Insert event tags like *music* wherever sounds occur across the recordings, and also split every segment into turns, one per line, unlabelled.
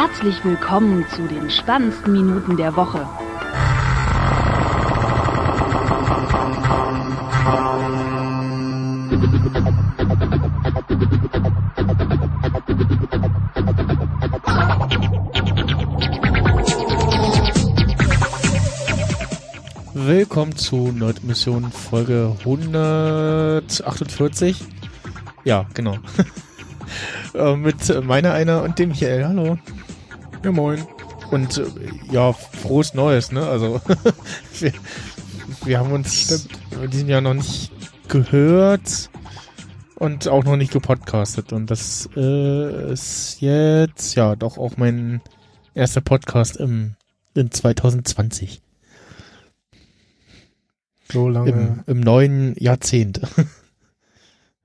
Herzlich willkommen zu den spannendsten Minuten der Woche.
Willkommen zu Nerdmission Folge 148. Ja, genau. *laughs* Äh, Mit meiner einer und dem Michael. Hallo.
Ja, moin.
Und äh, ja, frohes Neues, ne? Also *laughs* wir, wir haben uns in diesem Jahr noch nicht gehört und auch noch nicht gepodcastet. Und das äh, ist jetzt ja doch auch mein erster Podcast im in 2020.
So lange
Im, im neuen Jahrzehnt. *laughs*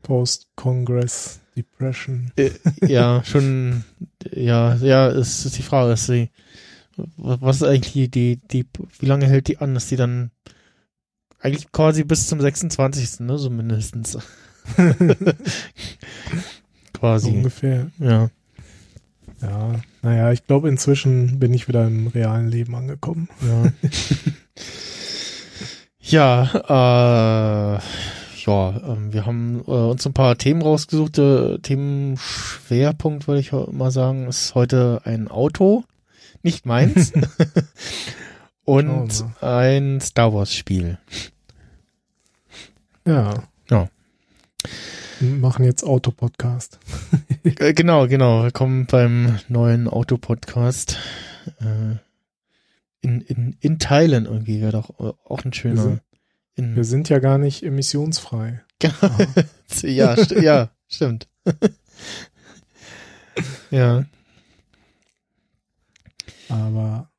Post-Congress Depression.
Äh, ja, *laughs* schon, ja, ja, es ist die Frage, ist die, was ist eigentlich die, die, wie lange hält die an, dass die dann eigentlich quasi bis zum 26. ne, so mindestens. *laughs* quasi,
Ungefähr.
ja.
Ja, naja, ich glaube, inzwischen bin ich wieder im realen Leben angekommen.
Ja. *laughs* ja, äh, ja, ähm, wir haben äh, uns ein paar Themen rausgesucht. Äh, Themenschwerpunkt, würde ich mal sagen, ist heute ein Auto, nicht meins. *laughs* *laughs* Und ein Star Wars Spiel.
Ja.
Ja.
Wir machen jetzt Autopodcast. *laughs*
Äh, genau, genau. Willkommen beim neuen Auto-Podcast. Äh, in, in, in Teilen irgendwie wäre doch auch ein schöner. In,
Wir sind ja gar nicht emissionsfrei. *laughs*
ja, st ja, stimmt. *laughs* ja.
Aber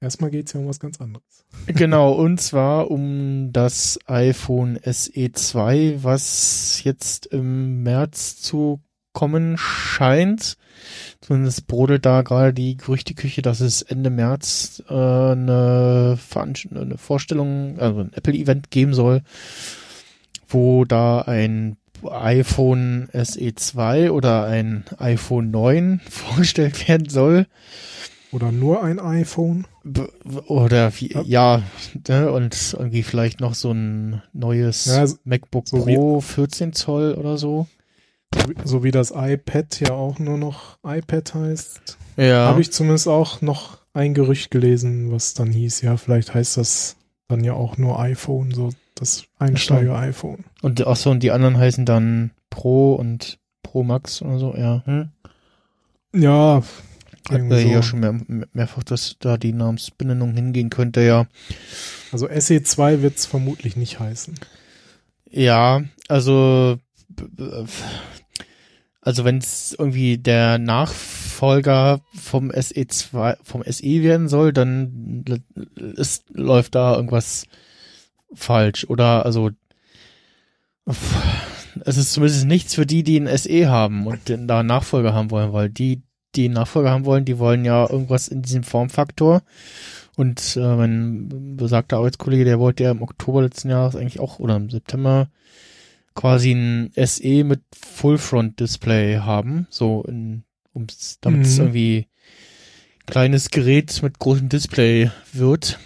erstmal geht's ja um was ganz anderes.
Genau, und zwar um das iPhone SE 2, was jetzt im März zu kommen scheint. Zumindest brodelt da gerade die Gerüchteküche, dass es Ende März äh, eine, Veranst eine Vorstellung, also ein Apple-Event geben soll, wo da ein iPhone SE 2 oder ein iPhone 9 *laughs* vorgestellt werden soll.
Oder nur ein iPhone.
Oder wie,
Ja.
ne, und irgendwie vielleicht noch so ein neues
Ja, so-
MacBook
so
Pro 14 Zoll oder so.
So wie- das iPad ja auch nur noch iPad heißt.
Ja.
Habe ich zumindest auch noch ein Gerücht gelesen, was dann hieß, ja, vielleicht heißt das dann ja auch nur iPhone, so das Einsteiger-iPhone.
und ach so, und die anderen heißen dann Pro und Pro Max oder so, ja. Hm?
Ja,
Hat
irgendwie
wir
so.
schon mehr, mehrfach, dass da die Namensbenennung hingehen könnte, ja.
Also SE2 wird es vermutlich nicht heißen.
Ja, also also wenn es irgendwie der Nachfolger vom SE2 vom SE werden soll, dann ist, läuft da irgendwas falsch. Oder also es ist zumindest nichts für die, die einen SE haben und den da Nachfolger haben wollen, weil die, die Nachfolger haben wollen, die wollen ja irgendwas in diesem Formfaktor. Und äh, mein besagter Arbeitskollege, der wollte ja im Oktober letzten Jahres eigentlich auch oder im September quasi ein SE mit Full-Front-Display haben, so in, ums, damit es
Mhm.
irgendwie kleines Gerät mit großem Display wird.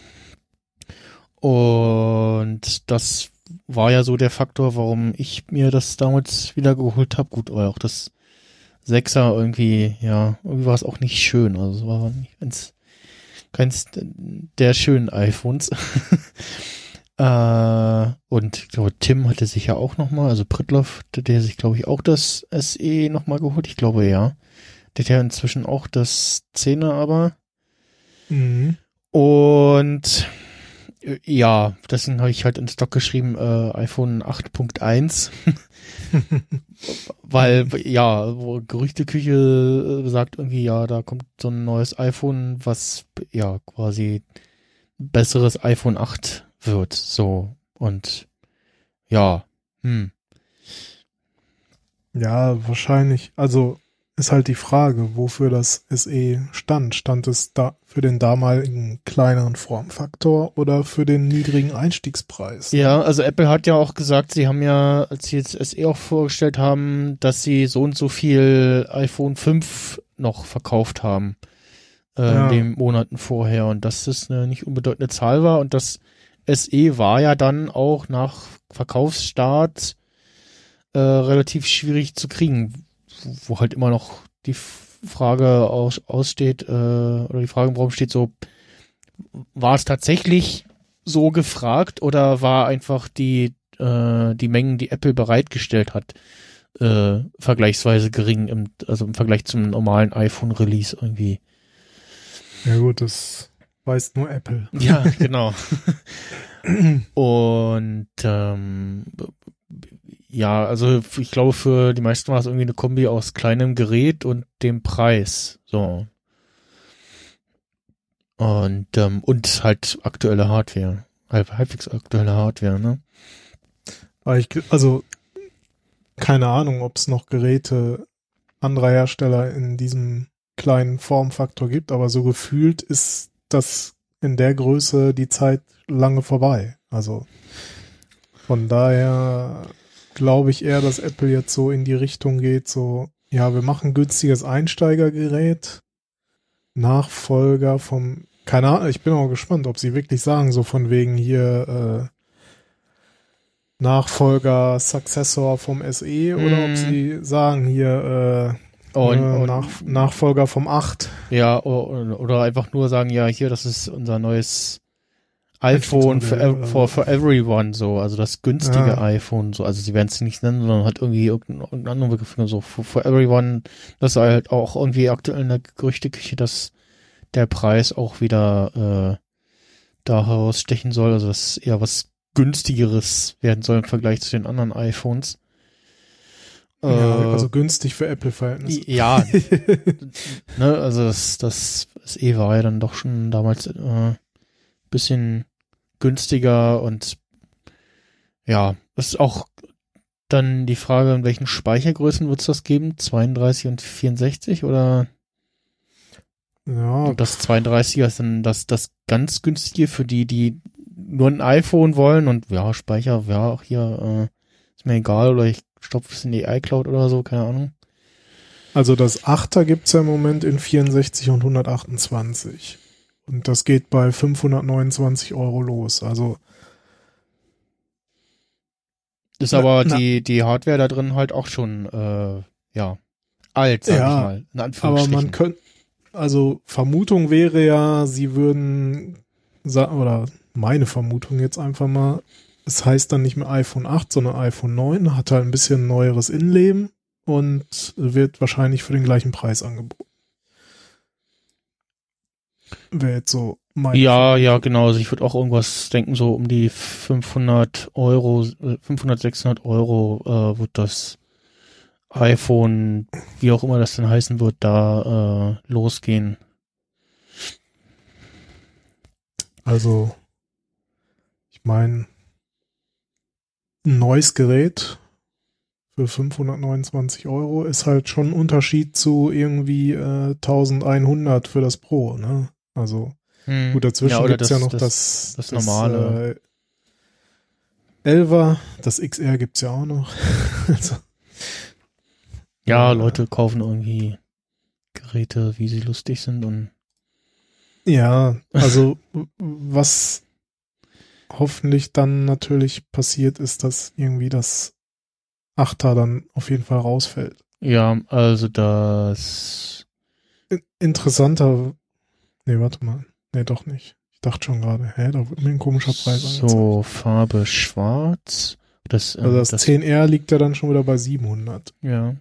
Und das war ja so der Faktor, warum ich mir das damals wieder geholt habe. Gut, aber auch das Sechser irgendwie, ja, irgendwie war es auch nicht schön. Also es war nicht ganz, keins der schönen iPhones. *laughs* äh, und ich glaube, Tim hatte sich ja auch nochmal, also Pritloff, der, sich, glaube ich, auch das SE nochmal geholt. Ich glaube, ja. Der hat ja inzwischen auch das 10er, aber.
Mhm.
Und äh, ja, deswegen habe ich halt in Stock geschrieben, äh, iPhone 8.1. *laughs* Weil, ja, Gerüchteküche äh, sagt irgendwie, ja, da kommt so ein neues iPhone, was ja quasi besseres iPhone 8 wird. So. Und ja, hm.
Ja, wahrscheinlich. Also ist halt die Frage, wofür das SE stand. Stand es da für den damaligen kleineren Formfaktor oder für den niedrigen Einstiegspreis?
Ja, also Apple hat ja auch gesagt, sie haben ja, als sie jetzt SE auch vorgestellt haben, dass sie so und so viel iPhone 5 noch verkauft haben. äh,
Ja.
in den Monaten vorher und dass das eine nicht unbedeutende Zahl war und das SE war ja dann auch nach Verkaufsstart äh, relativ schwierig zu kriegen, wo, halt immer noch die Frage aus, aussteht äh, oder die Frage im Raum steht so, war es tatsächlich so gefragt oder war einfach die äh, die Mengen, die Apple bereitgestellt hat, äh, vergleichsweise gering im, also im Vergleich zum normalen iPhone-Release irgendwie.
Ja gut, das weiß nur Apple.
Ja, *laughs* genau. Und ähm, ja, also ich glaube, für die meisten war es irgendwie eine Kombi aus kleinem Gerät und dem Preis. So. Und, ähm, und halt aktuelle Hardware. Halb, halbwegs aktuelle Hardware, ne?
Ich, also, keine Ahnung, ob es noch Geräte anderer Hersteller in diesem kleinen Formfaktor gibt, aber so gefühlt ist das in der Größe die Zeit lange vorbei. Also von daher glaube ich eher, dass Apple jetzt so in die Richtung geht, so, ja, wir machen günstiges Einsteigergerät, Nachfolger vom, keine Ahnung, ich bin auch gespannt, ob sie wirklich sagen, so von wegen hier, äh, Nachfolger, Successor vom SE oder ob
Mhm.
sie sagen hier äh,
Und, und
Nach, Nachfolger vom 8.
Ja, oder einfach nur sagen, ja, hier, das ist unser neues iPhone for, ev- for, for everyone, so, also das günstige
Ja.
iPhone, so, also sie werden es nicht nennen, sondern halt irgendwie irgendeinen anderen Begriff, so, for, for everyone, das ist halt auch irgendwie aktuell in der Gerüchteküche, dass der Preis auch wieder, äh, da herausstechen soll, also dass eher was günstigeres werden soll im Vergleich zu den anderen iPhones.
Ja,
Äh,
also günstig für Apple-Verhältnisse.
ja, *laughs* ne, also das, das, das E war ja dann doch schon damals äh, bisschen günstiger und ja, das ist auch dann die Frage, in welchen Speichergrößen wird es das geben? 32 und 64 oder
ja,
das 32er ist dann das, das ganz günstige für die, die nur ein iPhone wollen und ja, Speicher, ja, auch hier, äh, ist mir egal oder ich stopfe es in die iCloud oder so, keine Ahnung.
also das 8er gibt's ja im Moment in 64 und 128. Und das geht bei 529 Euro los. Also
Ist
Na-
aber
na-
die, die Hardware da drin halt auch schon, äh, ja, alt, sag
Ja,
ich mal. In
Aber man könnte, also Vermutung wäre ja, sie würden, oder meine Vermutung jetzt einfach mal, es heißt dann nicht mehr iPhone 8, sondern iPhone 9, hat halt ein bisschen neueres Innenleben und wird wahrscheinlich für den gleichen Preis angeboten. Wäre jetzt so mein.
ja, ja, genau. Also ich würde auch irgendwas denken, so um die 500 Euro, äh, 500, 600 Euro äh, wird das iPhone, wie auch immer das denn heißen wird, da äh, losgehen.
Also, ich meine, ein neues Gerät für 529 Euro ist halt schon ein Unterschied zu irgendwie äh, 1100 für das Pro, ne? Also,
Hm.
gut, dazwischen
Ja,
gibt's
das-
ja noch
das-
das,
das normale.
Äh, 11er, das XR gibt's ja auch noch. *laughs* also,
Ja, Leute kaufen irgendwie Geräte, wie sie lustig sind und
Ja, also was hoffentlich dann natürlich passiert, ist, dass irgendwie das Achter dann auf jeden Fall rausfällt.
ja, also das
In- Interessanter, nee, warte mal, nee, doch nicht. Ich dachte schon gerade, hä, da wird mir ein komischer Preis angezeigt.
so Farbe schwarz. Das, ähm,
Also das, 10R liegt ja dann schon wieder bei 700.
ja,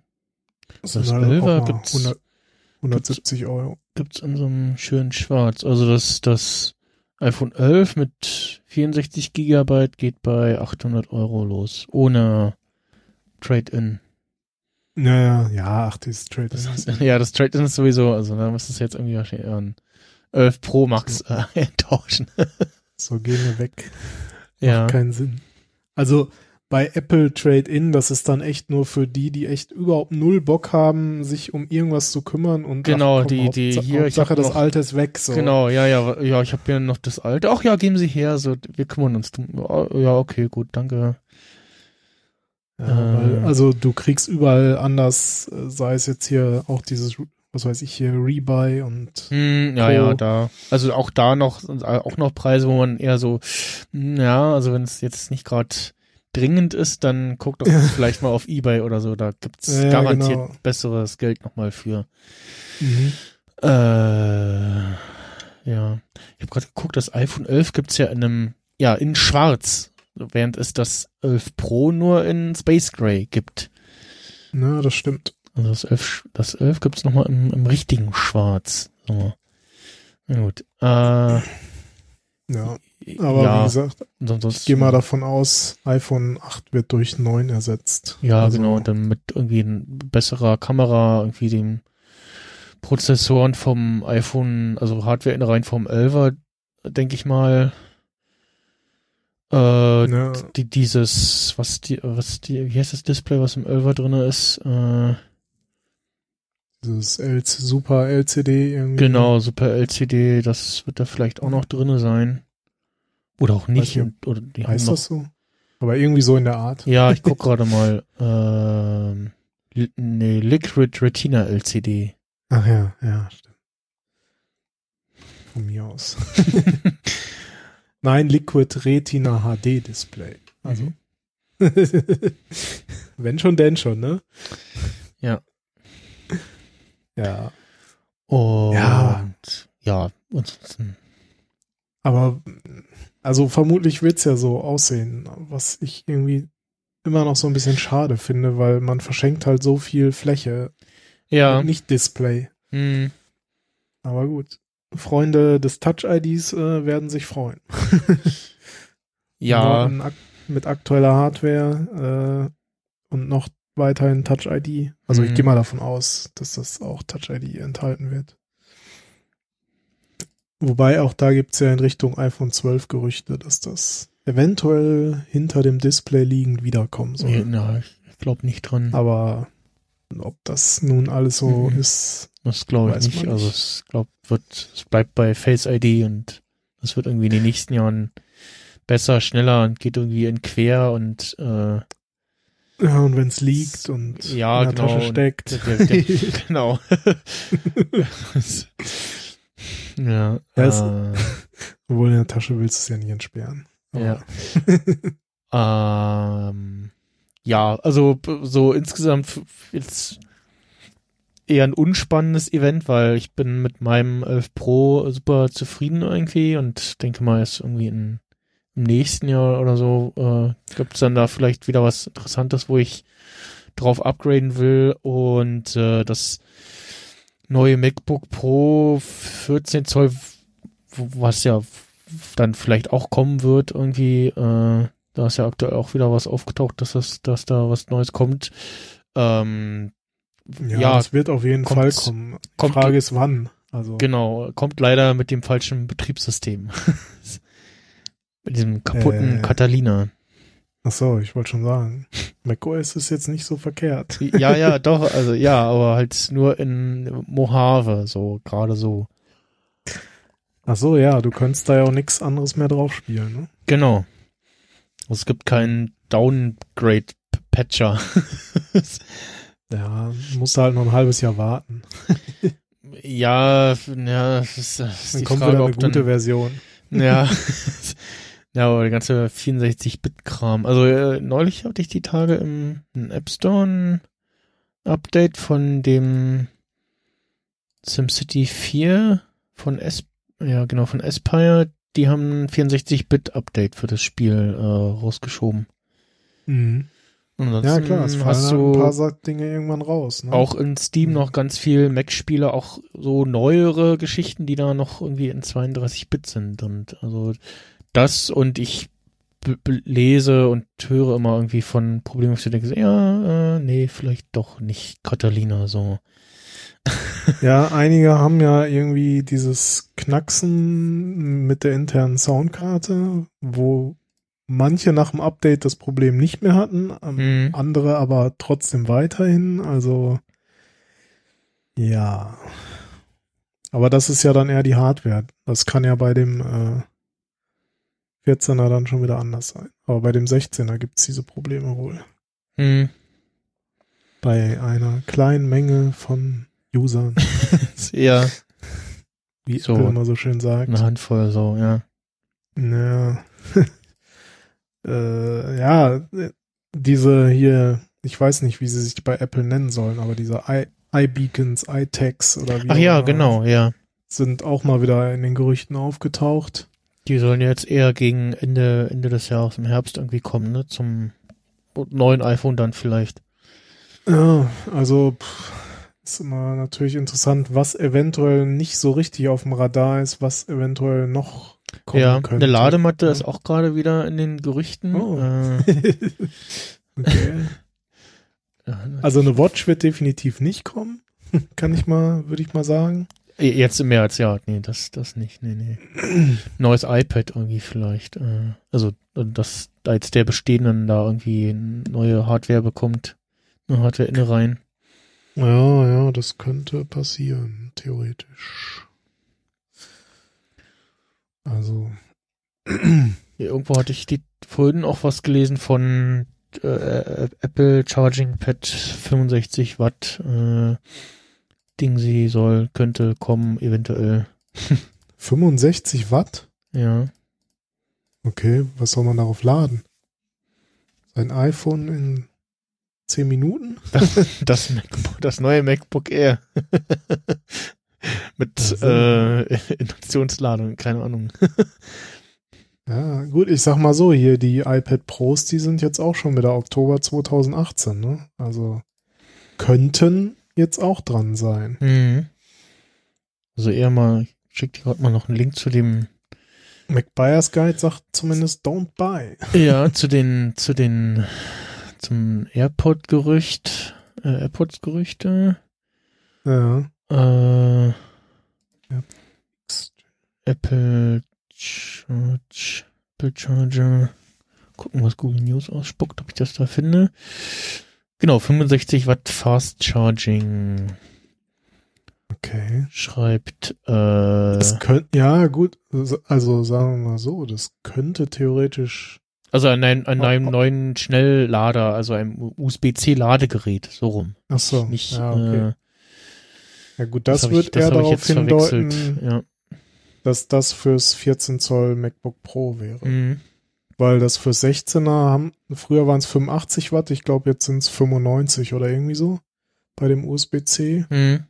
Das
Das
sind halt auch
11er
mal
gibt's-
100, 170 Euro.
gibt's in so einem schönen Schwarz. Also das, das iPhone 11 mit 64 Gigabyte geht bei 800 Euro los. Ohne Trade-in.
Naja, ja, ach, dieses Trade.
Das heißt, ja, das Trade-in ist sowieso, also da muss es jetzt irgendwie wahrscheinlich ein 11 Pro Max äh, *laughs* tauschen.
So gehen wir weg.
ja.
Macht keinen Sinn. Also bei Apple Trade-In, das ist dann echt nur für die, die echt überhaupt null Bock haben, sich um irgendwas zu kümmern und
Genau,
ach,
die- die
Hauptsa-
hier,
Hauptsache das
noch-
Alte ist weg. So.
Genau, ja, ja, ja, ich habe hier noch das alte. Ach ja, geben Sie her, so wir kümmern uns drum. Ja, okay, gut, danke.
Ja, weil,
Äh.
also du kriegst überall anders, äh, sei es jetzt hier auch dieses was weiß ich hier, Rebuy und
Hm, ja,
Pro.
ja, da. Also auch da noch, auch noch Preise, wo man eher so, hm, ja, also wenn es jetzt nicht gerade dringend ist, dann guckt doch
Ja. *laughs*
vielleicht mal auf Ebay oder so, da gibt's
Ja,
garantiert
genau.
besseres Geld nochmal für.
mhm.
Äh, ja. Ich habe gerade geguckt, das iPhone 11 gibt's ja in einem, ja, in schwarz, während es das 11 Pro nur in Space Gray gibt.
Na, das stimmt.
Also das 11, das 11 gibt's nochmal im, im richtigen Schwarz. So. Na gut. Äh,
Ja, aber
ja,
wie gesagt, ich gehe mal davon aus, iPhone 8 wird durch 9 ersetzt.
Ja,
Also,
genau, dann mit irgendwie besserer Kamera, irgendwie dem Prozessoren vom iPhone, also Hardware-Innereien vom 11er, denke ich mal. Äh,
Ja,
die, dieses, was die, was die, wie heißt das Display, was im 11er drinne ist? Äh,
dieses Super LCD irgendwie.
genau, Super LCD, das wird da vielleicht auch noch drinne sein. Oder auch nicht.
Nicht,
oder die
Heißt
noch,
das so? Aber irgendwie so in der Art.
Ja, ich *laughs* guck gerade mal. Ähm, nee, Liquid Retina LCD.
Ach ja, ja, stimmt. Von mir aus. *laughs* Nein, Liquid Retina HD Display. Also.
Mhm. *laughs*
Wenn schon, denn schon, ne?
Ja.
Ja.
Und
Ja.
ja, ansonsten.
Aber also vermutlich wird's ja so aussehen, was ich irgendwie immer noch so ein bisschen schade finde, weil man verschenkt halt so viel Fläche,
Ja.
nicht Display.
Hm,
Aber gut. Freunde des Touch-IDs äh, werden sich freuen. *laughs*
ja,
ak mit aktueller Hardware äh, und noch weiterhin Touch-ID. Also ich
Mhm.
gehe mal davon aus, dass das auch Touch-ID enthalten wird. Wobei auch da gibt's ja in Richtung iPhone 12 Gerüchte, dass das eventuell hinter dem Display liegend wiederkommen soll.
nee, na, ich glaube nicht dran.
Aber ob das nun alles so
Mhm.
ist,
Das glaube ich nicht. Also es glaub, wird, es bleibt bei Face ID und das wird irgendwie in den nächsten Jahren besser, schneller und geht irgendwie in quer und äh,
ja, und wenn's liegt und
Ja,
in der
genau.
Tasche steckt.
der, der, *laughs* genau. *laughs* *laughs* ja.
Ja, es-
äh, *laughs*
Obwohl in der Tasche willst du es ja nicht entsperren.
Ja. *laughs* Ähm, ja, also so insgesamt jetzt eher ein unspannendes Event, weil ich bin mit meinem 11 Pro super zufrieden irgendwie und denke mal, ist irgendwie in, im nächsten Jahr oder so äh, gibt es dann da vielleicht wieder was Interessantes, wo ich drauf upgraden will und äh, das neue MacBook Pro 14 Zoll, was ja dann vielleicht auch kommen wird irgendwie, äh, da ist ja aktuell auch wieder was aufgetaucht, dass das, dass da was Neues kommt. Ähm,
Ja,
Ja,
das wird auf jeden Fall kommen. Die
kommt-
Frage ist wann. Also
genau, kommt leider mit dem falschen Betriebssystem. *laughs* mit diesem kaputten
Äh.
Catalina.
Ach so, ich wollte schon sagen, macOS ist jetzt nicht so verkehrt. *laughs*
Ja, ja, doch, also ja, aber halt nur in Mojave, so, gerade so.
Ach so, ja, du könntest da ja auch nichts anderes mehr drauf spielen, ne?
Genau. Es gibt keinen Downgrade-Patcher. *laughs*
Ja, musst du halt noch ein halbes Jahr warten. *laughs*
ja, ja, das ist, das ist
Dann
die
kommt
Frage,
wieder eine
ob dann,
gute Version.
Ja. Ja, aber der ganze 64-Bit-Kram. Also äh, neulich hatte ich die Tage im, im App Store ein Update von dem SimCity 4 von S ja genau von Aspire. Die haben ein 64-Bit-Update für das Spiel äh, rausgeschoben.
Mhm.
Und
Ja, klar, es fallen
hast
halt ein paar Dinge irgendwann raus. Ne?
auch in Steam
Mhm.
noch ganz viel Mac-Spiele, auch so neuere Geschichten, die da noch irgendwie in 32-Bit sind. Und also das und ich lese und höre immer irgendwie von Problemen, wo ich denke, ja, äh, nee, vielleicht doch nicht Catalina so. *laughs*
Ja, einige haben ja irgendwie dieses Knacksen mit der internen Soundkarte, wo manche nach dem Update das Problem nicht mehr hatten, ähm,
Mhm.
andere aber trotzdem weiterhin. Also ja. Aber das ist ja dann eher die Hardware. Das kann ja bei dem äh, 14er dann schon wieder anders sein. Aber bei dem 16er gibt's diese Probleme wohl.
Mhm.
Bei einer kleinen Menge von Usern. *laughs*
eher
Wie
So.
Apple immer so schön sagt.
eine Handvoll so, ja.
Ja. *laughs* äh, ja, diese hier, ich weiß nicht, wie sie sich bei Apple nennen sollen, aber diese iBeacons, iTags oder wie
Ach ja, genau, ja.
sind auch mal wieder in den Gerüchten aufgetaucht.
Die sollen jetzt eher gegen Ende, Ende des Jahres im Herbst irgendwie kommen, ne? Zum neuen iPhone dann vielleicht.
Ja, also pff, ist immer natürlich interessant, was eventuell nicht so richtig auf dem Radar ist, was eventuell noch kommen
ja,
könnte.
eine Ladematte
Ja.
ist auch gerade wieder in den Gerüchten.
Oh.
Äh, *laughs*
okay. Also eine Watch wird definitiv nicht kommen, *laughs* kann ich mal, würde ich mal sagen.
Jetzt im März, ja. Nee, das, das nicht. Nee, nee. *clears throat* Neues iPad irgendwie vielleicht. Äh, also, dass da jetzt der bestehenden da irgendwie neue Hardware bekommt. Eine Hardware inne rein.
Ja, ja, das könnte passieren, theoretisch. Also, *clears throat*
irgendwo hatte ich die vorhin auch was gelesen von äh, Apple Charging Pad 65 Watt äh, Ding sie soll, könnte kommen, eventuell.
65 Watt?
Ja.
Okay, was soll man darauf laden? Sein iPhone in 10 Minuten?
Das, MacBook, das neue MacBook Air. *laughs* Mit
Ach so.
äh, Induktionsladung, keine Ahnung. *laughs*
Ja, gut, ich sag mal so, hier die iPad Pros, die sind jetzt auch schon wieder Oktober 2018, ne? Also könnten jetzt auch dran sein.
Mhm. Also eher mal, ich schick dir gerade mal noch einen Link zu dem,
McBuyers Guide sagt zumindest don't buy. *laughs*
ja, zu den, zu den, zum AirPod-Gerücht, äh, AirPods-Gerüchte,
Ja.
äh, Apple Charge, Apple Charger. Gucken, was Google News ausspuckt, ob ich das da finde. Genau, 65 Watt Fast Charging
Okay.
schreibt, äh,
Das könnte, ja, gut, also sagen wir mal so, das könnte theoretisch,
also an einem, an
Oh,
einem
oh.
neuen Schnelllader, also einem USB-C-Ladegerät, so rum.
ach so,
Nicht,
ja, okay.
äh,
ja gut, das,
hab
wird
ich, das
eher darauf hindeuten,
Ja.
dass das fürs 14 Zoll MacBook Pro wäre.
Mhm.
Weil das fürs 16er haben, früher waren es 85 Watt, ich glaube jetzt sind es 95 oder irgendwie so bei dem USB-C.
Mhm.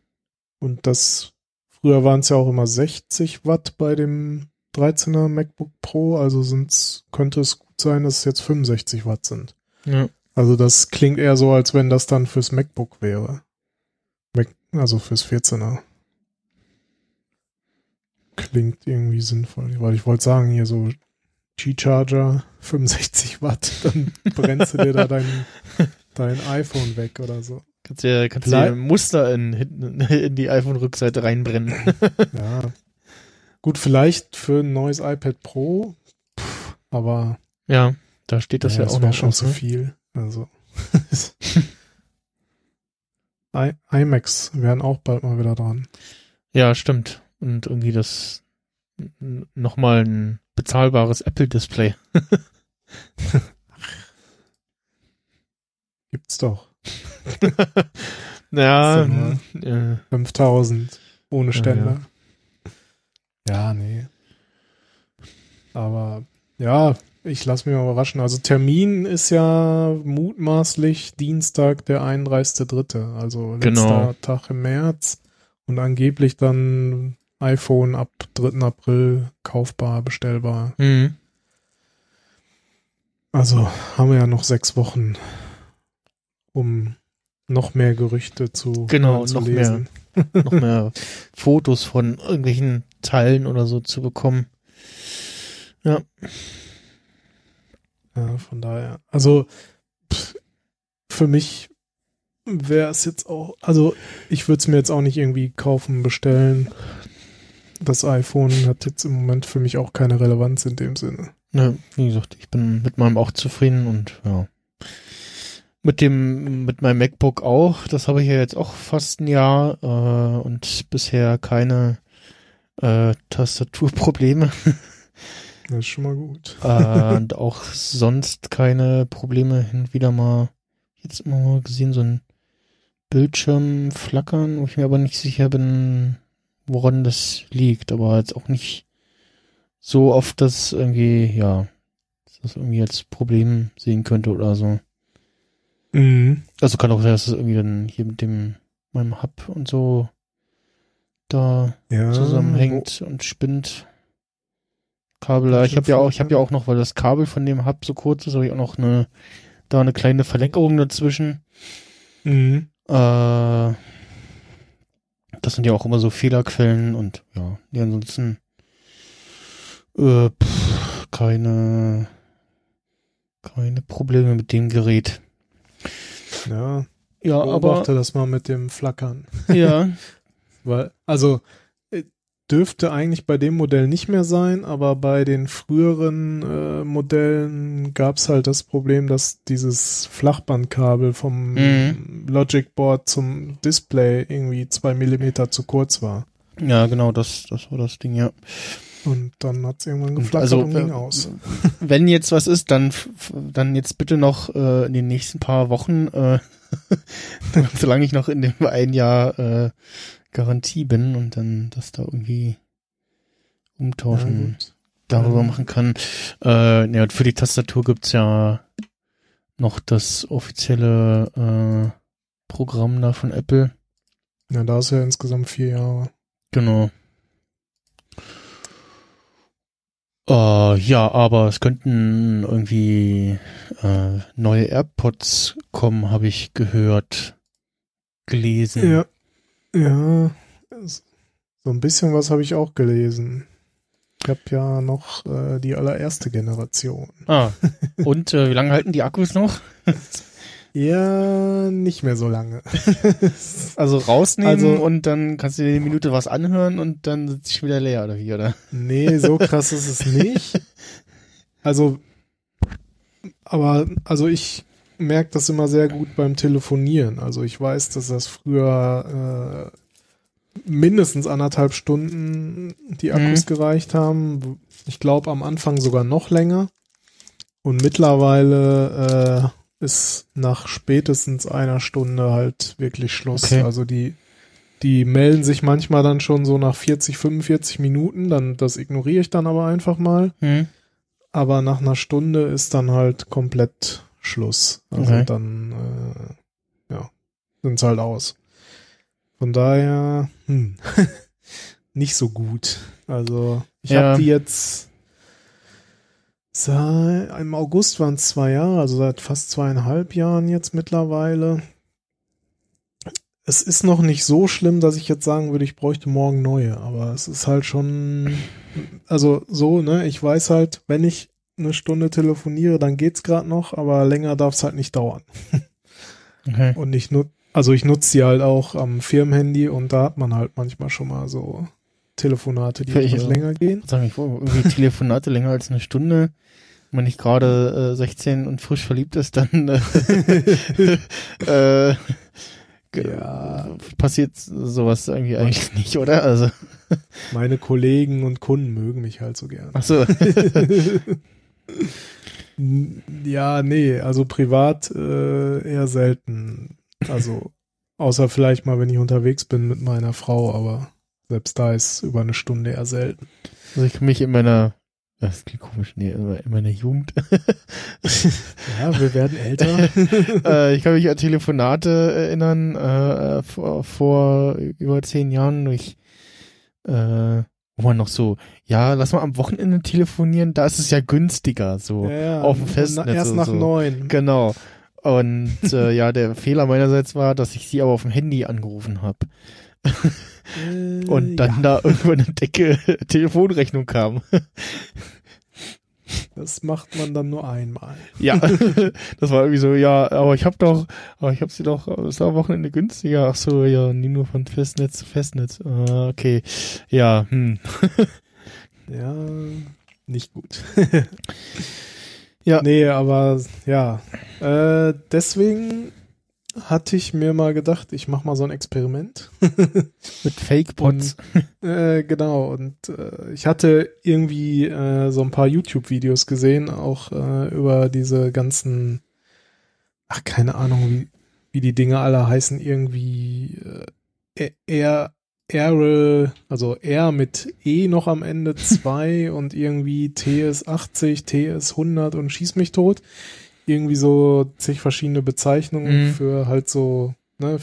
Und das, früher waren es ja auch immer 60 Watt bei dem 13er MacBook Pro, also sind's, könnte es gut sein, dass es jetzt 65 Watt sind.
Ja.
Also das klingt eher so, als wenn das dann fürs MacBook wäre. Mac, also fürs 14er. Klingt irgendwie sinnvoll, weil ich wollte sagen, hier so G-Charger 65 Watt, dann *laughs* brennst du dir da dein, dein iPhone weg oder so.
Kannst ja, kannst
Blei-
ja Muster in, *laughs* in die iPhone-Rückseite reinbrennen. *laughs*
Ja. Gut, vielleicht für ein neues iPad Pro, pff, aber
ja, da steht das
naja,
ja auch
wär
noch
schon zu
ne?
viel. Also I iMacs wären auch bald mal wieder dran.
Ja, stimmt. Und irgendwie das nochmal ein bezahlbares Apple-Display. *laughs*
Gibt's doch. *laughs*
ja, äh,
5000 ohne
Ja,
Ständer. Ja, nee. Aber ja, ich lasse mich mal überraschen. Also Termin ist ja mutmaßlich Dienstag, der 31.3., also letzter
Genau.
Tag im März und angeblich dann iPhone ab 3. April kaufbar, bestellbar.
mhm.
Also haben wir ja noch sechs Wochen, um noch mehr Gerüchte zu,
Genau,
zu
noch
lesen.
noch *laughs* mehr Fotos von irgendwelchen Teilen oder so zu bekommen. Ja,
Ja, von daher. Also pff, für mich wäre es jetzt auch, also ich würde es mir jetzt auch nicht irgendwie kaufen, bestellen. Das iPhone hat jetzt im Moment für mich auch keine Relevanz in dem Sinne.
ne, wie gesagt, ich bin mit meinem auch zufrieden und ja. Mit dem, mit meinem MacBook auch. Das habe ich ja jetzt auch fast ein Jahr äh, und bisher keine äh, Tastaturprobleme. *laughs*
Das ist schon mal gut.
äh, und auch sonst keine Probleme hin wieder mal, jetzt immer mal gesehen, so ein Bildschirm flackern, wo ich mir aber nicht sicher bin, woran das liegt, aber jetzt auch nicht so oft, dass irgendwie, ja, dass das irgendwie als Problem sehen könnte oder so.
Mhm.
Also kann auch sein, dass es irgendwie dann hier mit dem, meinem Hub und so da
Ja.
zusammenhängt und spinnt. Kabel, ich habe ja auch, ich habe ja auch noch, weil das Kabel von dem Hub so kurz ist, habe ich auch noch eine, da eine kleine Verlängerung dazwischen.
Mhm.
Äh, das sind ja auch immer so Fehlerquellen und ja, nee, ansonsten äh, pff, keine keine Probleme mit dem Gerät.
Ja,
Ja, aber
beobachte das mal mit dem Flackern.
ja, *laughs*
Weil, also, dürfte eigentlich bei dem Modell nicht mehr sein, aber bei den früheren äh, Modellen gab es halt das Problem, dass dieses Flachbandkabel vom
Mhm.
Logic Board zum Display irgendwie zwei Millimeter zu kurz war.
ja, genau, das das war das Ding, ja.
Und dann hat es irgendwann geflackert
also,
und ging
äh,
aus. *laughs*
Wenn jetzt was ist, dann dann jetzt bitte noch äh, in den nächsten paar Wochen, äh, *laughs* solange ich noch in dem ein Jahr äh, Garantie bin und dann das da irgendwie umtauschen.
gut.
darüber
Ja.
machen kann. Äh, ja, für die Tastatur gibt's ja noch das offizielle äh, Programm da von Apple.
Ja, da ist ja insgesamt vier Jahre.
Genau. Äh, ja, aber es könnten irgendwie äh, neue AirPods kommen, habe ich gehört, gelesen.
Ja. Ja. So ein bisschen was habe ich auch gelesen. Ich habe ja noch äh, die allererste Generation.
Ah, *laughs* und äh, wie lange halten die Akkus noch?
Ja, nicht mehr so lange. *laughs*
Also rausnehmen
Also-
und dann kannst du dir eine Minute was anhören und dann sitzt ich wieder leer, oder wie, oder?
nee, so krass ist es nicht. *laughs* Also, aber, also ich merke das immer sehr gut beim Telefonieren. Also ich weiß, dass das früher äh, mindestens anderthalb Stunden die Akkus gereicht haben. Ich glaube am Anfang sogar noch länger. Und mittlerweile äh, ist nach spätestens einer Stunde halt wirklich Schluss.
Okay.
Also die, die melden sich manchmal dann schon so nach 40, 45 Minuten. Dann das ignoriere ich dann aber einfach mal.
Hm?
Aber nach einer Stunde ist dann halt komplett Schluss. Also
Okay.
dann, äh, ja, sind's halt aus. Von daher, hm, *laughs* nicht so gut. Also ich
Ja.
habe die jetzt seit, im August waren es zwei Jahre, also seit fast zweieinhalb Jahren jetzt mittlerweile. Es ist noch nicht so schlimm, dass ich jetzt sagen würde, ich bräuchte morgen neue, aber es ist halt schon, also so, ne, ich weiß halt, wenn ich eine Stunde telefoniere, dann geht's gerade noch, aber länger darf es halt nicht dauern. *laughs*
Okay.
Und ich nutze, also ich nutze die halt auch am Firmenhandy und da hat man halt manchmal schon mal so Telefonate, die
ich
etwas länger gehen.
Sagen ich irgendwie Telefonate länger als eine Stunde. Wenn man nicht gerade äh, 16 und frisch verliebt ist, dann äh, *laughs* äh,
Ja.
passiert sowas irgendwie eigentlich nicht, oder? Also,
Meine Kollegen und Kunden mögen mich halt so *laughs* gern.
ach so.
Ja, nee, also privat äh, eher selten. Also außer vielleicht mal, wenn ich unterwegs bin mit meiner Frau, aber selbst da ist über eine Stunde eher selten.
Also ich kann mich in meiner, das klingt komisch, nee, in meiner Jugend, *laughs*
Ja, wir werden älter. *laughs*
äh, ich kann mich an Telefonate erinnern, äh, vor, vor über zehn Jahren, durch, äh, wo man noch so, ja, lass mal am Wochenende telefonieren, da ist es ja günstiger, so.
ja,
auf dem
na-
Festnetz
Erst
und
nach
so.
neun.
Genau. Und äh, ja, der *laughs* Fehler meinerseits war, dass ich sie aber auf dem Handy angerufen habe. *laughs*
Äh,
Und dann
ja,
da irgendwann eine Decke *laughs* Telefonrechnung kam.
Das macht man dann nur einmal.
Ja, *laughs* *laughs* das war irgendwie so, ja, aber ich hab doch, aber ich hab sie doch, es war am Wochenende günstiger. Ach so, ja, nie nur von Festnetz zu Festnetz. Ah, okay. Ja, hm. *laughs*
Ja, nicht gut.
Ja.
Nee, aber ja. Äh, deswegen hatte ich mir mal gedacht, ich mache mal so ein Experiment. *laughs*
Mit Fake-Pots. *laughs*
Äh, genau, und äh, ich hatte irgendwie äh, so ein paar YouTube-Videos gesehen, auch äh, über diese ganzen, ach, keine Ahnung, wie, wie die Dinge alle heißen, irgendwie äh, Air, also R mit E noch am Ende *laughs* 2 und irgendwie TS80, TS100 und schieß mich tot. Irgendwie so zig verschiedene Bezeichnungen
Mhm.
für halt so, ne,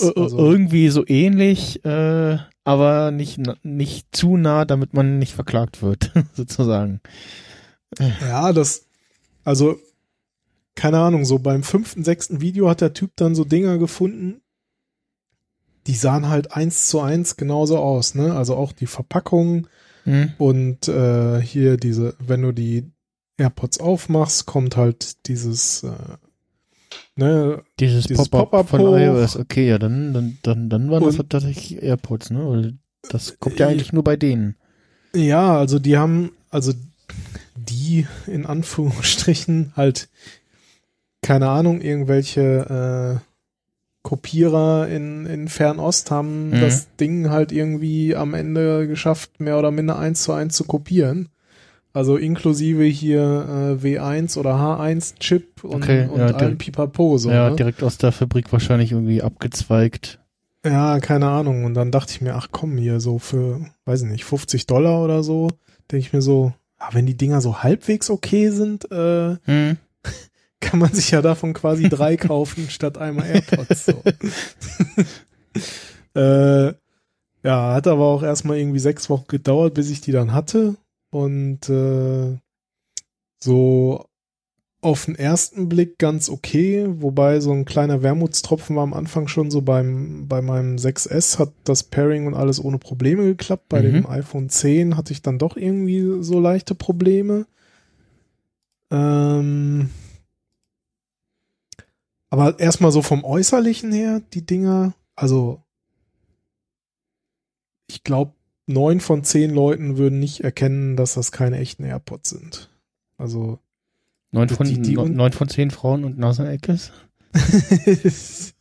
ir-
Also,
Irgendwie so ähnlich, äh, aber nicht, nicht zu nah, damit man nicht verklagt wird, *laughs* sozusagen.
ja, das, also, keine Ahnung, so beim fünften, sechsten Video hat der Typ dann so Dinger gefunden, die sahen halt eins zu eins genauso aus, ne? Also auch die Verpackung
Hm?
und äh, hier diese, wenn du die AirPods aufmachst, kommt halt dieses, äh, ne,
Dieses,
Dieses
Pop-up
Pop-up
von iOS, okay, ja, dann, dann, dann, dann waren das
Und-
tatsächlich AirPods, ne? Weil das kommt ja
Äh,
eigentlich nur bei denen.
Ja, also die haben, also die in Anführungsstrichen halt, keine Ahnung, irgendwelche äh, Kopierer in, in Fernost haben
Mhm.
das Ding halt irgendwie am Ende geschafft, mehr oder minder eins zu eins zu kopieren. Also inklusive hier äh, W1 oder H1 Chip und,
Okay,
und
ja, direkt-
Pipapo so.
ja,
ne?
direkt aus der Fabrik wahrscheinlich irgendwie abgezweigt.
Ja, keine Ahnung. Und dann dachte ich mir, ach komm, hier so für, weiß ich nicht, 50 Dollar oder so, denke ich mir so, ah, wenn die Dinger so halbwegs okay sind, äh,
Hm? *laughs*
kann man sich ja davon quasi drei *laughs* kaufen statt einmal AirPods. So. *laughs* äh, ja, hat aber auch erstmal irgendwie sechs Wochen gedauert, bis ich die dann hatte. Und äh, so auf den ersten Blick ganz okay, wobei so ein kleiner Wermutstropfen war am Anfang schon so beim, bei meinem 6S hat das Pairing und alles ohne Probleme geklappt. Bei
Mhm.
dem iPhone 10 hatte ich dann doch irgendwie so leichte Probleme. Ähm, aber erstmal so vom Äußerlichen her, die Dinger, also ich glaube, neun von zehn Leuten würden nicht erkennen, dass das keine echten AirPods sind. Also
Neun von,
Die- die
neun-
un-
neun von zehn Frauen und Naseneckes? *laughs*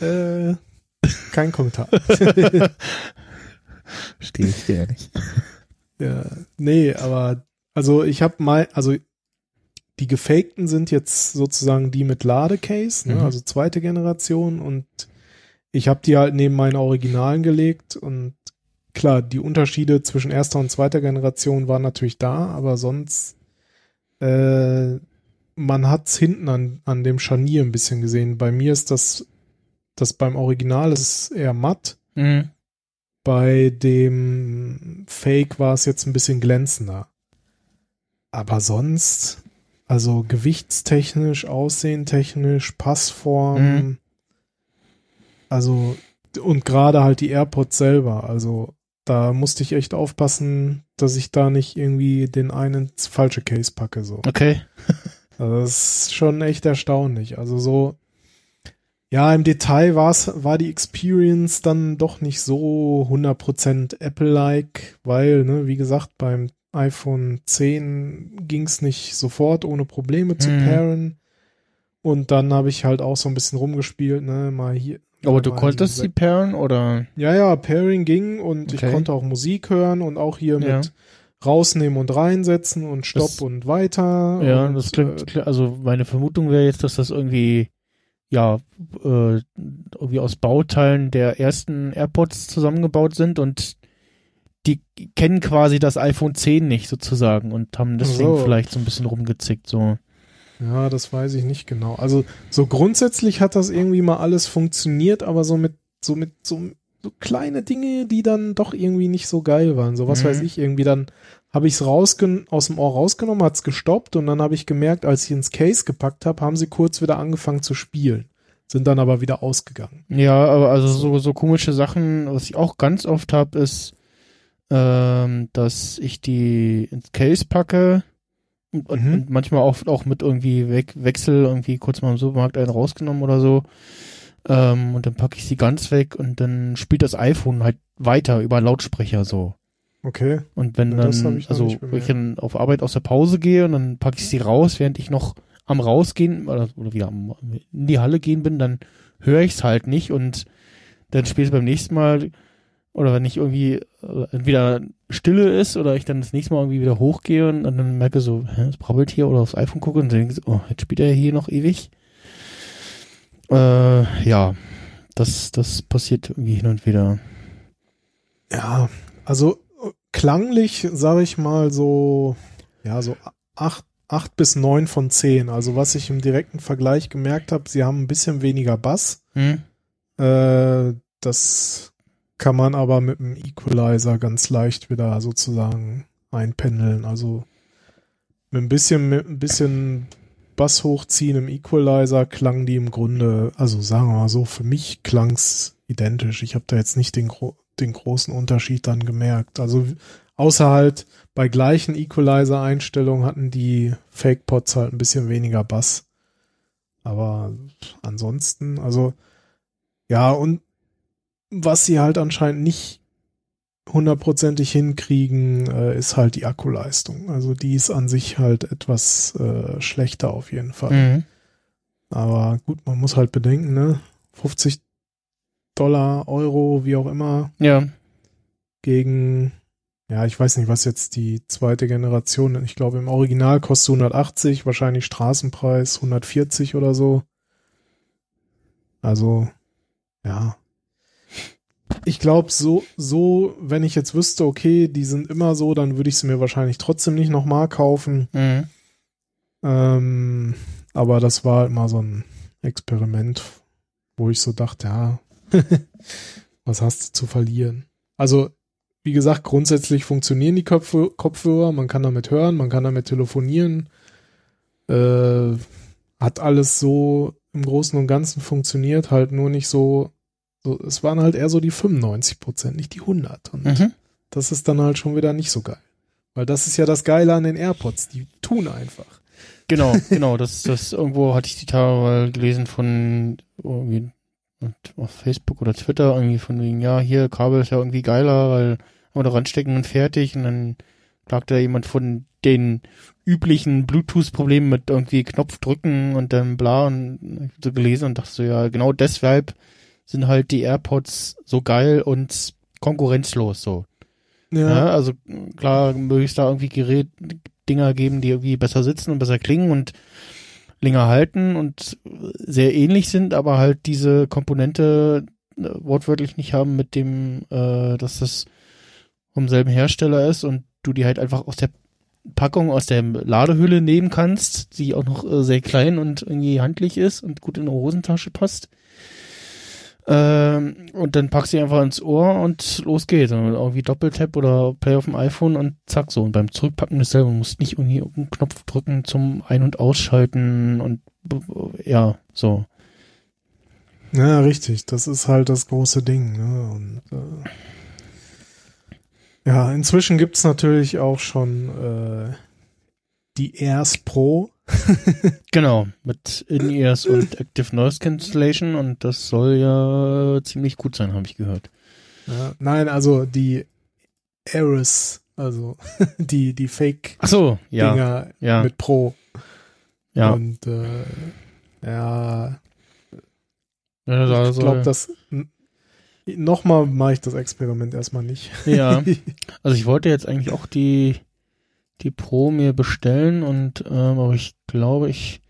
äh, kein Kommentar. *laughs*
Stehe ich dir nicht.
ja, nee, aber also ich habe mal, also die gefakten sind jetzt sozusagen die mit Ladecase, ne,
Mhm.
also zweite Generation und ich habe die halt neben meinen Originalen gelegt und klar, die Unterschiede zwischen erster und zweiter Generation waren natürlich da, aber sonst äh, man hat's hinten an, an dem Scharnier ein bisschen gesehen. Bei mir ist das, das beim Original ist es eher matt.
Mhm.
Bei dem Fake war es jetzt ein bisschen glänzender. Aber sonst, also gewichtstechnisch, aussehentechnisch, Passform,
Mhm.
Also und gerade halt die AirPods selber, also da musste ich echt aufpassen, dass ich da nicht irgendwie den einen ins falsche Case packe, so.
Okay. *laughs*
Also das ist schon echt erstaunlich. Also so, ja, im Detail war's, war die Experience dann doch nicht so 100% Apple-like, weil, ne, wie gesagt, beim iPhone 10 ging's nicht sofort ohne Probleme zu
Mhm.
pairen. Und dann habe ich halt auch so ein bisschen rumgespielt, ne, mal hier.
Aber du konntest sie pairen oder?
Ja, ja, Pairing ging und ich
Okay.
konnte auch Musik hören und auch hier
Ja.
mit rausnehmen und reinsetzen und Stopp
Das-
und weiter.
Ja,
und,
das klingt,
äh,
also meine Vermutung wäre jetzt, dass das irgendwie, ja, äh, irgendwie aus Bauteilen der ersten AirPods zusammengebaut sind und die kennen quasi das iPhone 10 nicht sozusagen und haben deswegen
So.
vielleicht so ein bisschen rumgezickt, so.
Ja, das weiß ich nicht genau. Also so grundsätzlich hat das irgendwie mal alles funktioniert, aber so mit so mit so, so kleine Dinge, die dann doch irgendwie nicht so geil waren. So was
Mhm.
weiß ich irgendwie dann habe ich es aus dem Ohr rausgenommen, hat's gestoppt und dann habe ich gemerkt, als ich ins Case gepackt habe, haben sie kurz wieder angefangen zu spielen, sind dann aber wieder ausgegangen.
Ja, aber also so, so komische Sachen, was ich auch ganz oft habe, ist, ähm, dass ich die ins Case packe und,
Mhm.
und manchmal auch, auch mit irgendwie Weg, Wechsel irgendwie kurz mal im Supermarkt einen rausgenommen oder so. Ähm, und dann packe ich sie ganz weg und dann spielt das iPhone halt weiter über Lautsprecher so.
Okay.
Und wenn
Ja,
dann, also wenn ich dann auf Arbeit aus der Pause gehe und dann packe ich sie raus, während ich noch am rausgehen oder, oder wieder am, in die Halle gehen bin, dann höre ich es halt nicht und dann später beim nächsten Mal oder wenn ich irgendwie äh, entweder Stille ist oder ich dann das nächste Mal irgendwie wieder hochgehe und, und dann merke so, hä, es brabbelt hier oder aufs iPhone gucke und denke so, oh, jetzt spielt er hier noch ewig. Äh, ja, das, das passiert irgendwie hin und wieder.
Ja, also klanglich, sage ich mal, so, ja, so acht, acht bis neun von zehn. Also was ich im direkten Vergleich gemerkt habe, sie haben ein bisschen weniger Bass.
Hm?
Äh, das kann man aber mit dem Equalizer ganz leicht wieder sozusagen einpendeln. Also mit ein bisschen, mit ein bisschen Bass hochziehen im Equalizer klang die im Grunde, also sagen wir mal so, für mich klang's identisch. Ich habe da jetzt nicht den, den großen Unterschied dann gemerkt. Also außer halt bei gleichen Equalizer-Einstellungen hatten die Fake-Pods halt ein bisschen weniger Bass. Aber ansonsten, also ja, und was sie halt anscheinend nicht hundertprozentig hinkriegen, äh, ist halt die Akkuleistung. Also die ist an sich halt etwas äh, schlechter auf jeden Fall.
Mhm.
Aber gut, man muss halt bedenken, ne? 50 Dollar, Euro, wie auch immer,
Ja.
gegen, ja, ich weiß nicht, was jetzt die zweite Generation, ich glaube im Original kostet 180, wahrscheinlich Straßenpreis 140 oder so. Also, ja. Ich glaube, so, so, wenn ich jetzt wüsste, okay, die sind immer so, dann würde ich sie mir wahrscheinlich trotzdem nicht nochmal kaufen.
Mhm.
Ähm, aber das war halt mal so ein Experiment, wo ich so dachte, ja, *laughs* was hast du zu verlieren? Also, wie gesagt, grundsätzlich funktionieren die Kopf Kopfhörer, man kann damit hören, man kann damit telefonieren. Äh, hat alles so im Großen und Ganzen funktioniert, halt nur nicht so, so es waren halt eher so die 95 Prozent, nicht die 100. Und
Mhm.
das ist dann halt schon wieder nicht so geil. Weil das ist ja das Geile an den AirPods, die tun einfach.
Genau, *laughs* genau. Das, das irgendwo hatte ich die Tage gelesen von irgendwie auf Facebook oder Twitter, irgendwie von wegen, ja, hier, Kabel ist ja irgendwie geiler, weil wir da ranstecken und fertig. Und dann klagte da jemand von den üblichen Bluetooth-Problemen mit irgendwie Knopf drücken und dann bla und so gelesen und dachte so, ja, genau deshalb sind halt die AirPods so geil und konkurrenzlos so. Ja, also klar, es da irgendwie Gerät, Dinger geben, die irgendwie besser sitzen und besser klingen und länger halten und sehr ähnlich sind, aber halt diese Komponente äh, wortwörtlich nicht haben mit dem, äh, dass das vom selben Hersteller ist und du die halt einfach aus der Packung, aus der Ladehülle nehmen kannst, die auch noch äh, sehr klein und irgendwie handlich ist und gut in eine Hosentasche passt. Ähm, und dann packst du die einfach ins Ohr und los geht's. Und irgendwie Doppeltap oder Play auf dem iPhone und zack so. Und beim Zurückpacken dasselbe. Du musst nicht irgendwie einen Knopf drücken zum Ein- und Ausschalten und ja, so.
Ja, richtig. Das ist halt das große Ding. Ne? Und, äh, ja, inzwischen gibt's natürlich auch schon äh, die Airs Pro. *laughs*
Genau, mit In-Ears und Active Noise Cancellation und das soll ja ziemlich gut sein, habe ich gehört.
Ja, nein, also die Airs, also *laughs* die, die Fake-Dinger
Ach so, ja, ja,
mit Pro.
ja.
Und äh, ja,
ja
ich glaube, das nochmal mache ich das Experiment erstmal nicht.
Ja, *laughs* also ich wollte jetzt eigentlich auch die die Pro mir bestellen und ähm, aber ich glaube, ich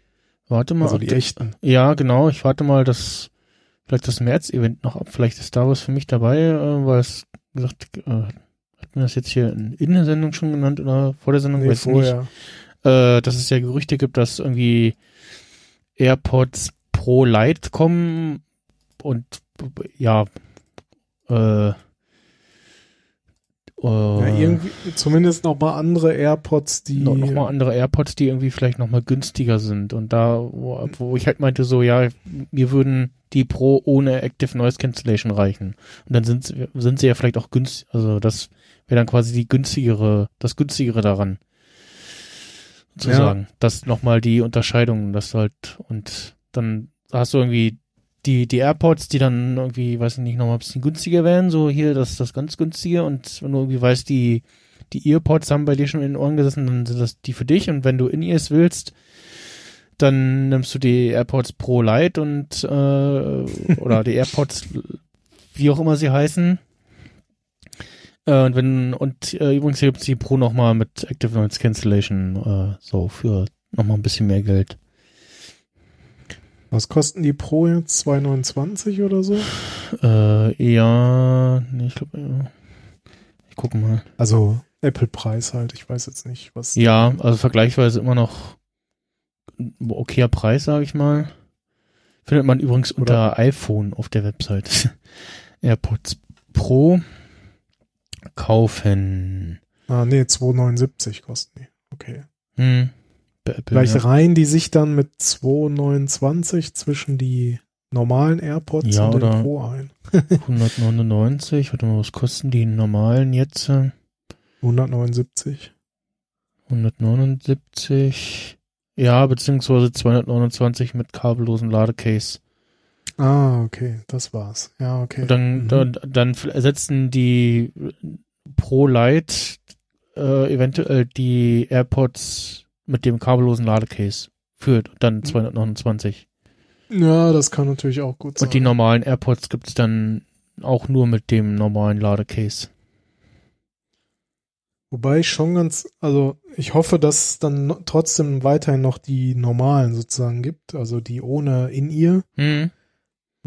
warte mal.
Also die echten.
Ja, genau. Ich warte mal das vielleicht das März-Event noch ab. Vielleicht ist da was für mich dabei, äh, weil es gesagt äh, hat mir das jetzt hier in, in der Sendung schon genannt oder vor der Sendung
Nee,
weiß ich nicht.
vorher.
äh, dass es ja Gerüchte gibt, dass irgendwie AirPods Pro Lite kommen und ja, äh,
Ja, irgendwie, zumindest noch mal andere AirPods, die.
noch, noch mal andere AirPods, die irgendwie vielleicht noch mal günstiger sind und da, wo, wo ich halt meinte so, ja, mir würden die Pro ohne Active Noise Cancellation reichen und dann sind sie, sind sie ja vielleicht auch günstig, also das wäre dann quasi die günstigere, das günstigere daran zu
Ja.
sagen, dass noch mal die Unterscheidung, das halt und dann hast du irgendwie die, die AirPods, die dann irgendwie, weiß ich nicht, nochmal ein bisschen günstiger wären, so hier, das das ganz günstige und wenn du irgendwie weißt, die, die Earpods haben bei dir schon in den Ohren gesessen, dann sind das die für dich und wenn du In-Ears willst, dann nimmst du die AirPods Pro Lite und äh, oder die AirPods, wie auch immer sie heißen. Äh, und wenn und äh, übrigens gibt's die Pro nochmal mit Active Noise Cancellation, äh, so für nochmal ein bisschen mehr Geld.
Was kosten die Pro jetzt? 2,29 oder so?
Äh, ja, nee, ich glaube, ja. ich gucke mal.
Also Apple-Preis halt. Ich weiß jetzt nicht, was.
Ja, also vergleichsweise immer noch okayer Preis, sage ich mal. Findet man übrigens unter iPhone auf der Website. *laughs* AirPods Pro kaufen.
Ah, nee, 2,79 kosten die. Okay.
Hm.
Reihen die sich dann mit 2,29 zwischen die normalen AirPods
Ja,
und den
oder-
Pro ein. *laughs*
199. Warte mal, was kosten die normalen jetzt?
179.
179. Ja, beziehungsweise 229 mit kabellosen Ladecase.
Ah, okay, das war's. Ja, okay.
Und dann,
Mhm.
dann, dann ersetzen die Pro Lite äh, eventuell die AirPods mit dem kabellosen Ladecase für
Mhm.
dann 229.
Ja, das kann natürlich auch gut sein.
Und die normalen AirPods gibt's dann auch nur mit dem normalen Ladecase.
Wobei ich schon ganz, also ich hoffe, dass es dann trotzdem weiterhin noch die normalen sozusagen gibt, also die ohne In-Ear,
Hm.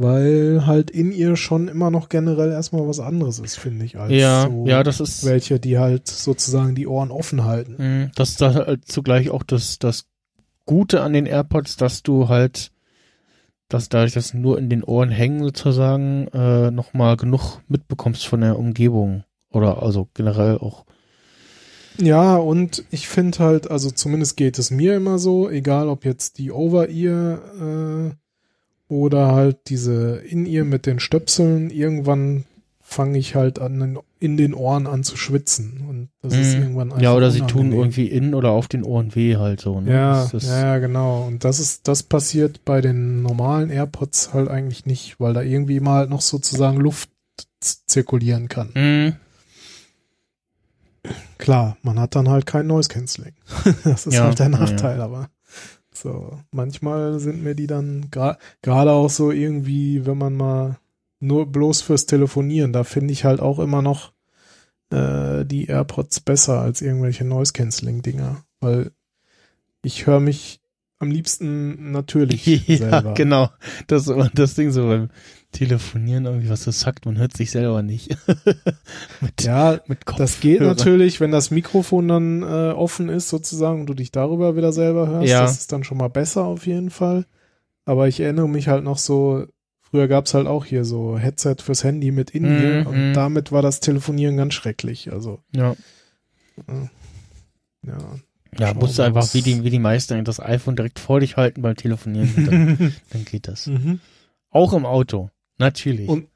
Weil halt In-Ear schon immer noch generell erstmal was anderes ist, finde ich, als
Ja,
so
ja, das ist
welche, die halt sozusagen die Ohren offen halten.
hm, das ist da halt zugleich auch das, das Gute an den AirPods, dass du halt, dass dadurch, dass nur in den Ohren hängen sozusagen, äh, nochmal genug mitbekommst von der Umgebung. Oder also generell auch.
Ja, und ich finde halt, also zumindest geht es mir immer so, egal ob jetzt die Over-Ear äh, oder halt diese In-Ear mit den Stöpseln, irgendwann fange ich halt an, in den Ohren an zu schwitzen. Und das ist
Mhm.
irgendwann einfach
Ja, oder sie tun
unangenehm.
irgendwie in oder auf den Ohren weh halt so. Ne?
Ja,
ist,
ja, ja, genau. Und das ist, das passiert bei den normalen AirPods halt eigentlich nicht, weil da irgendwie immer halt noch sozusagen Luft zirkulieren kann.
Hm,
Klar, man hat dann halt kein Noise Cancelling. *laughs* das ist
Ja,
halt der
ja,
Nachteil, aber so, manchmal sind mir die dann gra- gerade auch so irgendwie, wenn man mal nur bloß fürs Telefonieren, da finde ich halt auch immer noch äh, die AirPods besser als irgendwelche Noise Cancelling Dinger, weil ich höre mich am liebsten natürlich *laughs*
ja,
selber.
genau. Das das Ding so beim Telefonieren irgendwie, was das sagt, man hört sich selber nicht. *laughs* mit,
Ja,
mit.
Das geht natürlich, wenn das Mikrofon dann äh, offen ist sozusagen und du dich darüber wieder selber hörst.
Ja.
Das ist dann schon mal besser auf jeden Fall. Aber ich erinnere mich halt noch so, früher gab's halt auch hier so Headset fürs Handy mit in
Mhm,
und
mhm.
damit war das Telefonieren ganz schrecklich. Also,
Ja,
ja.
Ja musst du einfach wie die, wie die meisten das iPhone direkt vor dich halten beim Telefonieren. dann, *laughs* dann geht das.
Mhm.
Auch im Auto. Natürlich.
Und-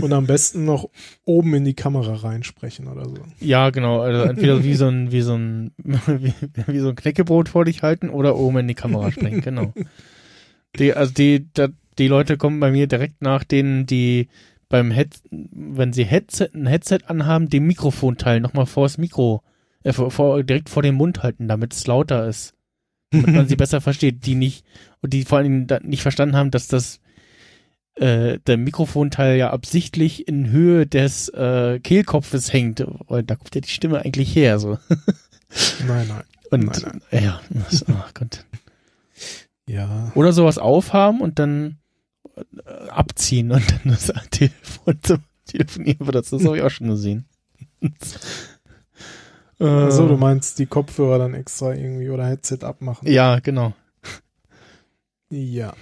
Und am besten noch oben in die Kamera reinsprechen oder so.
ja, genau. Also entweder wie so ein, wie so ein, *laughs* wie, wie so ein Knäckebrot vor dich halten oder oben in die Kamera sprechen. *laughs* Genau. Die, also die, da, die Leute kommen bei mir direkt nach denen, die beim Head, wenn sie Headset, ein Headset anhaben, den Mikrofonteil nochmal vor das Mikro, äh, vor, vor, direkt vor den Mund halten, damit es lauter ist. Damit man sie *laughs* besser versteht, die nicht, und die vor allen Dingen nicht verstanden haben, dass das äh, der Mikrofonteil ja absichtlich in Höhe des äh, Kehlkopfes hängt. Weil da kommt ja die Stimme eigentlich her. So. *laughs*
Nein, nein.
Und
Nein, nein.
ja, das, ach Gott.
Ja.
Oder sowas aufhaben und dann äh, abziehen und dann das *laughs* Telefon zum Telefonieren benutzt. Das habe ich auch schon gesehen. Äh,
Also du meinst die Kopfhörer dann extra irgendwie oder Headset abmachen?
Ja, genau.
Ja.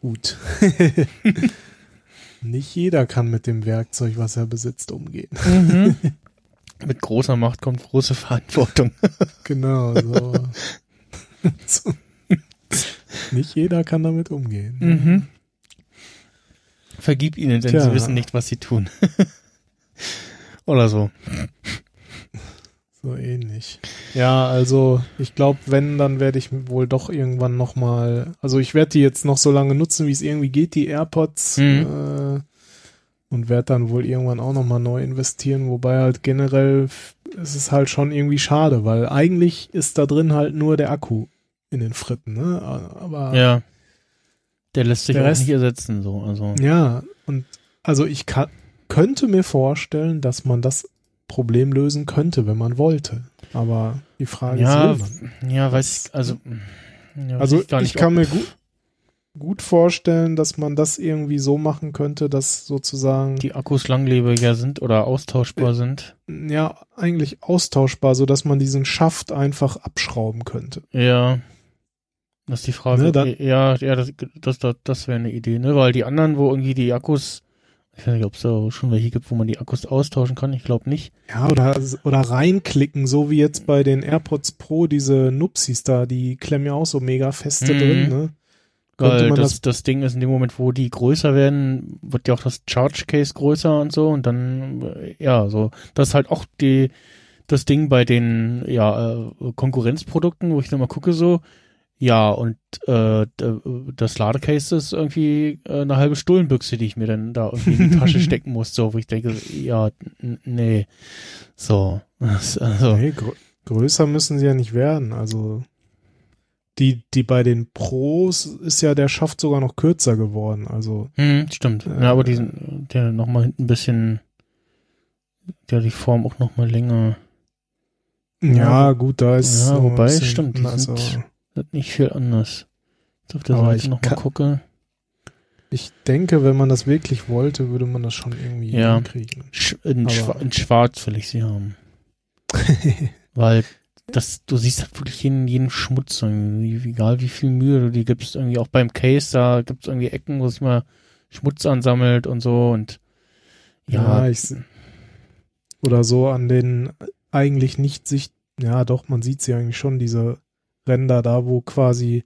Gut. *laughs* Nicht jeder kann mit dem Werkzeug, was er besitzt, umgehen.
Mhm. *laughs* Mit großer Macht kommt große Verantwortung. *laughs*
Genau, so. so. Nicht jeder kann damit umgehen.
Mhm. Vergib ihnen, denn
Tja.
sie wissen nicht, was sie tun. Oder so.
So ähnlich. Ja, also ich glaube, wenn, dann werde ich wohl doch irgendwann nochmal, also ich werde die jetzt noch so lange nutzen, wie es irgendwie geht, die AirPods.
Mhm.
Äh, und werde dann wohl irgendwann auch nochmal neu investieren, wobei halt generell ist es halt schon irgendwie schade, weil eigentlich ist da drin halt nur der Akku in den Fritten, ne? Aber
Ja. Der lässt sich
Der
auch
Rest-
nicht ersetzen, so. Also.
Ja, und also ich kann, könnte mir vorstellen, dass man das Problem lösen könnte, wenn man wollte. Aber die Frage
Ja,
ist, will man?
ja, weiß ich, also, Ja,
Also ich
nicht,
kann mir gut, gut vorstellen, dass man das irgendwie so machen könnte, dass sozusagen
die Akkus langlebiger sind oder austauschbar sind.
ja eigentlich austauschbar, so dass man diesen Schaft einfach abschrauben könnte.
Ja. Das ist die Frage.
Ne,
ja, ja, das, das, das, das wäre eine Idee, ne? Weil die anderen, wo irgendwie die Akkus, ich weiß nicht, ob es da schon welche gibt, wo man die Akkus austauschen kann, ich glaube nicht.
Ja, oder, oder reinklicken, so wie jetzt bei den AirPods Pro, diese Nupsis da, die klemmen ja auch so mega feste
Mhm.
drin, ne?
Weil das,
das,
das Ding ist in dem Moment, wo die größer werden, wird ja auch das Charge Case größer und so und dann, äh, ja, so, das ist halt auch die, das Ding bei den, ja, äh, Konkurrenzprodukten, wo ich dann mal gucke so, ja, und äh, d- das Ladecase ist irgendwie äh, eine halbe Stullenbüchse, die ich mir dann da irgendwie in die Tasche *laughs* stecken muss, so, wo ich denke, ja, nee, so, *laughs* also,
nee, grö größer müssen sie ja nicht werden, also. Die, die bei den Pros ist ja der Schaft sogar noch kürzer geworden, also.
Hm, stimmt,
Äh,
ja, aber die sind, der nochmal hinten ein bisschen, ja, die Form auch nochmal länger.
ja,
Ja,
gut, da ist
ja, wobei, stimmt, die sind- ist nicht viel anders. Jetzt auf der
Aber
Seite
ich
nochmal gucke.
ich denke, wenn man das wirklich wollte, würde man das schon irgendwie
Ja.
hinkriegen.
Sch in, Schwa in Schwarz will ich sie haben. *laughs* Weil das, du siehst halt wirklich jeden, jeden Schmutz, irgendwie, egal wie viel Mühe du dir gibst, irgendwie auch beim Case, da gibt's irgendwie Ecken, wo sich mal Schmutz ansammelt und so und
Ja,
ja,
ich, oder so an den eigentlich nicht sicht, ja doch, man sieht sie eigentlich schon, diese Ränder da, wo quasi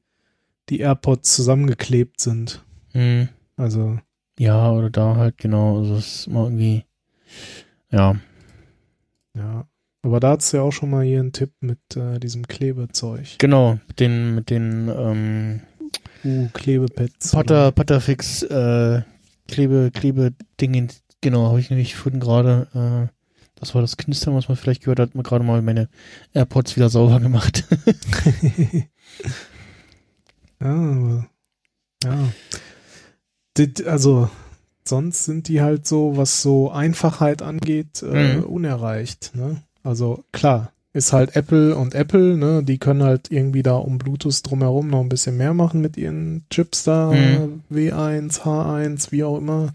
die AirPods zusammengeklebt sind.
hm,
Also,
ja, oder da halt, genau, also es ist immer irgendwie, ja,
ja. Aber da hat's ja auch schon mal hier einen Tipp mit äh, diesem Klebezeug.
genau, mit den, mit den, ähm,
Uh, Klebepads.
Potter, Potterfix, äh, Klebe, Klebe-Dingen, genau, habe ich nämlich vorhin gerade, äh, das war das Knistern, was man vielleicht gehört hat, mir gerade mal meine AirPods wieder sauber gemacht. *laughs* *laughs*
ja, aber, ja. Also, sonst sind die halt so, was so Einfachheit angeht, äh,
Mhm.
unerreicht. Ne? Also klar, ist halt Apple und Apple, ne? Die können halt irgendwie da um Bluetooth drumherum noch ein bisschen mehr machen mit ihren Chips da,
Mhm.
W1, H1, wie auch immer.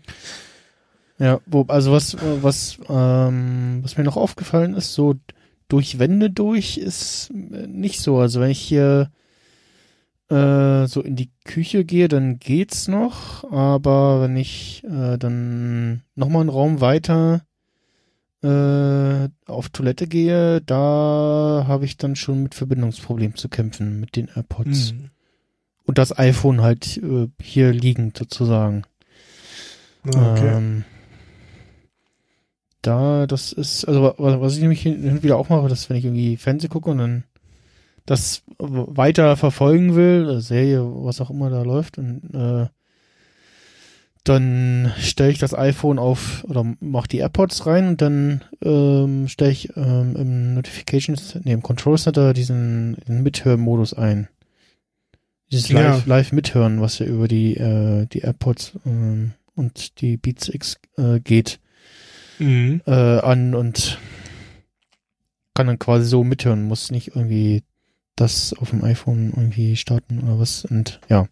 Ja, wo, also was, was, ähm, was mir noch aufgefallen ist, so durch Wände durch ist äh, nicht so. Also wenn ich hier äh, so in die Küche gehe, dann geht's noch, aber wenn ich äh, dann nochmal einen Raum weiter äh, auf Toilette gehe, da habe ich dann schon mit Verbindungsproblemen zu kämpfen mit den AirPods.
Mhm.
Und das iPhone halt äh, hier liegend sozusagen.
Ah, Okay.
Ähm, da, das ist, also wa- was ich nämlich hin hin und wieder auch mache, dass wenn ich irgendwie Fernsehen gucke und dann das weiter verfolgen will, äh, Serie, was auch immer da läuft, und äh, dann stelle ich das iPhone auf oder mache die AirPods rein und dann ähm, stelle ich ähm, im Notifications, nee, im Control Center diesen, diesen Mithörmodus ein. Dieses
Ja.
Live, Live Mithören, was ja über die, äh, die AirPods ähm, und die Beats X äh, geht,
Mhm.
äh, an und kann dann quasi so mithören, muss nicht irgendwie das auf dem iPhone irgendwie starten oder was und ja.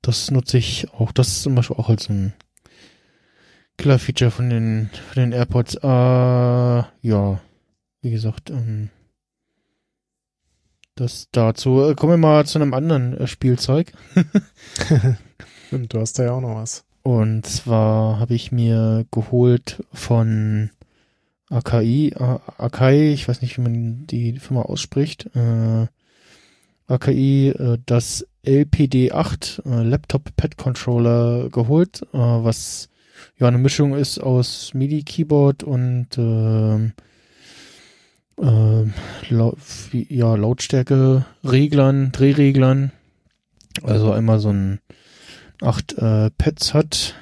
Das nutze ich auch, das ist zum Beispiel auch als ein Killer-Feature von den, von den AirPods. Äh, ja, wie gesagt, ähm, das dazu. Äh, kommen wir mal zu einem anderen äh, Spielzeug. *laughs*
Stimmt, du hast da ja auch noch was.
Und zwar habe ich mir geholt von AKI, äh, Akai, ich weiß nicht, wie man die Firma ausspricht, äh, AKI, äh, das LPD8 äh, Laptop Pad Controller geholt, äh, was ja eine Mischung ist aus MIDI Keyboard und ähm, ähm, lau ja, Lautstärke Reglern, Drehreglern. Also einmal so ein acht äh, Pads hat,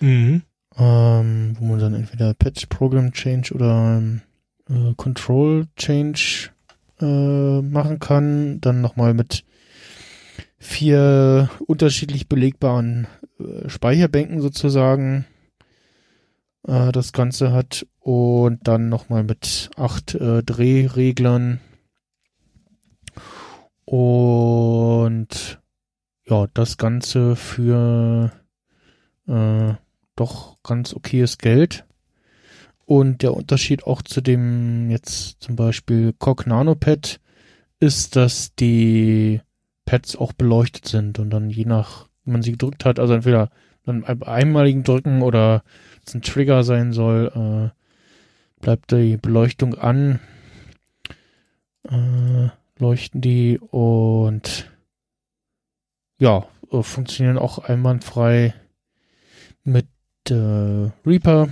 Mhm.
ähm, wo man dann entweder Patch Program Change oder ähm, äh, Control Change äh, machen kann. Dann nochmal mit vier unterschiedlich belegbaren äh, Speicherbänken sozusagen äh, das Ganze hat und dann nochmal mit acht äh, Drehreglern Und ja, das Ganze für äh, doch ganz okayes Geld. Und der Unterschied auch zu dem jetzt zum Beispiel Cock Nanopad ist, dass die Pads auch beleuchtet sind und dann je nach, wie man sie gedrückt hat, also entweder dann einmaligen Drücken oder es ein Trigger sein soll, äh, bleibt die Beleuchtung an, äh, leuchten die und ja, äh, funktionieren auch einwandfrei mit äh, Reaper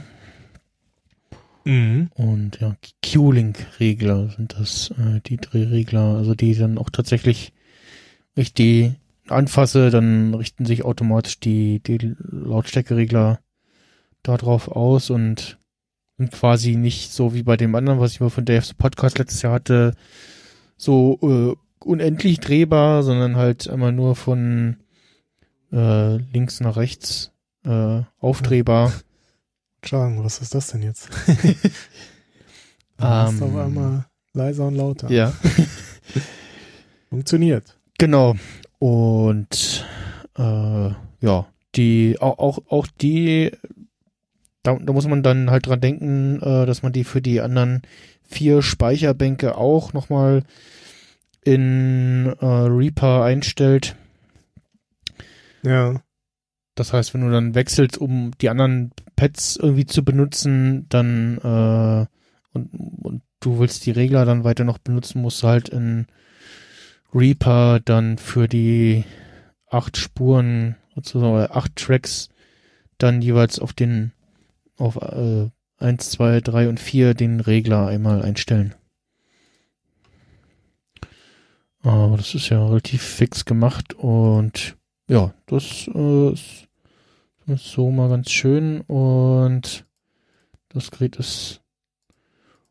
Mhm.
und ja, Q-Link-Regler sind das, äh, die Drehregler, also die dann auch tatsächlich, wenn ich die anfasse, dann richten sich automatisch die, die Lautstärkeregler darauf aus und sind quasi nicht so wie bei dem anderen, was ich mal von Dave's Podcast letztes Jahr hatte, so äh, unendlich drehbar, sondern halt einmal nur von äh, links nach rechts äh, aufdrehbar. *laughs*
Entschuldigung, was ist das denn jetzt? *laughs*
Ähm,
ist auf einmal leiser und lauter.
Ja. *laughs*
Funktioniert.
Genau. Und äh, ja, die auch auch, auch die da, da muss man dann halt dran denken, äh, dass man die für die anderen vier Speicherbänke auch nochmal in äh, Reaper einstellt.
Ja.
Das heißt, wenn du dann wechselst, um die anderen Pads irgendwie zu benutzen, dann äh, und, und du willst die Regler dann weiter noch benutzen, musst du halt in Reaper dann für die acht Spuren, sozusagen acht Tracks dann jeweils auf den auf äh, 1, 2, 3 und 4 den Regler einmal einstellen. Aber das ist ja relativ fix gemacht und ja, das äh, ist, so mal ganz schön und das Gerät ist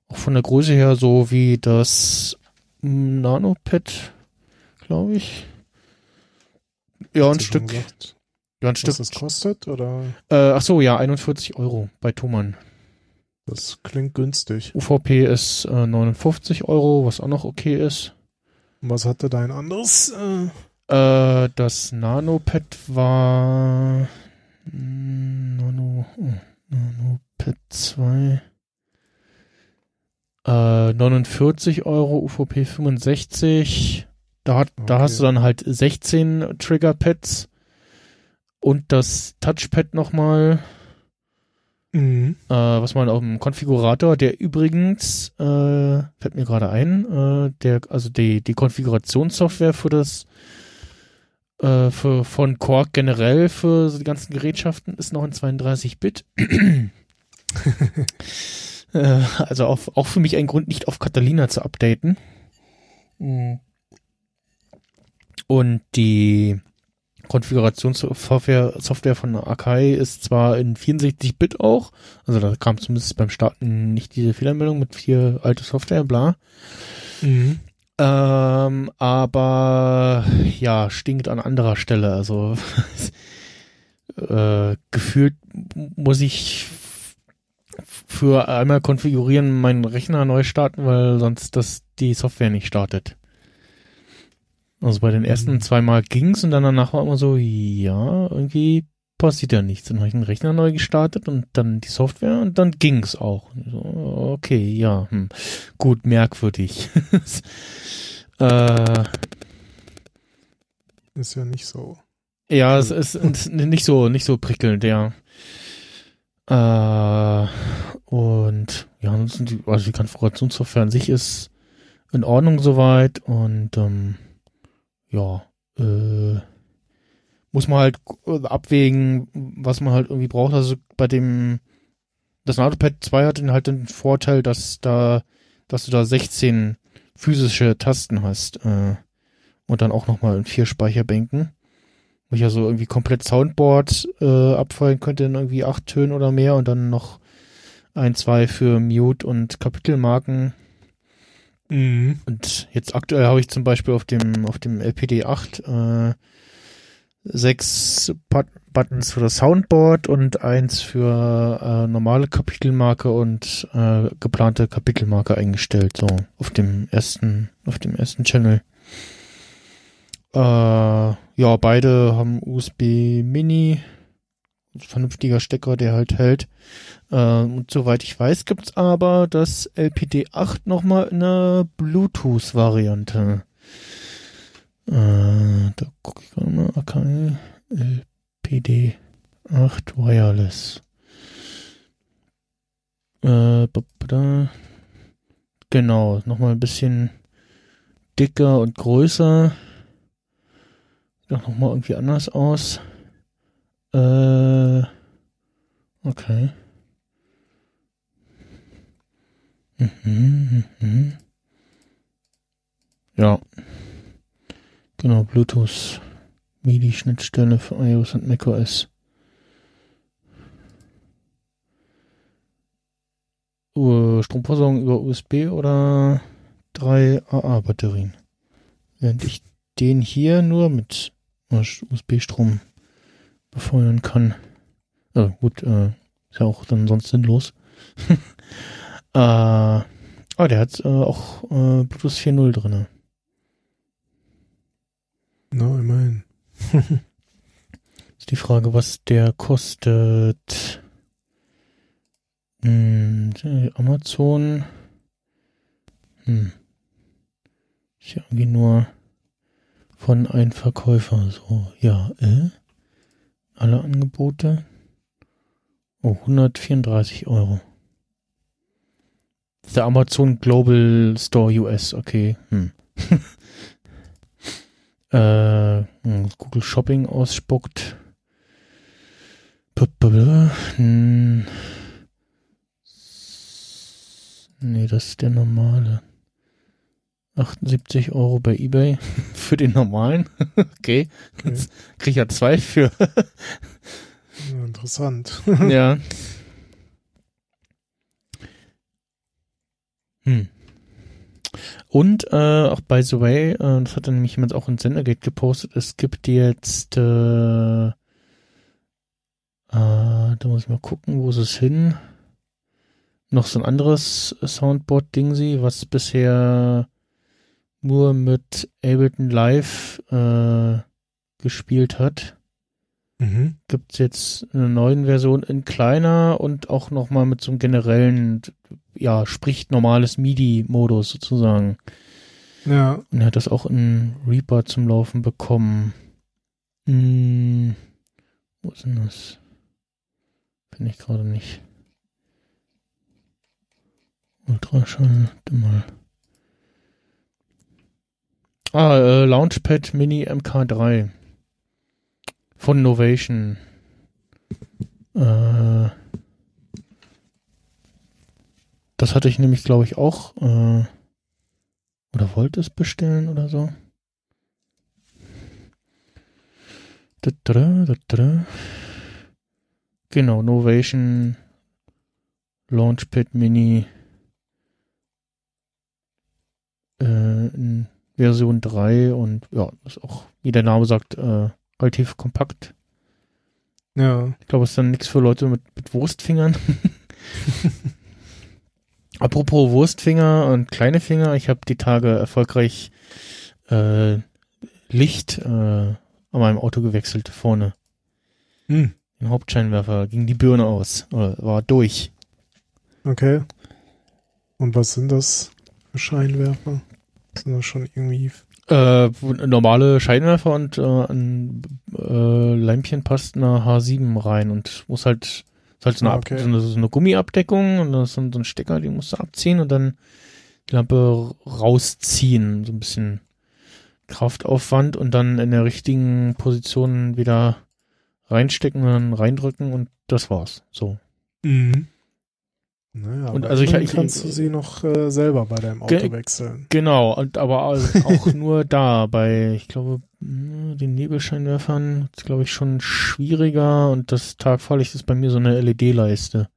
auch von der Größe her so wie das Nanopad, glaube ich. Ja, ein Stück,
gesagt,
ja, ein
was
Stück.
das kostet? Oder
Äh, ach so, ja, 41 Euro bei Thomann.
das klingt günstig.
UVP ist äh, 59 Euro, was auch noch okay ist.
Was hatte dein anderes? Äh,
Äh, das Nanopad war mm, Nano, oh, Nanopad 2. Äh, 49 Euro, UVP 65. Da, hat, da
Okay.
hast du dann halt 16 Triggerpads und das Touchpad nochmal.
Mhm.
äh, was man auf dem Konfigurator, der übrigens, äh, fällt mir gerade ein, äh, der, also die, die Konfigurationssoftware für das, äh, für, von Quark generell für so die ganzen Gerätschaften ist noch in 32-Bit. *clears throat* äh, also auch, auch für mich ein Grund, nicht auf Catalina zu updaten. Mm. Und die Konfigurationssoftware Software von Akai ist zwar in 64-Bit auch, also da kam zumindest beim Starten nicht diese Fehlermeldung mit vier alte Software, bla.
Mhm.
Ähm, aber ja, stinkt an anderer Stelle. Also *laughs* äh, gefühlt muss ich für einmal konfigurieren meinen Rechner neu starten, weil sonst das die Software nicht startet. Also bei den ersten
Mhm.
zweimal ging's und dann danach war immer so, ja, irgendwie passiert ja nichts. Dann habe ich den Rechner neu gestartet und dann die Software und dann ging's auch. So, okay, ja, hm. gut, merkwürdig. *laughs* äh,
Ist ja nicht so.
ja, es ist, ist nicht so, nicht so prickelnd, ja. Äh, und ja, ansonsten die, also die Konfigurationssoftware an sich ist in Ordnung soweit und ähm, ja, äh, muss man halt äh, abwägen, was man halt irgendwie braucht. Also bei dem das Notepad 2 hat halt den Vorteil, dass da, dass du da 16 physische Tasten hast äh, und dann auch nochmal in vier Speicherbänken. Wo ich also irgendwie komplett Soundboard äh, abfeuern könnte in irgendwie acht Tönen oder mehr und dann noch ein, zwei für Mute und Kapitelmarken.
Mhm.
Und jetzt aktuell habe ich zum Beispiel auf dem, auf dem LPD 8 äh, sechs But Buttons für das Soundboard und eins für äh, normale Kapitelmarke und äh, geplante Kapitelmarke eingestellt, so auf dem ersten, auf dem ersten Channel. Äh, ja, beide haben USB Mini. Vernünftiger Stecker, der halt hält. Äh, und soweit ich weiß, gibt's aber das LPD8 nochmal in einer Bluetooth-Variante. Äh, da gucke ich gerade mal. Okay. LPD8 Wireless. Äh, genau, nochmal ein bisschen dicker und größer. Sieht auch nochmal irgendwie anders aus. Äh, okay. Mhm, mhm. Ja. Genau, Bluetooth MIDI-Schnittstelle für iOS und macOS. Uh, Stromversorgung über USB oder drei AA-Batterien. Während ich den hier nur mit USB-Strom befeuern kann. Also gut, äh, ist ja auch dann sonst sinnlos. *laughs* äh, aber der hat äh, auch äh, Bluetooth 4.0 drinne.
Na, no, immerhin. *laughs*
ist die Frage, was der kostet. Hm, Amazon. Hm. Ist ja irgendwie nur von einem Verkäufer. So, ja, äh? Alle Angebote. Oh, 134 Euro. Der Amazon Global Store US, okay. Hm. *laughs* äh, hm, Google Shopping ausspuckt. Hm. Nee, das ist der normale. 78 Euro bei eBay *laughs* für den normalen. *laughs* okay. okay. krieg ich ja zwei für.
ja, interessant. *laughs*
ja. Hm. Und äh, auch by the way, äh, das hat dann nämlich jemand auch in Sendergate gepostet, es gibt jetzt äh, äh, da muss ich mal gucken, wo ist es hin? Noch so ein anderes Soundboard-Ding was bisher nur mit Ableton Live äh, gespielt hat. Mhm. Gibt es jetzt eine neue Version in kleiner und auch nochmal mit so einem generellen, ja, spricht normales MIDI-Modus sozusagen.
Ja.
Und er hat das auch in Reaper zum Laufen bekommen. Hm, wo ist denn das? Finde ich gerade nicht. Ultraschall, mal. Ah, äh, Launchpad Mini MK3 von Novation. Äh, das hatte ich nämlich, glaube ich, auch. Äh, oder wollte es bestellen oder so. Genau, Novation Launchpad Mini äh, Version 3 und ja, ist auch, wie der Name sagt, äh, relativ kompakt.
Ja.
Ich glaube, es ist dann nichts für Leute mit, mit Wurstfingern. *laughs* Apropos Wurstfinger und kleine Finger, ich habe die Tage erfolgreich äh, Licht äh, an meinem Auto gewechselt vorne. Hm. Den Hauptscheinwerfer ging die Birne aus, oder war durch.
Okay. Und was sind das für Scheinwerfer? Sind das schon irgendwie
äh, normale Scheinwerfer und äh, ein äh, Lämpchen passt eine H7 rein und muss halt, ist halt so eine, okay. so eine, so eine Gummiabdeckung und das ist so ein Stecker, den musst du abziehen und dann die Lampe rausziehen. So ein bisschen Kraftaufwand und dann in der richtigen Position wieder reinstecken und dann reindrücken und das war's. So.
Mhm. Naja, und also ich, ich kannst du sie noch äh, selber bei deinem Auto ge wechseln.
Genau, und aber *laughs* auch nur da bei, ich glaube, hm, den Nebelscheinwerfern ist glaube ich schon schwieriger und das Tagfahrlicht ist bei mir so eine LED-Leiste.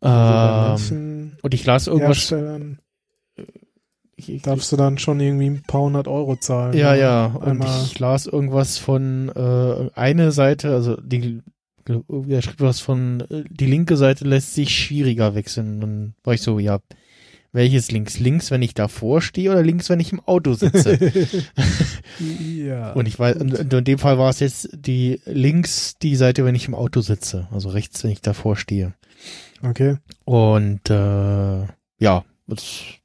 Also ähm, und ich las irgendwas.
Ich, ich, darfst du dann schon irgendwie ein paar hundert Euro zahlen.
Ja, ne? ja. Und ich las irgendwas von äh, eine Seite, also die er schrieb was von, äh, die linke Seite lässt sich schwieriger wechseln. Dann war ich so, ja, welches links? Links, wenn ich davor stehe oder links, wenn ich im Auto sitze? *laughs* *laughs*
ja.
und ich weiß, und in dem Fall war es jetzt die links die Seite, wenn ich im Auto sitze, also rechts, wenn ich davor stehe.
Okay.
Und äh, ja, das,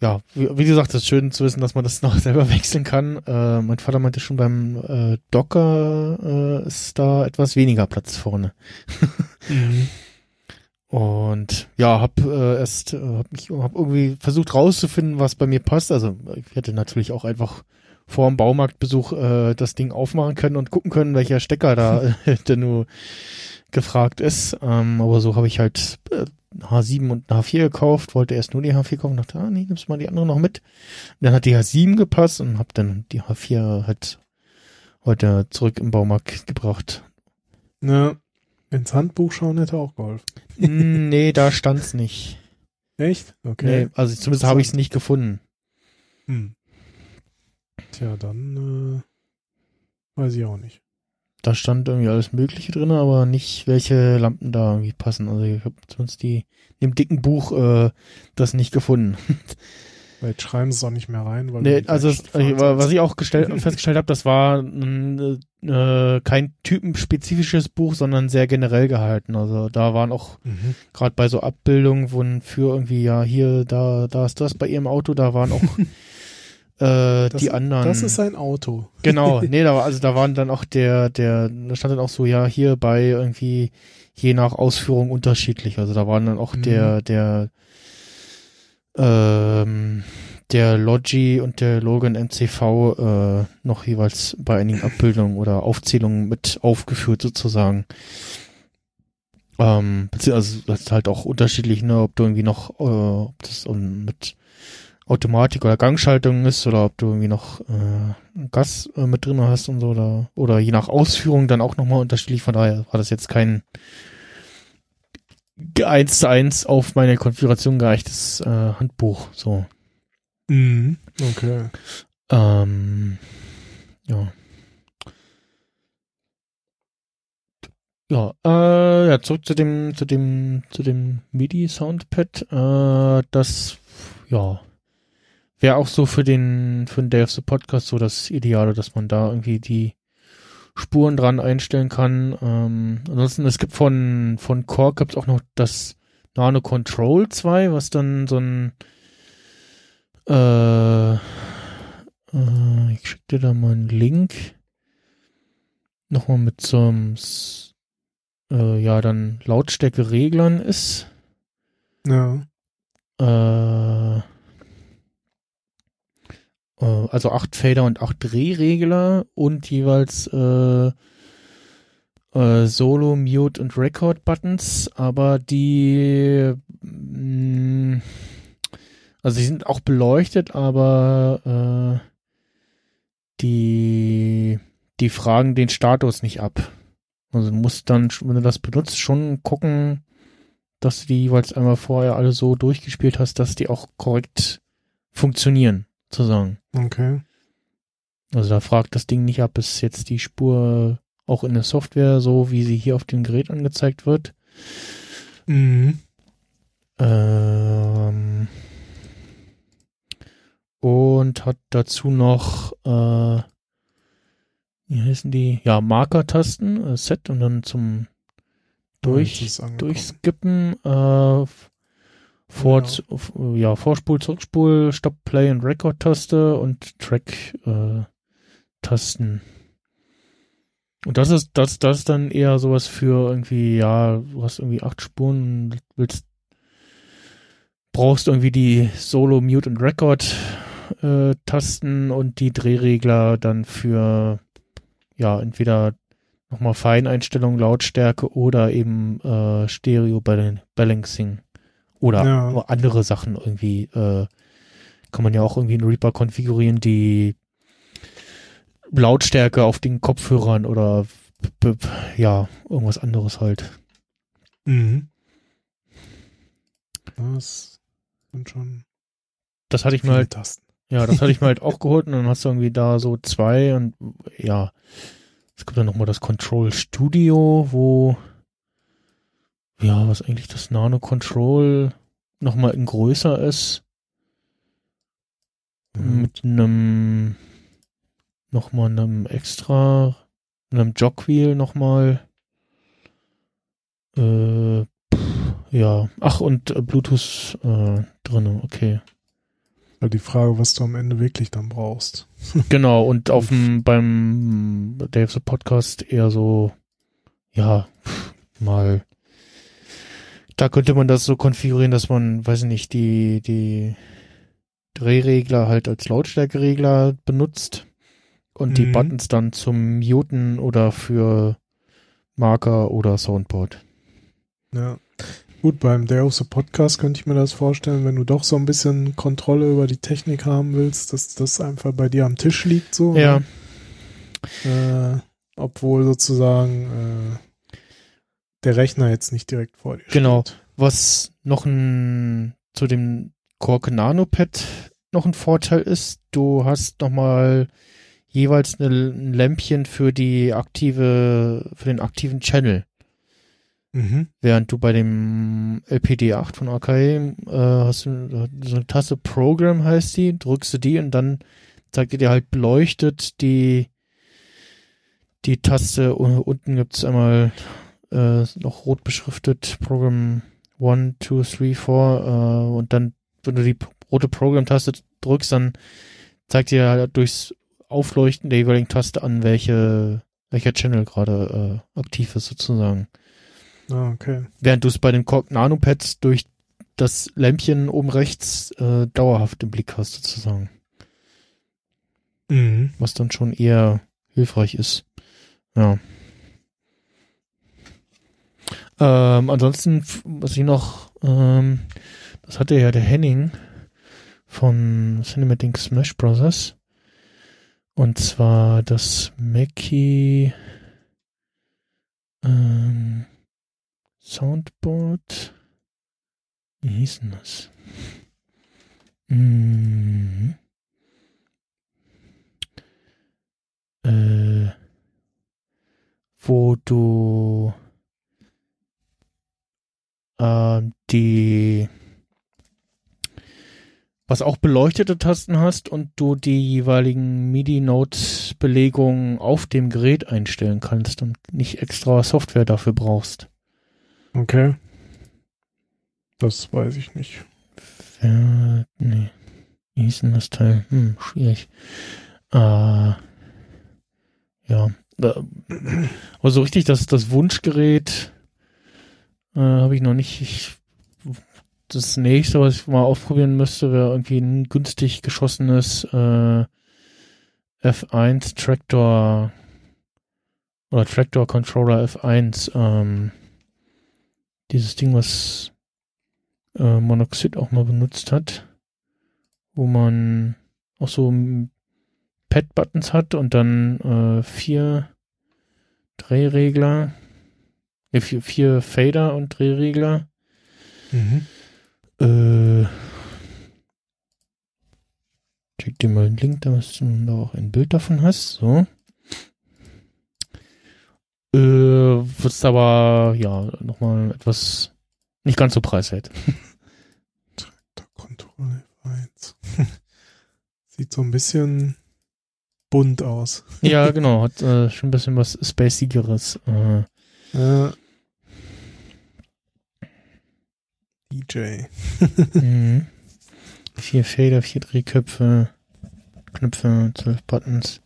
ja, wie, wie gesagt, es ist schön zu wissen, dass man das *laughs* noch selber wechseln kann. Äh, mein Vater meinte schon beim äh, Docker äh, ist da etwas weniger Platz vorne.
Mhm.
Und ja, hab äh, erst äh, hab mich hab irgendwie versucht rauszufinden, was bei mir passt. Also ich hätte natürlich auch einfach vor dem Baumarktbesuch äh, das Ding aufmachen können und gucken können, welcher Stecker da *laughs* denn nur gefragt ist. Ähm, aber so habe ich halt äh, H7 und H4 gekauft, wollte erst nur die H4 kaufen, dachte, ah nee, nimmst mal die andere noch mit. Und dann hat die H7 gepasst und habe dann die H4 halt heute zurück im Baumarkt gebracht.
Ja. Ins Handbuch schauen hätte auch geholfen.
Hm, nee, da *laughs* stand's nicht.
Echt? Okay.
Nee, also zumindest habe ich es nicht gefunden.
Hm. Tja, dann äh, weiß ich auch nicht.
Da stand irgendwie alles Mögliche drin, aber nicht, welche Lampen da irgendwie passen. Also ich habe sonst die in dem dicken Buch äh, das nicht gefunden. *laughs*
Weil jetzt schreiben sie es auch nicht mehr rein. Weil
Nee, also es- äh, was ich auch gestell, *laughs* festgestellt habe, das war mm, äh, kein typenspezifisches Buch, sondern sehr generell gehalten. Also da waren auch
Mhm.
gerade bei so Abbildungen, wo für irgendwie, ja, hier, da, da ist das bei ihrem Auto, da waren auch *laughs* äh,
Das-
die anderen.
Das ist ein Auto. *laughs*
Genau, nee, da war, also da waren dann auch der, der, da stand dann auch so, ja, hier bei irgendwie je nach Ausführung unterschiedlich. Also da waren dann auch
Mhm.
der, der, ähm, der Logi und der Logan MCV äh, noch jeweils bei einigen Abbildungen oder Aufzählungen mit aufgeführt sozusagen. Ähm, ist halt auch unterschiedlich, ne, ob du irgendwie noch, äh, ob das um, mit Automatik oder Gangschaltung ist oder ob du irgendwie noch äh, Gas äh, mit drin hast und so oder oder je nach Ausführung dann auch nochmal unterschiedlich. Von daher war das jetzt kein eins zu eins auf meine Konfiguration geeichtes äh, Handbuch. So.
Mhm. Okay.
Ähm, ja. Ja, äh, ja, zurück zu dem, zu dem, zu dem MIDI-Soundpad. Äh, das, ja, wäre auch so für den, für den Day of the Podcast so das Ideale, dass man da irgendwie die Spuren dran einstellen kann. Ähm, ansonsten, es gibt von, von Korg gibt's auch noch das Nano Control 2, was dann so ein, äh, äh, ich schicke dir da mal einen Link. Nochmal mit so einem, äh, ja, dann Lautstärke-Reglern ist.
Ja.
Äh, also acht Fader und acht Drehregler und jeweils äh, äh, Solo, Mute und Record Buttons, aber die mh, also die sind auch beleuchtet, aber äh, die die fragen den Status nicht ab. Also du musst dann, wenn du das benutzt, schon gucken, dass du die jeweils einmal vorher alle so durchgespielt hast, dass die auch korrekt funktionieren, sozusagen.
Okay.
Also da fragt das Ding nicht ab, ist jetzt die Spur auch in der Software so, wie sie hier auf dem Gerät angezeigt wird.
Mhm.
Ähm, und hat dazu noch, äh, wie heißen die? Ja, Markertasten, äh, Set und dann zum durch, durchskippen, äh, vor, f- ja, Vorspul, Zurückspul, Stop, Play und Record-Taste und Track, äh, Tasten. Und das ist, das, das ist dann eher sowas für irgendwie, ja, du hast irgendwie acht Spuren und willst, brauchst irgendwie die Solo, Mute und Record, äh, Tasten und die Drehregler dann für, ja, entweder nochmal Feineinstellung, Lautstärke oder eben äh, Stereo Bal- Balancing oder
Ja.
andere Sachen irgendwie äh, kann man ja auch irgendwie in Reaper konfigurieren, die Lautstärke auf den Kopfhörern oder ja, irgendwas anderes halt.
Mhm. Das sind schon
Das hatte ich halt,
Tasten.
ja, das hatte ich *laughs* mir halt auch geholt und dann hast du irgendwie da so zwei und ja, es gibt dann nochmal das Control Studio, wo ja, was eigentlich das Nano Control nochmal in größer ist.
Mhm.
Mit einem nochmal einem extra, einem Jogwheel nochmal. Äh, pff, ja. Ach, und äh, Bluetooth äh, drinne, okay.
Die Frage, was du am Ende wirklich dann brauchst. *laughs*
Genau, und auf dem, beim Dave's Podcast eher so, ja, mal, da könnte man das so konfigurieren, dass man, weiß ich nicht, die, die Drehregler halt als Lautstärkeregler benutzt und die
Mhm.
Buttons dann zum Muten oder für Marker oder Soundboard.
Ja. Gut, beim Day of the Podcast könnte ich mir das vorstellen, wenn du doch so ein bisschen Kontrolle über die Technik haben willst, dass das einfach bei dir am Tisch liegt, so.
Ja,
Ne? Äh, obwohl sozusagen äh, der Rechner jetzt nicht direkt vor dir
Genau.
steht.
was noch ein, zu dem Korg Nanopad noch ein Vorteil ist, du hast nochmal jeweils eine, ein Lämpchen für die aktive, für den aktiven Channel.
Mhm.
Während du bei dem LPD8 von AKE äh, hast du so eine Taste Program heißt die, drückst du die und dann zeigt dir halt beleuchtet die die Taste unten gibt's einmal äh, noch rot beschriftet Program 1, 2, 3, 4 äh, und dann, wenn du die rote Program-Taste drückst, dann zeigt dir halt durchs Aufleuchten der jeweiligen Taste an, welche welcher Channel gerade äh, aktiv ist sozusagen.
Ah, okay.
Während du es bei den Korg Nanopads durch das Lämpchen oben rechts äh, dauerhaft im Blick hast, sozusagen.
Mhm.
Was dann schon eher hilfreich ist. Ja. Ähm, ansonsten, was ich noch, ähm, das hatte ja der Henning von Cinematic Smash Brothers. Und zwar das Mackie ähm, Soundboard. Wie hieß denn das? Mhm. Äh, wo du ähm, die was auch beleuchtete Tasten hast und du die jeweiligen MIDI-Note-Belegungen auf dem Gerät einstellen kannst und nicht extra Software dafür brauchst.
Okay. Das weiß ich nicht.
Wer, nee. Wie hieß denn das Teil? Hm, schwierig. Äh, ja. Äh, Aber so richtig, das, das Wunschgerät äh, habe ich noch nicht. Ich, das nächste, was ich mal ausprobieren müsste, wäre irgendwie ein günstig geschossenes äh, F1 Tractor oder Tractor Controller F1. Ähm, dieses Ding, was äh, Monoxid auch mal benutzt hat, wo man auch so Pad-Buttons hat und dann äh, vier Drehregler, äh, vier, vier Fader und Drehregler.
Mhm.
Äh, schick dir mal einen Link, dass du da auch ein Bild davon hast. So. Äh, wird's aber, ja, nochmal etwas nicht ganz so preiswert.
Der Control F1. Sieht so ein bisschen bunt aus.
Ja, *laughs* genau, hat äh, schon ein bisschen was Spacigeres. Äh,
Äh, DJ.
mhm. Vier Fader, vier Drehköpfe, Knöpfe, zwölf Buttons,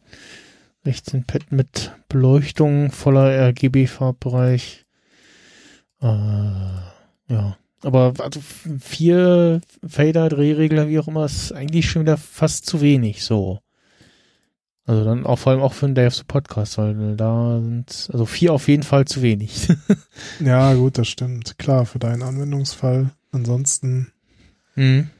16 Pad mit Beleuchtung, voller RGB-Farbbereich. Äh, ja. Aber also vier Fader, Drehregler, wie auch immer, ist eigentlich schon wieder fast zu wenig, so. Also dann auch vor allem auch für einen Day of the Podcast, weil da sind, also vier auf jeden Fall zu wenig. *laughs*
Ja, gut, das stimmt. Klar, für deinen Anwendungsfall. Ansonsten,
mhm.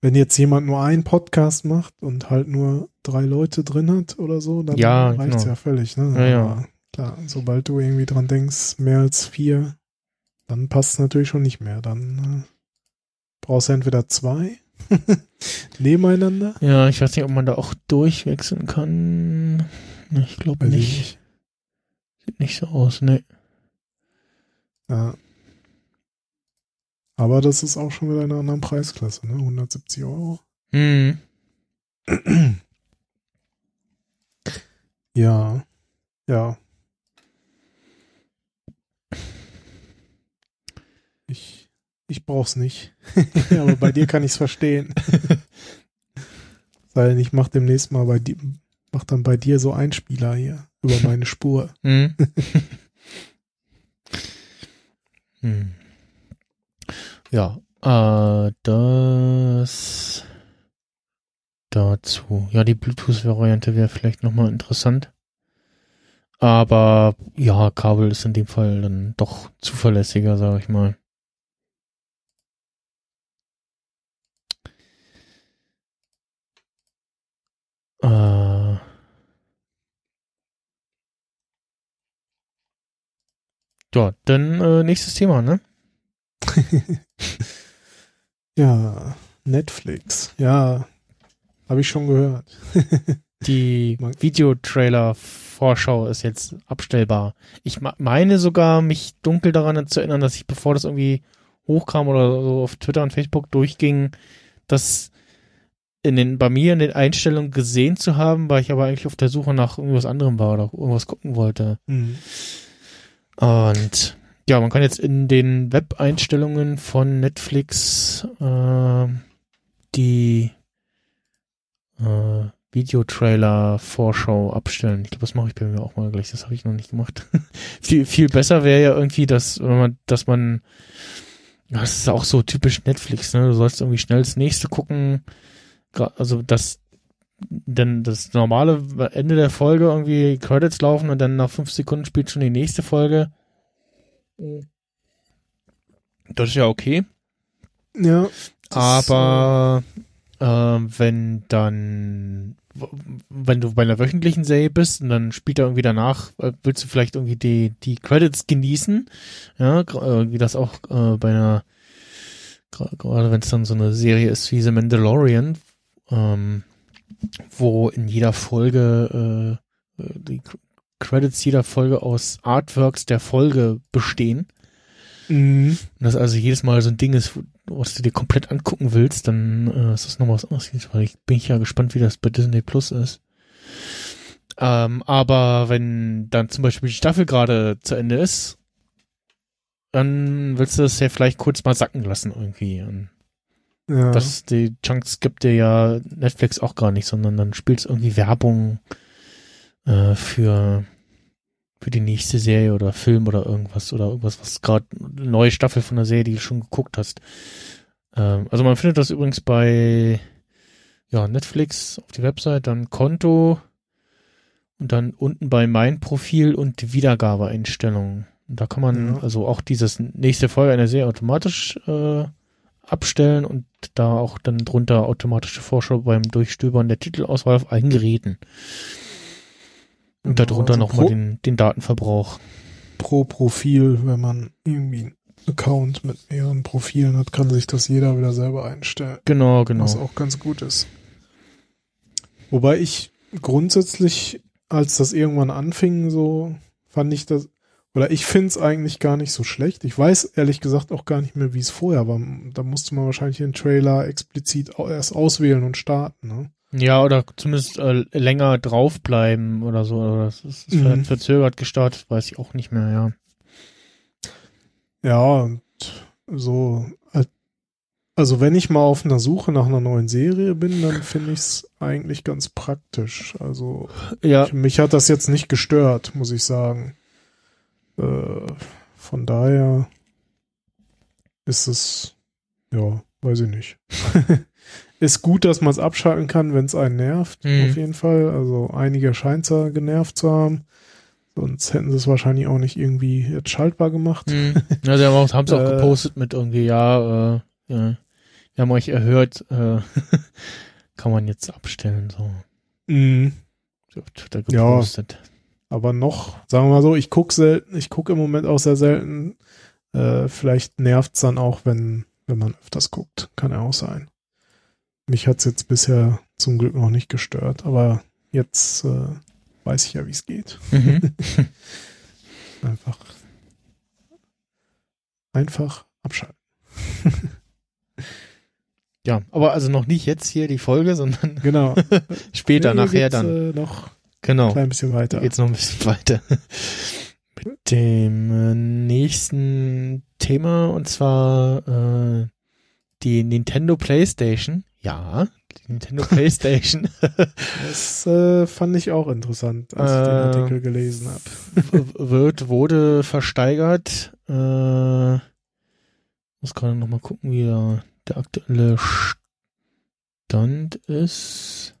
wenn jetzt jemand nur einen Podcast macht und halt nur drei Leute drin hat oder so, dann
Ja,
reicht's
genau.
ja völlig, ne?
Ja, ja.
Klar, sobald du irgendwie dran denkst, mehr als vier, dann passt es natürlich schon nicht mehr. Dann äh, brauchst du entweder zwei *laughs* nebeneinander.
Ja, ich weiß nicht, ob man da auch durchwechseln kann. Ich glaube
ich
nicht. Sieht nicht so aus, ne.
Ja. Aber das ist auch schon wieder in einer anderen Preisklasse, ne? 170 Euro.
Hm. *clears throat*
Ja. Ja. Ich, brauch's nicht. *laughs* Aber bei dir kann ich's verstehen. *laughs* Sei denn, ich mach demnächst mal bei dir, mach dann bei dir so Einspieler hier über meine Spur. *laughs*
Hm. hm. Ja, äh, das dazu. Ja, die Bluetooth-Variante wäre vielleicht nochmal interessant. Aber ja, Kabel ist in dem Fall dann doch zuverlässiger, sage ich mal. Äh, ja, dann äh, nächstes Thema, ne? *laughs*
ja, Netflix. Ja, habe ich schon gehört. *laughs*
Die Videotrailer-Vorschau ist jetzt abstellbar. Ich meine sogar, mich dunkel daran zu erinnern, dass ich, bevor das irgendwie hochkam oder so auf Twitter und Facebook durchging, das in den, bei mir in den Einstellungen gesehen zu haben, weil ich aber eigentlich auf der Suche nach irgendwas anderem war oder irgendwas gucken wollte. Mhm. Und ja, man kann jetzt in den Web-Einstellungen von Netflix äh, die äh, Videotrailer-Vorschau abstellen. Ich glaube, das mache ich bei mir auch mal gleich. Das habe ich noch nicht gemacht. *laughs* viel, viel besser wäre ja irgendwie, dass, wenn man, dass man, das ist auch so typisch Netflix, ne? Du sollst irgendwie schnell das nächste gucken. Also das, denn das normale Ende der Folge irgendwie Credits laufen und dann nach fünf Sekunden spielt schon die nächste Folge. Das ist ja okay.
Ja.
Aber äh, wenn dann wenn du bei einer wöchentlichen Serie bist und dann spielt er irgendwie danach, äh, willst du vielleicht irgendwie die, die Credits genießen, ja, äh, wie das auch äh, bei einer, gerade wenn es dann so eine Serie ist wie The Mandalorian, ähm, wo in jeder Folge äh, die Credits jeder Folge aus Artworks der Folge bestehen. Mhm. Und das also jedes Mal so ein Ding ist, was du dir komplett angucken willst, dann äh, ist das nochmal was anderes. Weil ich bin ja gespannt, wie das bei Disney Plus ist. Ähm, aber wenn dann zum Beispiel die Staffel gerade zu Ende ist, dann willst du das ja vielleicht kurz mal sacken lassen irgendwie. Und ja. Das, die Chunks gibt dir ja Netflix auch gar nicht, sondern dann spielst irgendwie Werbung äh, für für die nächste Serie oder Film oder irgendwas oder irgendwas, was gerade eine neue Staffel von der Serie, die du schon geguckt hast. Ähm, also man findet das übrigens bei ja, Netflix auf die Website, dann Konto und dann unten bei Mein Profil und Wiedergabeeinstellungen. Und da kann man ja. also auch dieses nächste Folge einer Serie automatisch äh, abstellen und da auch dann drunter automatische Vorschau beim Durchstöbern der Titelauswahl auf allen Geräten. Und genau, darunter also nochmal den, den Datenverbrauch.
Pro Profil, wenn man irgendwie einen Account mit mehreren Profilen hat, kann sich das jeder wieder selber einstellen.
Genau, genau.
Was auch ganz gut ist. Wobei ich grundsätzlich, als das irgendwann anfing, so fand ich das, oder ich finde es eigentlich gar nicht so schlecht. Ich weiß ehrlich gesagt auch gar nicht mehr, wie es vorher war. Da musste man wahrscheinlich den Trailer explizit erst auswählen und starten. Ne?
Ja, oder zumindest äh, länger draufbleiben oder so. Oder das ist, ist mhm. verzögert gestartet, weiß ich auch nicht mehr, ja.
Ja, und so, also wenn ich mal auf einer Suche nach einer neuen Serie bin, dann finde ich es eigentlich ganz praktisch. Also ja. Ich, mich hat das jetzt nicht gestört, muss ich sagen. Äh, von daher ist es, ja, weiß ich nicht. *laughs* ist gut, dass man es abschalten kann, wenn es einen nervt, mhm. auf jeden Fall. Also einige scheint es ja genervt zu haben. Sonst hätten sie es wahrscheinlich auch nicht irgendwie jetzt schaltbar gemacht.
Mhm. Ja, sie haben es auch, *laughs* äh, gepostet mit irgendwie, ja, äh, ja, wir haben euch erhört, äh, *laughs* kann man jetzt abstellen, so.
Mhm. Twitter gepostet. Ja, aber noch, sagen wir mal so, ich gucke selten, ich gucke im Moment auch sehr selten. Äh, vielleicht nervt es dann auch, wenn, wenn man öfters guckt. Kann ja auch sein. Mich hat es jetzt bisher zum Glück noch nicht gestört, aber jetzt äh, weiß ich ja, wie es geht. Mhm. *laughs* einfach, einfach abschalten. *laughs*
ja, aber also noch nicht jetzt hier die Folge, sondern
Genau. *laughs*
später,
Nee,
nachher dann.
Äh, noch
Genau.
klein bisschen weiter.
Geht's noch ein bisschen *laughs* weiter. Mit dem äh, nächsten Thema und zwar äh, die Nintendo PlayStation. Ja, die Nintendo *laughs* PlayStation
Das äh, fand ich auch interessant, als ich den
Äh,
Artikel gelesen habe.
wird, wurde versteigert. Äh, muss gerade noch mal gucken, wie der, der aktuelle Stand ist.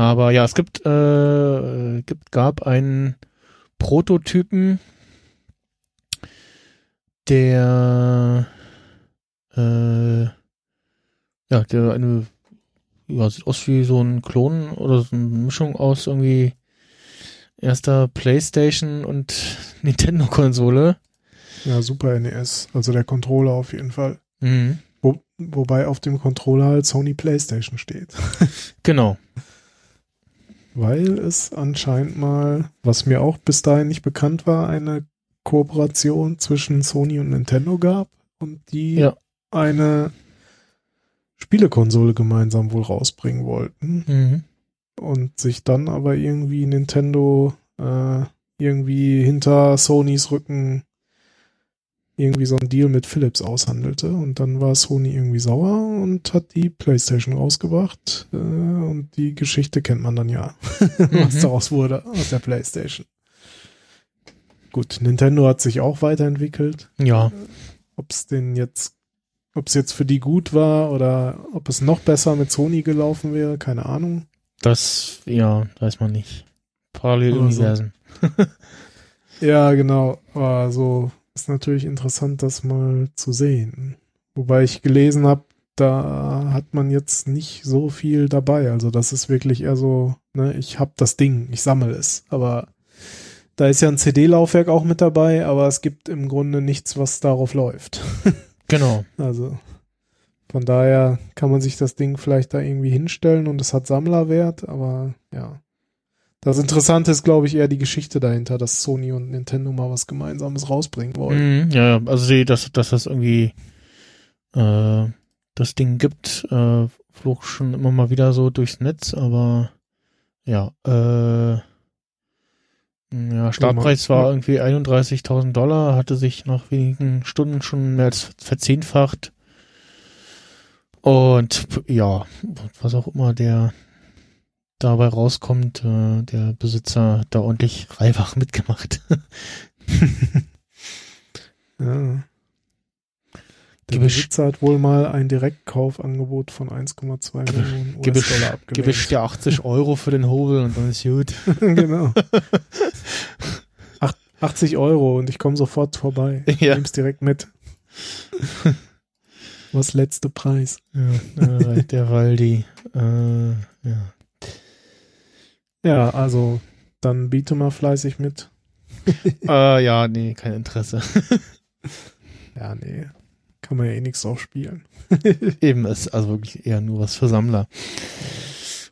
Aber ja, es gibt, äh, gibt, gab einen Prototypen, der, äh, ja, der eine, ja, sieht aus wie so ein Klon oder so eine Mischung aus irgendwie erster PlayStation und *laughs* Nintendo-Konsole.
Ja, Super NES, also der Controller auf jeden Fall.
Mhm.
Wo, wobei auf dem Controller halt Sony PlayStation steht. *laughs*
Genau.
Weil es anscheinend mal, was mir auch bis dahin nicht bekannt war, eine Kooperation zwischen Sony und Nintendo gab und die
Ja.
eine Spielekonsole gemeinsam wohl rausbringen wollten
Mhm.
und sich dann aber irgendwie Nintendo äh, irgendwie hinter Sonys Rücken irgendwie so einen Deal mit Philips aushandelte und dann war Sony irgendwie sauer und hat die PlayStation rausgebracht äh, und die Geschichte kennt man dann ja, *laughs* was
Mhm.
daraus wurde aus der PlayStation. Gut, Nintendo hat sich auch weiterentwickelt.
Ja,
Ob es denn jetzt, ob es jetzt für die gut war oder ob es noch besser mit Sony gelaufen wäre, keine Ahnung.
das, ja, weiß man nicht. Paralleluniversen. *laughs*
Ja, genau. Aber so ist natürlich interessant, das mal zu sehen. Wobei ich gelesen habe, da hat man jetzt nicht so viel dabei. Also das ist wirklich eher so, ne, ich hab das Ding, ich sammle es. Aber da ist ja ein CD-Laufwerk auch mit dabei, aber es gibt im Grunde nichts, was darauf läuft. *laughs*
Genau.
Also von daher kann man sich das Ding vielleicht da irgendwie hinstellen und es hat Sammlerwert, aber ja. Das Interessante ist, glaube ich, eher die Geschichte dahinter, dass Sony und Nintendo mal was Gemeinsames rausbringen wollen.
Mhm, ja, also die, dass, dass das irgendwie äh, das Ding gibt, äh, flog schon immer mal wieder so durchs Netz, aber ja, äh, ja, Startpreis
Ja.
war irgendwie 31.000 Dollar, hatte sich nach wenigen Stunden schon mehr als verzehnfacht. Und ja, was auch immer der dabei rauskommt, äh, der Besitzer hat da ordentlich Reibach mitgemacht. *laughs*
Ja. Der
Gewisch-
Besitzer hat wohl mal ein Direktkaufangebot von 1,2 Millionen US-Dollar
Gewisch,
abgelehnt.
gewischt ja 80 *laughs* Euro für den Hobel und dann ist gut. *laughs*
genau. Ach, 80 Euro und ich komme sofort vorbei.
Ja.
Nimm's direkt mit. Was letzte Preis?
Ja, äh, der Waldi. Äh, ja.
Ja, also dann biete mal fleißig mit. *laughs*
Äh, ja, nee, kein Interesse. *laughs*
Ja, nee. Kann man ja eh nichts drauf spielen. *laughs*
Eben ist also wirklich eher nur was für Sammler.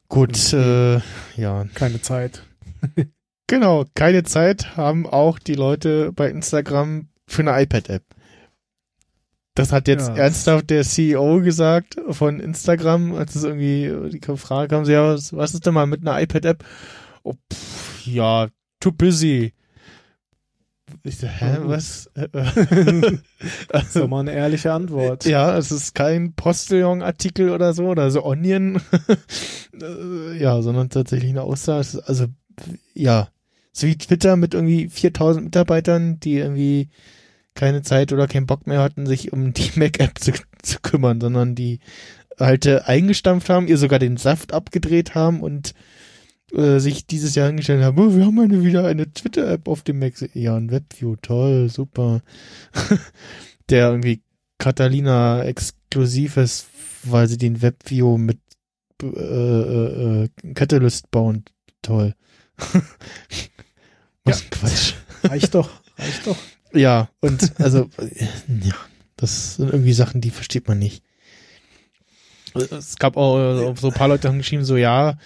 Gut, äh, ja.
Keine Zeit.
Genau, keine Zeit haben auch die Leute bei Instagram für eine iPad-App. Das hat jetzt
Ja.
ernsthaft der CEO gesagt von Instagram, als es irgendwie die Frage kam, so, ja, was, was ist denn mal mit einer iPad-App? Oh, pff, ja, too busy. Ich so, hä,
Mhm.
was?
Das ist
also,
doch mal eine ehrliche Antwort.
ja, es ist kein Postillon-Artikel oder so, oder so Onion. *laughs* Äh, ja, sondern tatsächlich eine Aussage. Also, ja, so wie Twitter mit irgendwie 4000 Mitarbeitern, die irgendwie keine Zeit oder keinen Bock mehr hatten, sich um die *laughs* Mac-App zu, zu kümmern, sondern die alte eingestampft haben, ihr sogar den Saft abgedreht haben und äh, sich dieses Jahr hingestellt haben, oh, wir haben eine, wieder eine Twitter-App auf dem Mac. Ja, ein Webview, toll, super. *laughs* Der irgendwie Catalina exklusiv ist, weil sie den Webview mit äh, äh, äh, Catalyst bauen. Toll. *laughs* Was ein Quatsch.
Reicht doch, reicht doch.
Ja, und also, äh, ja, das sind irgendwie Sachen, die versteht man nicht. Es gab auch äh, so ein paar Leute haben geschrieben, so ja,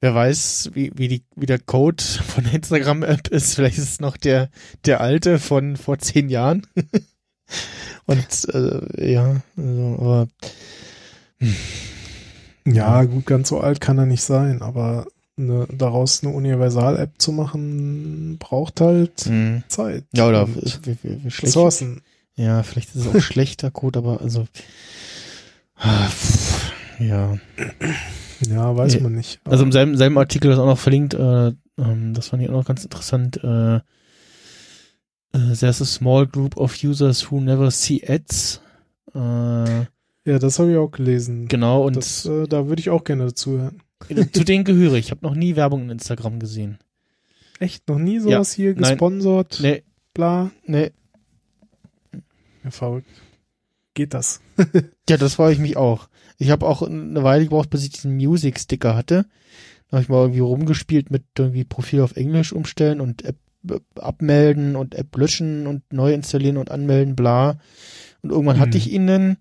wer weiß, wie, wie, die, wie der Code von der Instagram-App ist. Vielleicht ist es noch der, der alte von vor zehn Jahren. *laughs* und äh, ja, also, aber
Ja, gut, ganz so alt kann er nicht sein, aber eine, daraus eine Universal-App zu machen, braucht halt
Mhm.
Zeit.
Ja, oder
und
w- w- w- schlecht.
Ressourcen.
Ja, vielleicht ist es auch *laughs* schlechter Code, aber also. *sighs* Ja.
Ja, weiß man nicht.
Also im selben, selben Artikel ist auch noch verlinkt, äh, ähm, das fand ich auch noch ganz interessant. Äh, äh, there's a small group of users who never see ads. Äh,
ja, das habe ich auch gelesen.
genau, und
das, äh, da würde ich auch gerne dazu hören.
Zu denen gehöre ich. Ich habe noch nie Werbung in Instagram gesehen.
Echt, noch nie sowas hier
nein.
gesponsert,
Nee,
bla.
nee.
Ja, verrückt. Geht das? *laughs*
Ja, das war ich mich auch. Ich habe auch eine Weile gebraucht, bis ich diesen Music-Sticker hatte. Da habe ich mal irgendwie rumgespielt mit irgendwie Profil auf Englisch umstellen und App äh, abmelden und App löschen und neu installieren und anmelden, bla. Und irgendwann
Mhm.
hatte ich ihn dann,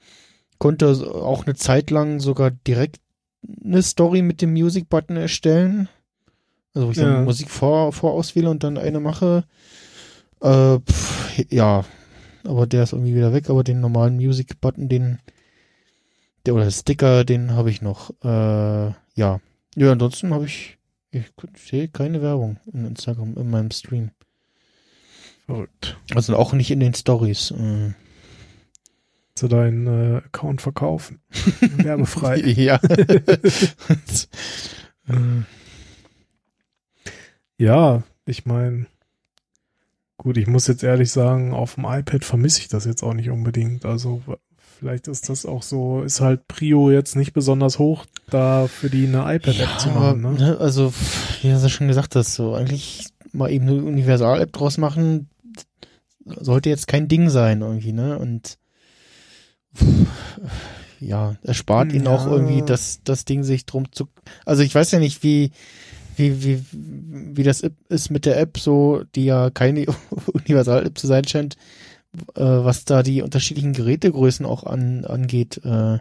konnte auch eine Zeit lang sogar direkt eine Story mit dem Music-Button erstellen. Also wo ich
Ja.
dann Musik vor, vorauswähle und dann eine mache. Äh, pff, ja, aber der ist irgendwie wieder weg, aber den normalen Music-Button, den der oder Sticker, den habe ich noch. Äh, ja. Ja, ansonsten habe ich, ich sehe keine Werbung in Instagram in meinem Stream.
Verrückt.
Also auch nicht in den Stories. Äh.
Zu deinen äh, Account verkaufen. *laughs* Werbefrei. *laughs*
ja. *laughs* Äh,
Ja, ich meine, gut, ich muss jetzt ehrlich sagen, auf dem iPad vermisse ich das jetzt auch nicht unbedingt. Also vielleicht ist das auch so, ist halt Prio jetzt nicht besonders hoch, da für die eine iPad-App zu
aber,
machen. Ne?
ne, also, wie du schon gesagt hast, so eigentlich mal eben eine Universal-App draus machen, sollte jetzt kein Ding sein irgendwie, ne? Und ja, erspart ihnen auch
Ja.
irgendwie das, das Ding sich drum zu. Also ich weiß ja nicht, wie, wie, wie, wie das ist mit der App, so, die ja keine *laughs* Universal-App zu sein scheint, äh, was da die unterschiedlichen Gerätegrößen auch an, angeht. Äh,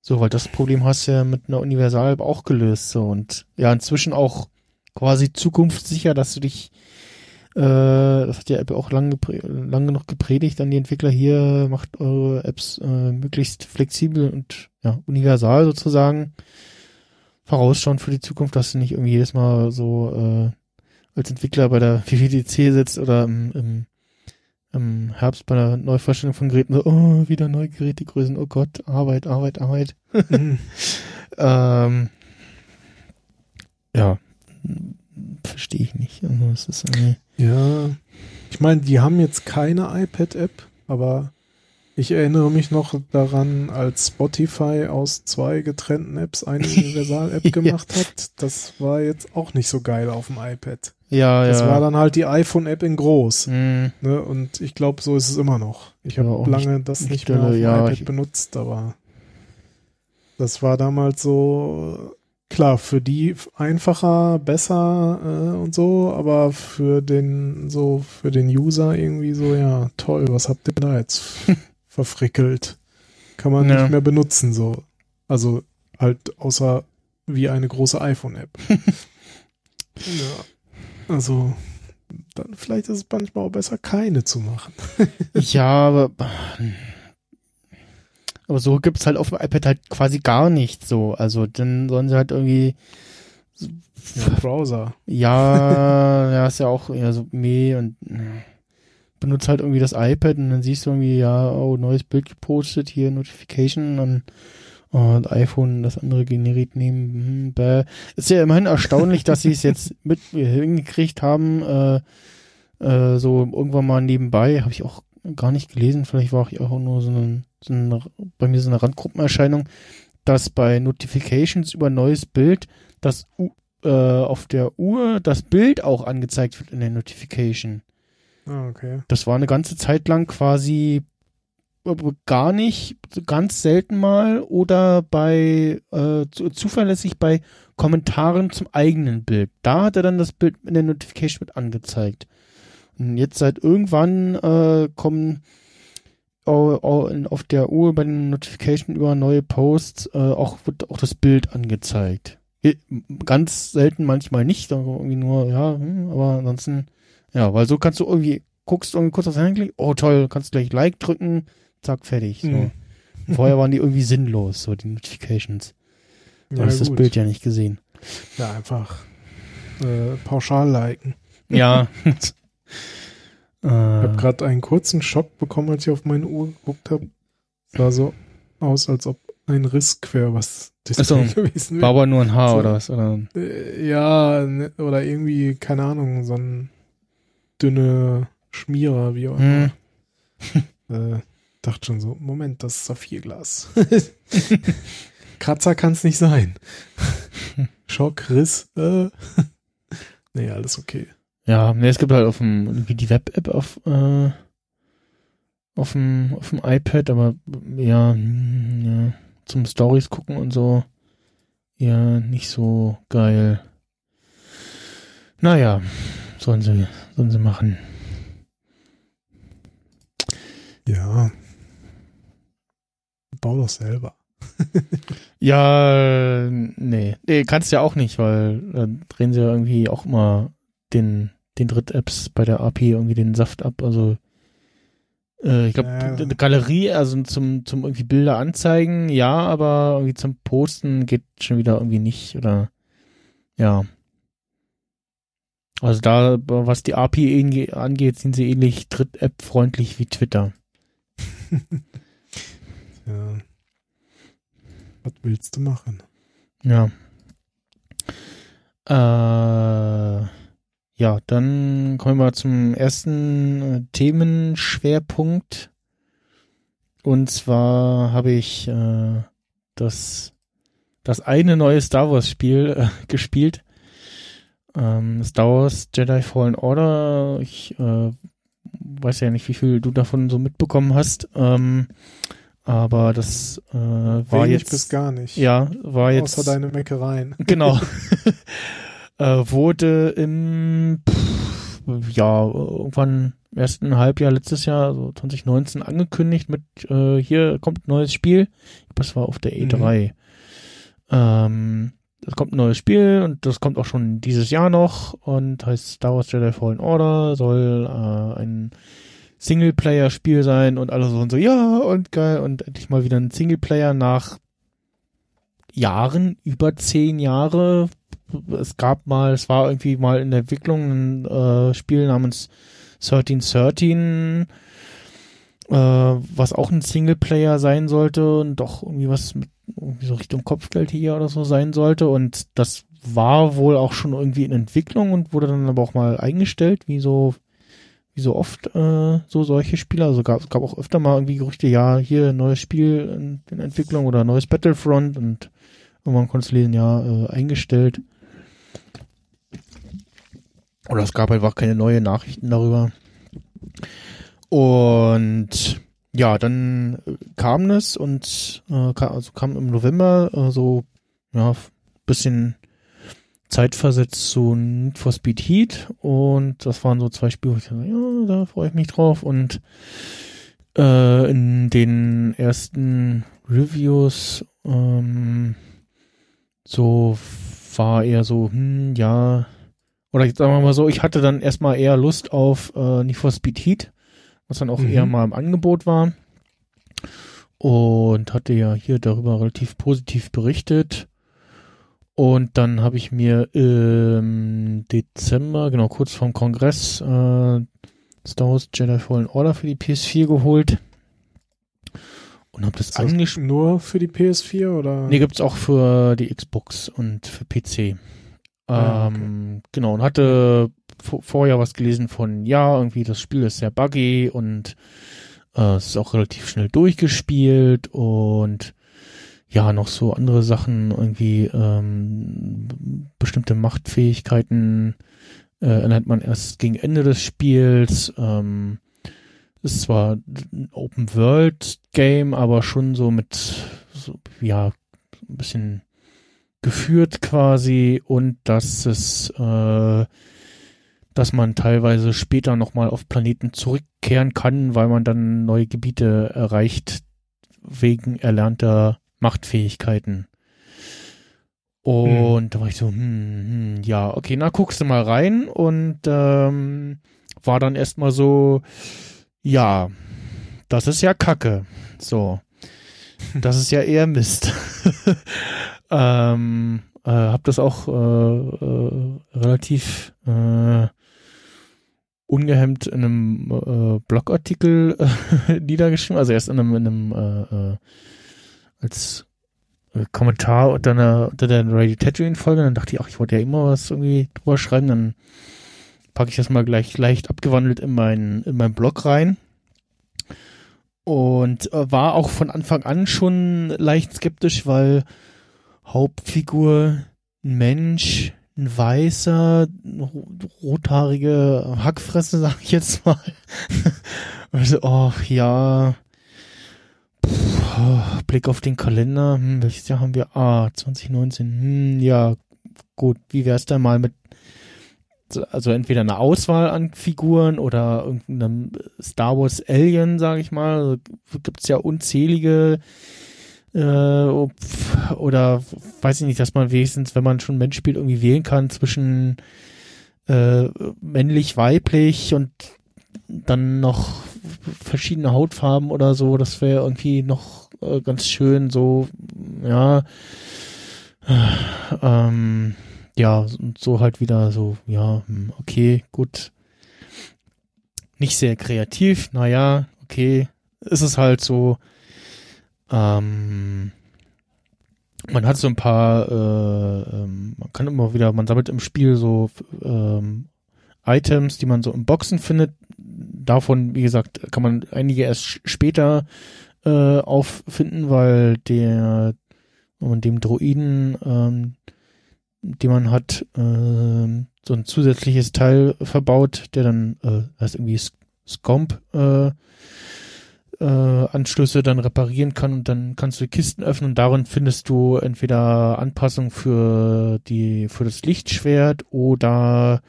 so, weil das Problem hast du ja mit einer Universal-App auch gelöst. So und ja, inzwischen auch quasi zukunftssicher, dass du dich, äh, das hat ja Apple auch lange, lange noch gepredigt an die Entwickler hier, macht eure Apps äh, möglichst flexibel und ja, universal sozusagen. Vorausschauen für die Zukunft, dass du nicht irgendwie jedes Mal so äh, als Entwickler bei der *laughs* WWDC sitzt oder im, im, im Herbst bei der Neuvorstellung von Geräten so, oh, wieder neue Gerätegrößen, oh Gott, Arbeit, Arbeit, Arbeit.
Mhm. *laughs*
Ähm, ja, verstehe ich nicht. Also es ist irgendwie,
Ja, ich meine, die haben jetzt keine iPad-App, aber ich erinnere mich noch daran, als Spotify aus zwei getrennten Apps eine *laughs* Universal-App
Ja.
gemacht hat. Das war jetzt auch nicht so geil auf dem iPad.
ja,
Das
ja.
war dann halt die iPhone-App in groß.
Hm,
Ne? Und ich glaube, so ist es immer noch. Ich
Ja,
habe
auch
lange das
nicht
nicht mehr auf dem
ja,
iPad benutzt, aber das war damals so klar für die einfacher, besser äh, und so, aber für den so für den User irgendwie so ja toll. Was habt ihr da jetzt *laughs* verfrickelt? Kann man
Ja.
nicht mehr benutzen so. Also halt außer wie eine große iPhone-App. *laughs* ja. Also dann vielleicht ist es manchmal auch besser, keine zu machen.
ja, aber, *laughs* aber so gibt's halt auf dem iPad halt quasi gar nicht so. Also dann sollen sie halt irgendwie
Ja, Browser.
Ja, *laughs* ja, ist ja auch eher so meh und ja. benutzt halt irgendwie das iPad und dann siehst du irgendwie, ja, oh, neues Bild gepostet, hier Notification und das iPhone das andere generiert nehmen. Hm, bäh. Ist ja immerhin erstaunlich, dass sie es jetzt *laughs* mit hingekriegt haben, äh, äh, so irgendwann mal nebenbei, habe ich auch gar nicht gelesen, vielleicht war ich auch nur so ein, so ein bei mir so eine Randgruppenerscheinung, dass bei Notifications über neues Bild das U äh, auf der Uhr das Bild auch angezeigt wird in der Notification.
Ah, okay.
Das war eine ganze Zeit lang quasi äh, gar nicht, ganz selten mal oder bei äh, zu, zuverlässig bei Kommentaren zum eigenen Bild. Da hat er dann das Bild in der Notification mit angezeigt. Und jetzt seit irgendwann äh, kommen auf der Uhr bei den Notification über neue Posts äh, auch wird auch das Bild angezeigt. Ge- Ganz selten manchmal nicht, aber irgendwie nur, ja, hm, aber ansonsten, ja, weil so kannst du irgendwie, guckst irgendwie kurz aufs Handy, oh toll, kannst gleich Like drücken, zack, fertig. So.
Mhm.
Vorher waren die irgendwie sinnlos, so die Notifications. Du hast das
gut.
Bild ja nicht gesehen.
Ja, einfach äh, pauschal liken.
Ja. *laughs* *laughs*
Ich habe
äh,
gerade einen kurzen Schock bekommen, als ich auf meine Uhr geguckt habe. Sah so aus, als ob ein Riss quer was Display
Ach so, *laughs*
gewesen
war
wäre.
aber nur ein Haar
So.
oder was? Oder?
Äh, ja, ne, oder irgendwie, keine Ahnung, so ein dünne Schmierer, wie auch immer.
Hm. *laughs*
Äh, dachte schon so, Moment, das ist Saphirglas. *laughs* Kratzer kann es nicht sein. Schock, Riss, äh. nee, alles okay.
Ja, nee, es gibt halt auf dem, irgendwie die Web-App auf, äh, auf dem, auf dem iPad, aber ja, ja, zum Stories gucken und so, ja, nicht so geil. Naja, sollen sie, sollen sie machen.
Ja. Bau doch selber. *laughs*
Ja, nee, nee, kannst ja auch nicht, weil äh, drehen sie ja irgendwie auch immer den, den Dritt-Apps bei der API irgendwie den Saft ab, also äh, ich glaube,
Ja.
eine Galerie, also zum, zum irgendwie Bilder anzeigen, ja, aber irgendwie zum Posten geht schon wieder irgendwie nicht, oder ja. Also da, was die API angeht, sind sie ähnlich Dritt-App-freundlich wie Twitter. *laughs*
Ja. Was willst du machen?
Ja. Äh, ja, dann kommen wir zum ersten äh, Themenschwerpunkt. Und zwar habe ich äh, das, das eine neue Star Wars Spiel äh, *laughs* gespielt. Ähm, Star Wars Jedi Fallen Order. Ich äh, weiß ja nicht, wie viel du davon so mitbekommen hast. Ähm, aber das äh, war
Wenig
jetzt.
bis gar nicht.
Ja, war jetzt.
Außer deine Meckereien.
Genau. *laughs* *laughs* äh, wurde im pff, ja irgendwann im ersten Halbjahr letztes Jahr, also 2019, angekündigt mit äh, hier kommt ein neues Spiel. Das war auf der E3. Ähm, es kommt ein neues Spiel und das kommt auch schon dieses Jahr noch und heißt Star Wars Jedi Fallen Order, soll äh, ein Singleplayer-Spiel sein und alle so und so, ja, und geil, und endlich mal wieder ein Singleplayer nach Jahren, über zehn Jahre. Es gab mal, es war irgendwie mal in der Entwicklung ein äh, Spiel namens 1313, äh, was auch ein Singleplayer sein sollte und doch irgendwie was mit irgendwie so Richtung Kopfgeld hier oder so sein sollte. Und das war wohl auch schon irgendwie in Entwicklung und wurde dann aber auch mal eingestellt, wie so wie so oft äh, so solche Spiele. Also gab, gab auch öfter mal irgendwie Gerüchte, ja, hier neues Spiel in, in Entwicklung oder neues Battlefront und irgendwann konntest du lesen, ja, äh, eingestellt. Oder es gab einfach keine neuen Nachrichten darüber. Und ja, dann äh, kam es und äh, kam, also kam im November äh, so ja bisschen zeitversetzt zu Need for Speed Heat und das waren so zwei Spiele, wo ich dachte, ja, da freue ich mich drauf und äh, in den ersten Reviews ähm, so war eher so, hm, ja, oder sagen wir mal so, ich hatte dann erstmal eher Lust auf äh, Need for Speed Heat, was dann auch
Mhm.
eher mal im Angebot war und hatte ja hier darüber relativ positiv berichtet. Und dann habe ich mir im Dezember, genau kurz vorm Kongress, äh, Star Wars Jedi Fallen Order für die PS4 geholt und habe das angespielt.
nur für die PS4 oder?
Nee, gibt's auch für die Xbox und für PC.
Ah,
Ähm, Genau, und hatte vorher was gelesen von, ja, irgendwie das Spiel ist sehr buggy und äh, es ist auch relativ schnell durchgespielt und ja, noch so andere Sachen, irgendwie ähm, bestimmte Machtfähigkeiten äh, erlernt man erst gegen Ende des Spiels. Ähm, ist zwar ein Open-World-Game, aber schon so mit, so, ja, ein bisschen geführt quasi und dass es, äh, dass man teilweise später nochmal auf Planeten zurückkehren kann, weil man dann neue Gebiete erreicht wegen erlernter Machtfähigkeiten. Und da war ich so, hm, hm, ja, okay, na guckst du mal rein und ähm, war dann erstmal so, ja, das ist ja Kacke. So. Das ist ja eher Mist. *laughs* ähm, äh, hab das auch äh, äh, relativ äh, ungehemmt in einem äh, Blogartikel äh, *laughs* niedergeschrieben, also erst in einem, in einem äh, äh, als äh, Kommentar unter, einer, unter der Radio Tatooine-Folge, dann dachte ich, ach, ich wollte ja immer was irgendwie drüber schreiben, dann packe ich das mal gleich leicht abgewandelt in meinen in meinen Blog rein und äh, war auch von Anfang an schon leicht skeptisch, weil Hauptfigur ein Mensch, ein weißer, rothaarige Hackfresse, *laughs* sag ich jetzt mal. also, oh, ja. Blick auf den Kalender. Hm, welches Jahr haben wir? Ah, 2019. Hm, ja, gut. Wie wär's denn mal mit also entweder eine Auswahl an Figuren oder irgendeinem Star Wars Alien, sage ich mal. Also Gibt es ja unzählige äh, oder weiß ich nicht, dass man wenigstens, wenn man schon Mensch spielt, irgendwie wählen kann zwischen äh, männlich, weiblich und dann noch verschiedene Hautfarben oder so. Das wäre irgendwie noch äh, ganz schön so, ja. Ähm, ja, so halt wieder so, ja, hm, okay, gut. Nicht sehr kreativ, naja, okay, ist es halt so. Ähm, man hat so ein paar, äh, ähm, man kann immer wieder, man sammelt im Spiel so ähm, Items, die man so im Boxen findet. Davon, wie gesagt, kann man einige erst später äh, auffinden, weil der und dem Droiden ähm, die man hat, äh, so ein zusätzliches Teil verbaut, der dann, äh, heißt irgendwie Scomp, äh, äh, Anschlüsse dann reparieren kann und dann kannst du Kisten öffnen und darin findest du entweder Anpassungen für die, für das Lichtschwert oder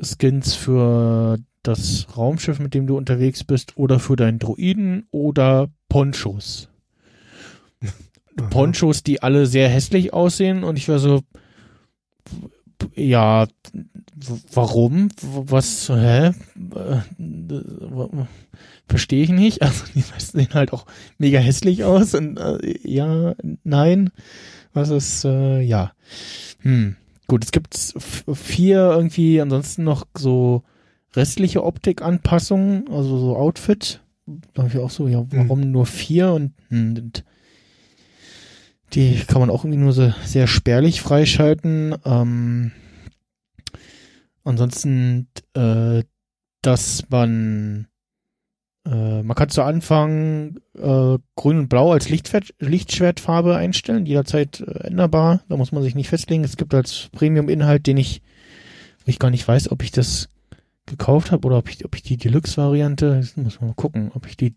Skins für das Raumschiff, mit dem du unterwegs bist oder für deinen Druiden oder Ponchos. *laughs* Ponchos, die alle sehr hässlich aussehen und ich war so, ja, warum? Was, hä? Verstehe ich nicht. Also die meisten sehen halt auch mega hässlich aus und äh, ja, nein. Was ist, äh, ja. Hm. Gut, es gibt vier irgendwie ansonsten noch so restliche Optikanpassungen, also so Outfit. Da habe ich auch so, ja, hm. warum hm. nur vier und, hm, und die kann man auch irgendwie nur so sehr spärlich freischalten. Ähm, ansonsten, äh, dass man äh, man kann zu Anfang äh, grün und blau als Lichtschwert, Lichtschwertfarbe einstellen, jederzeit äh, änderbar. Da muss man sich nicht festlegen. Es gibt als Premium-Inhalt, den ich, wo ich gar nicht weiß, ob ich das gekauft habe oder ob ich, ob ich die Deluxe-Variante, muss man mal gucken, ob ich die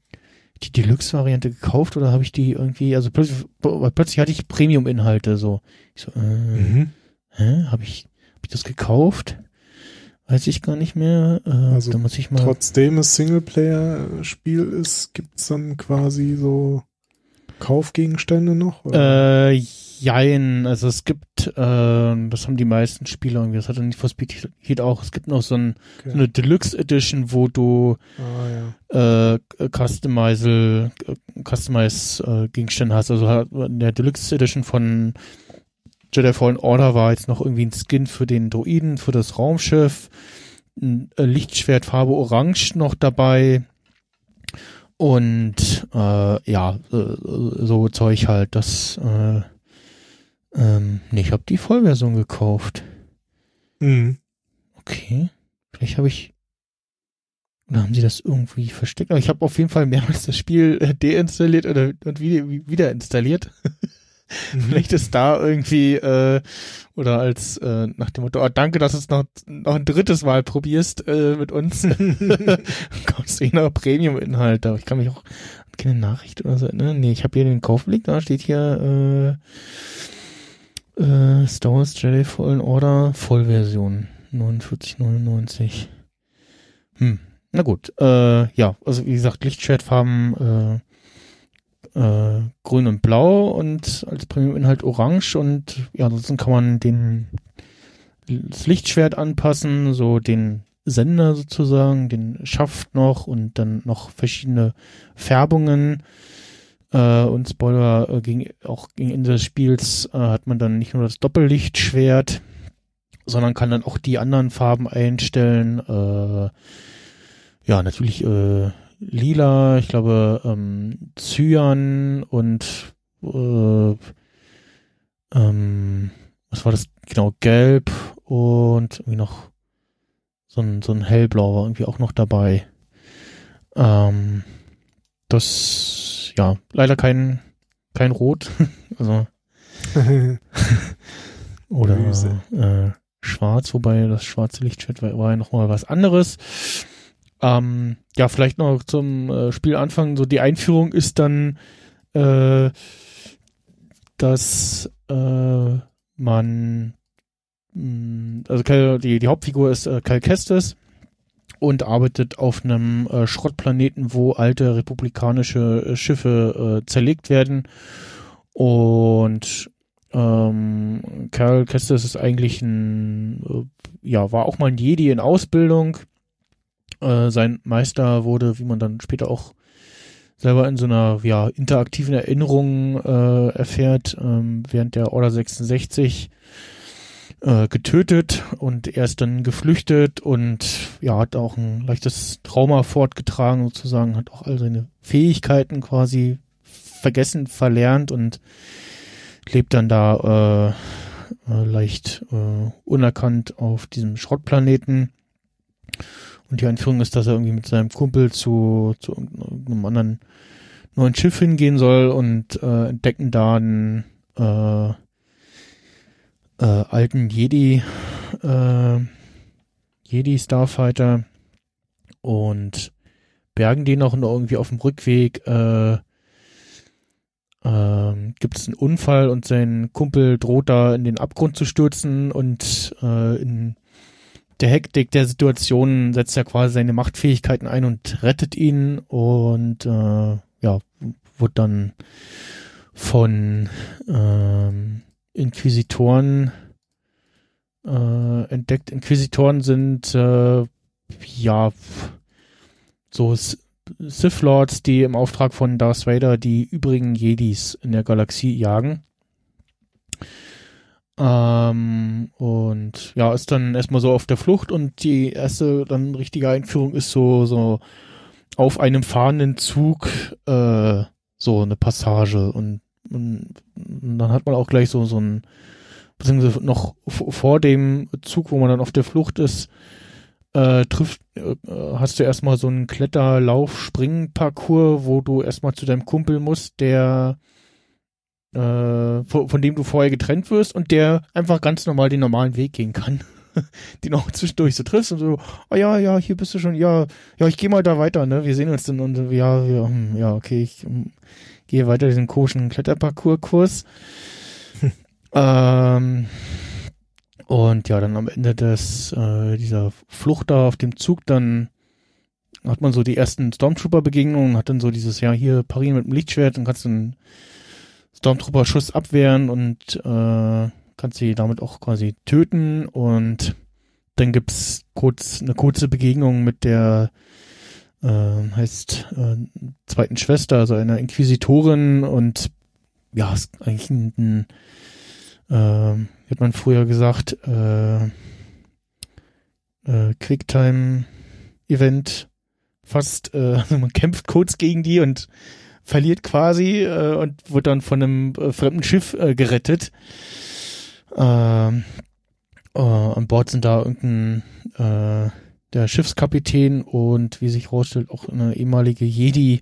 die Deluxe-Variante gekauft oder habe ich die irgendwie, also plötzlich, plötzlich hatte ich Premium-Inhalte so. Ich so, äh, mhm. hä, habe ich, hab ich das gekauft? Weiß ich gar nicht mehr. Äh,
also da muss ich mal trotzdem es Singleplayer-Spiel ist, gibt's dann quasi so Kaufgegenstände noch?
Oder? Äh, jein, also es gibt, äh, das haben die meisten Spieler irgendwie, das hat nicht for Speed Heat auch, es gibt noch so, ein, okay. so eine Deluxe Edition, wo du ah, ja. äh, Customize, Customize äh, Gegenstände hast, also in der Deluxe Edition von Jedi Fallen Order war jetzt noch irgendwie ein Skin für den Droiden, für das Raumschiff, ein Lichtschwert Farbe Orange noch dabei, und äh, ja, äh, so Zeug halt, das äh, ähm, nee, ich habe die Vollversion gekauft. Mhm. Okay. Vielleicht habe ich oder haben sie das irgendwie versteckt? Aber ich habe auf jeden Fall mehrmals das Spiel äh, deinstalliert oder und wieder, wieder installiert. Mhm. *laughs* Vielleicht ist da irgendwie äh, oder als äh, nach dem Motto, oh, danke, dass du es noch, noch ein drittes Mal probierst äh, mit uns. *laughs* *laughs* Kommst du hier noch Premium-Inhalte. Ich kann mich auch keine Nachricht oder so. Ne? Nee, ich habe hier den Kaufblick, da steht hier äh, äh, Star Wars Jedi Fallen Order Vollversion 49,99. Hm. Na gut, äh, ja, also wie gesagt, Lichtschwertfarben äh, äh, grün und blau und als Premium-Inhalt orange und ja, ansonsten kann man den das Lichtschwert anpassen, so den Sender sozusagen, den Schaft noch und dann noch verschiedene Färbungen. Äh, und Spoiler, äh, gegen, auch gegen Ende des Spiels äh, hat man dann nicht nur das Doppellichtschwert, sondern kann dann auch die anderen Farben einstellen. Äh, ja, natürlich äh, lila, ich glaube ähm, Cyan und äh, ähm, was war das genau, gelb und irgendwie noch so ein, so ein hellblau war irgendwie auch noch dabei. Ähm, das, ja, leider kein, kein Rot. *laughs* also, *laughs* oder äh, schwarz, wobei das schwarze Lichtschwert war, war ja nochmal was anderes. Ähm, ja, vielleicht noch zum äh, Spielanfang. So die Einführung ist dann, äh, dass äh, man, mh, mm, also die, die Hauptfigur ist äh, Cal Kestis und arbeitet auf einem äh, Schrottplaneten, wo alte republikanische äh, Schiffe äh, zerlegt werden. Und ähm, Carl Kestis ist eigentlich ein, äh, ja, war auch mal ein Jedi in Ausbildung. Äh, sein Meister wurde, wie man dann später auch selber in so einer ja, interaktiven Erinnerung äh, erfährt, ähm, während der Order 66 äh, getötet und er ist dann geflüchtet und ja, hat auch ein leichtes Trauma fortgetragen sozusagen, hat auch all seine Fähigkeiten quasi vergessen, verlernt und lebt dann da äh, äh, leicht äh, unerkannt auf diesem Schrottplaneten. Und die Einführung ist, dass er irgendwie mit seinem Kumpel zu, zu einem anderen neuen Schiff hingehen soll und äh, entdecken da einen äh, äh, alten Jedi, äh, Jedi Starfighter und bergen den noch irgendwie auf dem Rückweg äh, äh, gibt es einen Unfall und sein Kumpel droht da in den Abgrund zu stürzen und äh, in der Hektik der Situation setzt er quasi seine Machtfähigkeiten ein und rettet ihn und äh, ja, wird dann von ähm, Inquisitoren äh, entdeckt. Inquisitoren sind äh, ja so Sith Lords, die im Auftrag von Darth Vader die übrigen Jedis in der Galaxie jagen. Ähm, und ja, ist dann erstmal so auf der Flucht und die erste dann richtige Einführung ist so, so auf einem fahrenden Zug äh, so eine Passage und, und, dann hat man auch gleich so, so ein, beziehungsweise noch vor dem Zug, wo man dann auf der Flucht ist, äh, trifft, äh, hast du erstmal so einen Kletterlauf-Springen-Parcours, wo du erstmal zu deinem Kumpel musst, der äh, von, von, dem du vorher getrennt wirst und der einfach ganz normal den normalen Weg gehen kann. *laughs* den auch zwischendurch so triffst und so, oh ja, ja, hier bist du schon, ja, ja, ich gehe mal da weiter, ne? Wir sehen uns dann und ja, ja, hm, ja, okay, ich hm, gehe weiter diesen komischen Kletterparcours-Kurs. *laughs* ähm, und ja, dann am Ende des äh, dieser Flucht da auf dem Zug, dann hat man so die ersten Stormtrooper-Begegnungen, hat dann so dieses, ja, hier parieren mit dem Lichtschwert und kannst dann Stormtrooper-Schuss abwehren und äh, kannst sie damit auch quasi töten und dann gibt's kurz eine kurze Begegnung mit der äh, heißt äh, zweiten Schwester, also einer Inquisitorin und ja, ist eigentlich ein, ein äh, hat man früher gesagt, äh, äh, Quicktime-Event fast, äh, *laughs* also man kämpft kurz gegen die und verliert quasi äh, und wird dann von einem äh, fremden Schiff äh, gerettet. Ähm, äh, an Bord sind da irgendein äh, der Schiffskapitän und wie sich herausstellt auch eine ehemalige Jedi,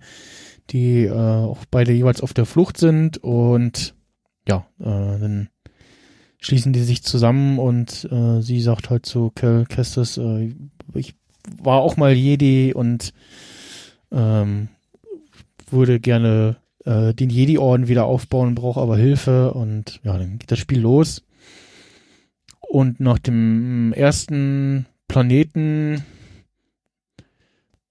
die äh, auch beide jeweils auf der Flucht sind und ja, äh, dann schließen die sich zusammen und äh, sie sagt halt zu Kel Kestis, äh, ich war auch mal Jedi und ähm, würde gerne äh, den Jedi-Orden wieder aufbauen, brauche aber Hilfe und ja, dann geht das Spiel los. Und nach dem ersten Planeten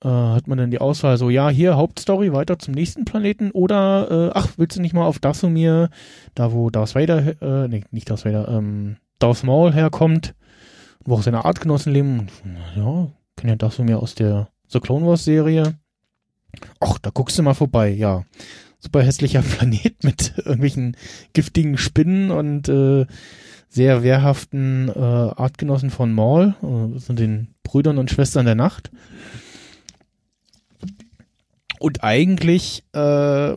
äh, hat man dann die Auswahl so, ja, hier Hauptstory, weiter zum nächsten Planeten oder, äh, ach, willst du nicht mal auf Dathomir, da wo Darth Vader, äh, nee, nicht Darth Vader, ähm, Darth Maul herkommt, wo auch seine Artgenossen leben. Ja, kennen ja Dathomir aus der The Clone Wars Serie. Ach, da guckst du mal vorbei, ja. super hässlicher *laughs* Planet mit irgendwelchen giftigen Spinnen und äh, sehr wehrhaften äh, Artgenossen von Maul, äh, sind den Brüdern und Schwestern der Nacht. Und eigentlich äh,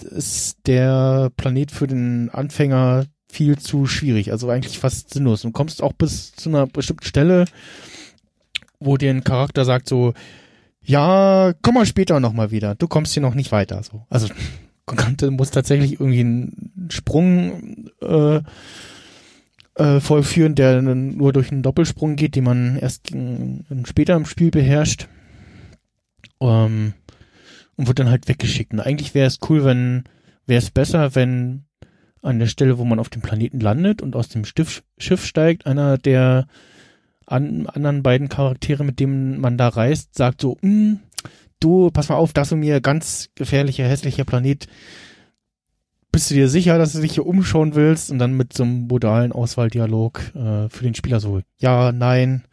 ist der Planet für den Anfänger viel zu schwierig, also eigentlich fast sinnlos. Du kommst auch bis zu einer bestimmten Stelle, wo dir ein Charakter sagt so, ja, komm mal später nochmal wieder, du kommst hier noch nicht weiter. So. Also *laughs* du musst tatsächlich irgendwie einen Sprung äh, äh, vollführen, der nur durch einen Doppelsprung geht, den man erst äh, später im Spiel beherrscht. Ähm, und wird dann halt weggeschickt. Und eigentlich wäre es cool, wenn, wäre es besser, wenn an der Stelle, wo man auf dem Planeten landet und aus dem Stift, Schiff steigt, einer der an, anderen beiden Charaktere, mit denen man da reist, sagt so, hm, du, pass mal auf, das und mir ganz gefährlicher, hässlicher Planet. Bist du dir sicher, dass du dich hier umschauen willst? Und dann mit so einem modalen Auswahldialog äh, für den Spieler so, ja, nein.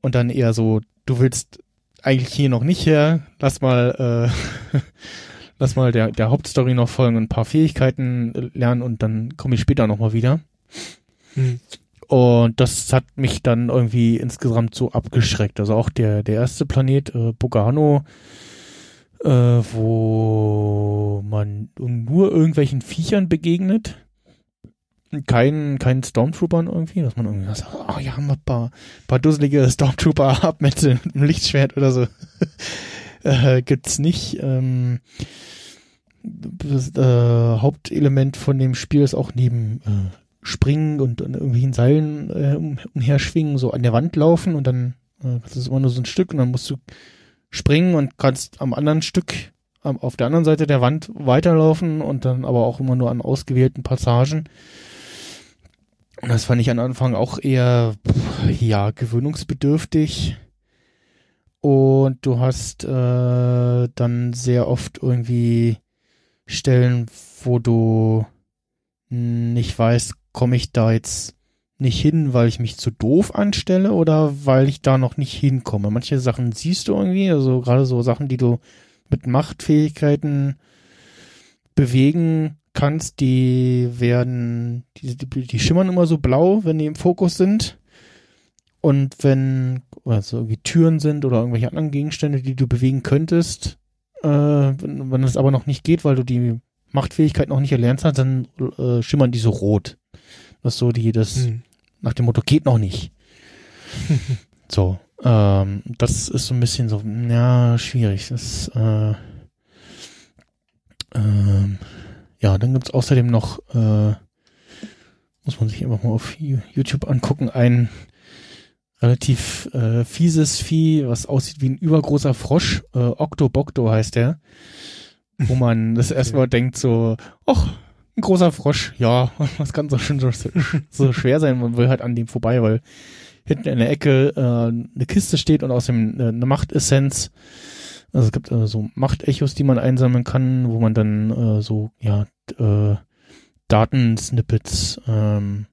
Und dann eher so, du willst eigentlich hier noch nicht her, lass mal, äh, *laughs* lass mal der, der Hauptstory noch folgen und ein paar Fähigkeiten lernen und dann komme ich später nochmal wieder. Hm. Und das hat mich dann irgendwie insgesamt so abgeschreckt. Also auch der, der erste Planet, äh, Bogano, äh, wo man nur irgendwelchen Viechern begegnet. Keinen, keinen Stormtroopern irgendwie, dass man irgendwie sagt, oh ja, haben wir ein paar, paar dusselige Stormtrooper *laughs* ab mit einem Lichtschwert oder so. *laughs* äh, gibt's nicht. Ähm, das äh, Hauptelement von dem Spiel ist auch neben äh, springen und an irgendwelchen Seilen äh, um, umherschwingen, so an der Wand laufen und dann, äh, das ist immer nur so ein Stück und dann musst du springen und kannst am anderen Stück auf der anderen Seite der Wand weiterlaufen und dann aber auch immer nur an ausgewählten Passagen. Und das fand ich am Anfang auch eher, ja, gewöhnungsbedürftig. Und du hast äh, dann sehr oft irgendwie Stellen, wo du nicht weißt, komme ich da jetzt nicht hin, weil ich mich zu doof anstelle oder weil ich da noch nicht hinkomme. Manche Sachen siehst du irgendwie, also gerade so Sachen, die du mit Machtfähigkeiten bewegen kannst, die werden, die, die, die schimmern immer so blau, wenn die im Fokus sind. Und wenn, also irgendwie Türen sind oder irgendwelche anderen Gegenstände, die du bewegen könntest, äh, wenn, wenn es aber noch nicht geht, weil du die Machtfähigkeit noch nicht erlernt hast, dann äh, schimmern die so rot. Das ist so die, das hm. Nach dem Motto geht noch nicht. *laughs* so, ähm, das ist so ein bisschen so, ja, schwierig. Das, äh, ähm, ja, dann gibt's außerdem noch, äh, muss man sich einfach mal auf YouTube angucken, ein relativ äh, fieses Vieh, was aussieht wie ein übergroßer Frosch. Äh, Octobocto heißt der. Wo man *laughs* das erstmal denkt so, ach, ein großer Frosch, ja, *laughs* was kann so schön so, so schwer sein? Man will halt an dem vorbei, weil hinten in der Ecke äh, eine Kiste steht und außerdem äh, eine Machtessenz. Also es gibt äh, so Machtechos, die man einsammeln kann, wo man dann äh, so ja äh, Datensnippets ähm,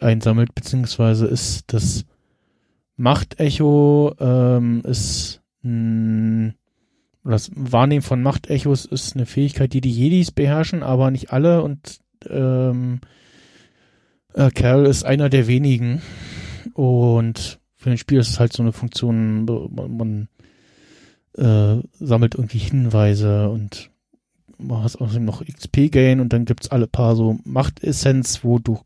einsammelt, beziehungsweise ist das Machtecho ähm, ist mh, das Wahrnehmen von Machtechos ist eine Fähigkeit, die die Jedis beherrschen, aber nicht alle. Und ähm, äh, Cal ist einer der wenigen. Und für ein Spiel ist es halt so eine Funktion, man, man äh, sammelt irgendwie Hinweise und man hat außerdem noch XP-Gain und dann gibt's alle paar so Machtessenz, wo du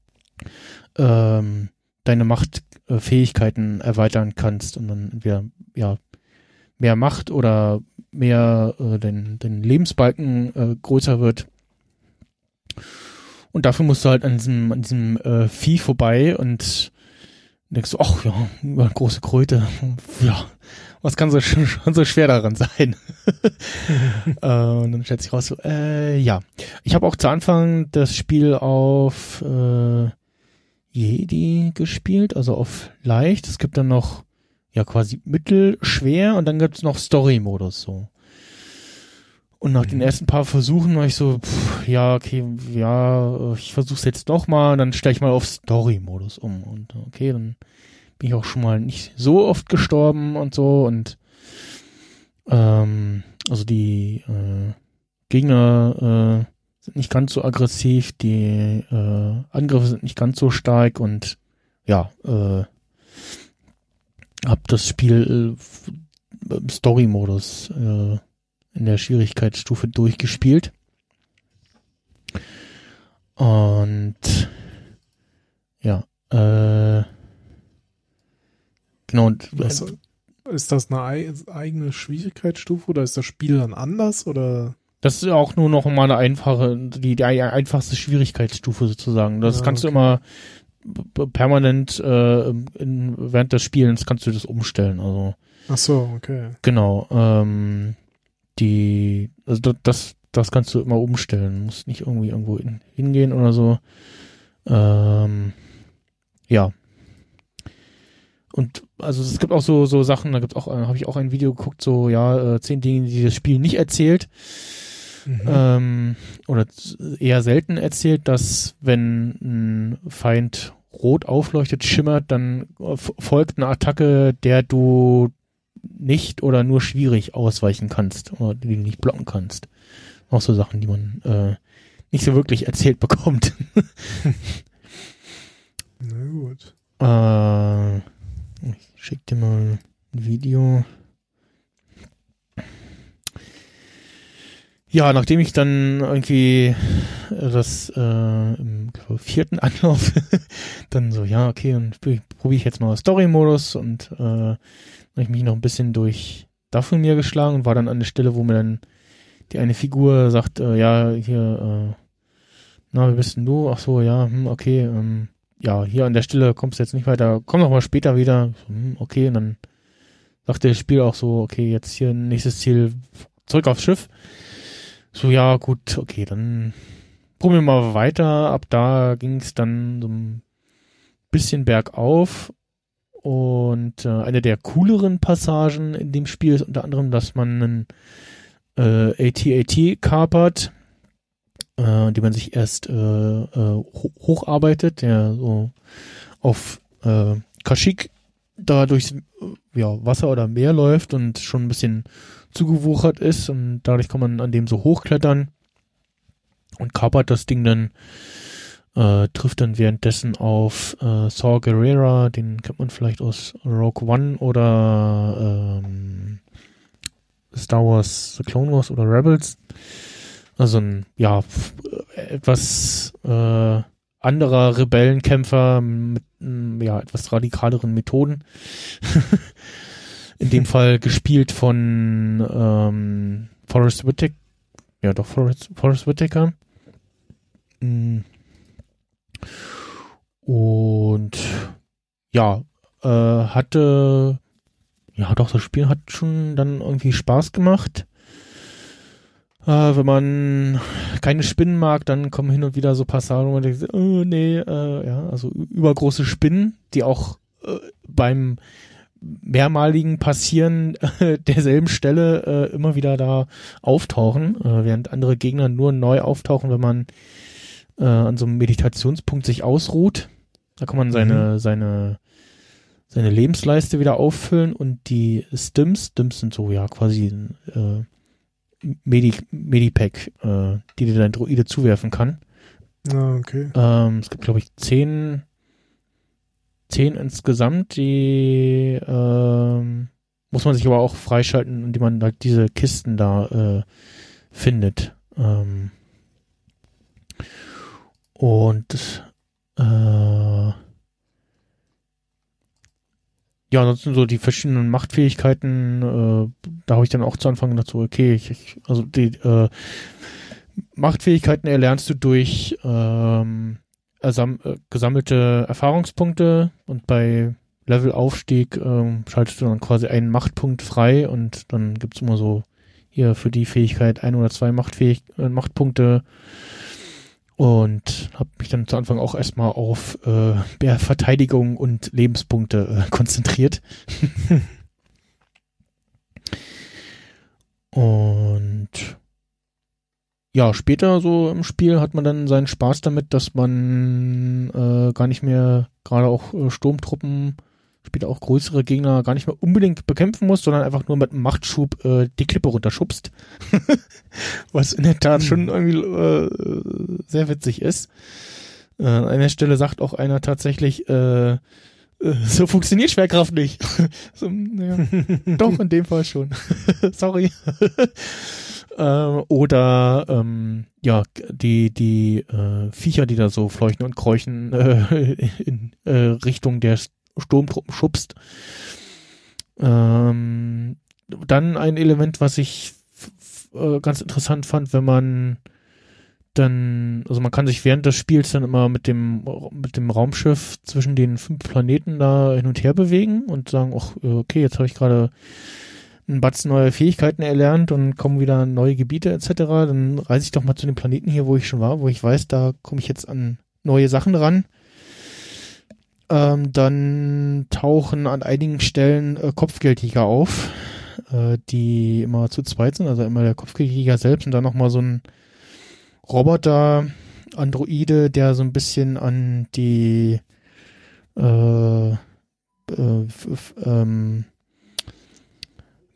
ähm, deine Machtfähigkeiten erweitern kannst und dann entweder ja mehr Macht oder mehr äh, den, den Lebensbalken äh, größer wird. Und dafür musst du halt an diesem, an diesem äh, Vieh vorbei und denkst du, ach ja, große Kröte. *laughs* Ja, was kann so *laughs* schon so schwer daran sein? *laughs* äh, und dann stellt sich raus, so, äh, ja. Ich habe auch zu Anfang das Spiel auf äh, Jedi gespielt, also auf leicht. Es gibt dann noch ja quasi mittelschwer und dann gibt's noch Story-Modus so. Und nach mhm. den ersten paar Versuchen war ich so, pff, ja, okay, ja, ich versuch's jetzt doch mal und dann stelle ich mal auf Story-Modus um. Und okay, dann bin ich auch schon mal nicht so oft gestorben und so und ähm, also die äh, Gegner äh, sind nicht ganz so aggressiv, die äh, Angriffe sind nicht ganz so stark und ja, äh, hab das Spiel äh, im Story-Modus äh, in der Schwierigkeitsstufe durchgespielt. Und ja, äh, genau. Und,
Was, ist das eine eigene Schwierigkeitsstufe oder ist das Spiel dann anders oder?
Das ist auch nur noch mal eine einfache, die, die einfachste Schwierigkeitsstufe sozusagen. Das ja, kannst okay. du immer permanent äh, in, während des Spielens kannst du das umstellen. Also.
Ach so, okay.
Genau. Ähm, die, also das, das kannst du immer umstellen. Du musst nicht irgendwie irgendwo in, hingehen oder so. Ähm, ja. Und also es gibt auch so so Sachen, da gibt auch, habe ich auch ein Video geguckt, so ja, äh, zehn Dinge, die das Spiel nicht erzählt. Mhm. Ähm, oder eher selten erzählt, dass wenn ein Feind rot aufleuchtet, schimmert, dann folgt eine Attacke, der du nicht oder nur schwierig ausweichen kannst oder die du nicht blocken kannst. Auch so Sachen, die man äh, nicht so wirklich erzählt *laughs* bekommt.
Na gut.
Äh, ich schick dir mal ein Video. Ja, nachdem ich dann irgendwie das äh, im vierten Anlauf *laughs* dann so, ja, okay, und probiere ich jetzt mal Story-Modus und äh, habe ich mich noch ein bisschen durch mir geschlagen und war dann an der Stelle, wo mir dann die eine Figur sagt, äh, ja, hier, äh, na, wie bist denn du? Ach so, ja, hm, okay, ähm, ja, hier an der Stelle kommst du jetzt nicht weiter, komm noch mal später wieder, hm, okay, und dann sagt das Spiel auch so, okay, jetzt hier nächstes Ziel, zurück aufs Schiff. So, ja, gut, okay, dann probieren wir mal weiter. Ab da ging es dann so ein bisschen bergauf. Und äh, eine der cooleren Passagen in dem Spiel ist unter anderem, dass man einen äh, AT-AT kapert, äh, die man sich erst äh, äh, hocharbeitet, der so auf äh, Kashyyyk da durchs äh, ja, Wasser oder Meer läuft und schon ein bisschen zugewuchert ist und dadurch kann man an dem so hochklettern und kapert das Ding dann, äh, trifft dann währenddessen auf äh, Saw Gerrera, den kennt man vielleicht aus Rogue One oder ähm, Star Wars The Clone Wars oder Rebels. Also ein, ja, etwas äh, anderer Rebellenkämpfer mit ja, etwas radikaleren Methoden. *laughs* In dem Fall gespielt von ähm, Forrest Whitaker. Ja, doch, Forrest, Forrest Whitaker. Mm. Und ja, äh, hatte ja doch, das Spiel hat schon dann irgendwie Spaß gemacht. Äh, wenn man keine Spinnen mag, dann kommen hin und wieder so Passagen, wo man denkt, oh nee, äh, ja, also übergroße Spinnen, die auch äh, beim mehrmaligen Passieren äh, derselben Stelle äh, immer wieder da auftauchen, äh, während andere Gegner nur neu auftauchen, wenn man äh, an so einem Meditationspunkt sich ausruht. Da kann man seine, mhm. seine, seine Lebensleiste wieder auffüllen und die Stims, Stims sind so ja quasi äh, Medi Medipack, äh, die dir dein Droide zuwerfen kann.
Ah, okay.
Ähm, es gibt, glaube ich, zehn zehn insgesamt, die ähm, muss man sich aber auch freischalten, indem man halt diese Kisten da äh, findet. Ähm, und äh, ja, ansonsten so die verschiedenen Machtfähigkeiten, äh, da habe ich dann auch zu Anfang gedacht, so, okay, ich, ich, also die äh, Machtfähigkeiten erlernst du durch ähm, äh, gesammelte Erfahrungspunkte und bei Levelaufstieg ähm, schaltest du dann quasi einen Machtpunkt frei und dann gibt's immer so hier für die Fähigkeit ein oder zwei Machtfähig äh, Machtpunkte und habe mich dann zu Anfang auch erstmal auf äh, Verteidigung und Lebenspunkte äh, konzentriert. *laughs* und ja, später so im Spiel hat man dann seinen Spaß damit, dass man äh, gar nicht mehr, gerade auch äh, Sturmtruppen, später auch größere Gegner gar nicht mehr unbedingt bekämpfen muss, sondern einfach nur mit einem Machtschub äh, die Klippe runterschubst. *laughs* was in der Tat
Hm.
schon irgendwie äh, sehr witzig ist. Äh, an einer Stelle sagt auch einer tatsächlich, äh, äh, so funktioniert Schwerkraft nicht. *laughs* so, ja, *laughs* doch, in dem Fall schon. Sorry. Äh, oder ähm, ja, die, die äh, Viecher, die da so fleuchen und kräuchen äh, *laughs* in äh, Richtung der Sturmtruppen schubst. Ähm, dann ein Element, was ich äh, ganz interessant fand, wenn man dann, also man kann sich während des Spiels dann immer mit dem mit dem Raumschiff zwischen den fünf Planeten da hin und her bewegen und sagen, ach, äh, okay, jetzt habe ich gerade einen Batzen neue Fähigkeiten erlernt und kommen wieder neue Gebiete etc. Dann reise ich doch mal zu den Planeten hier, wo ich schon war, wo ich weiß, da komme ich jetzt an neue Sachen ran. Ähm, dann tauchen an einigen Stellen äh, Kopfgeldjäger auf, äh, die immer zu zweit sind, also immer der Kopfgeldjäger selbst und dann nochmal so ein Roboter, Androide, der so ein bisschen an die äh, äh, ähm,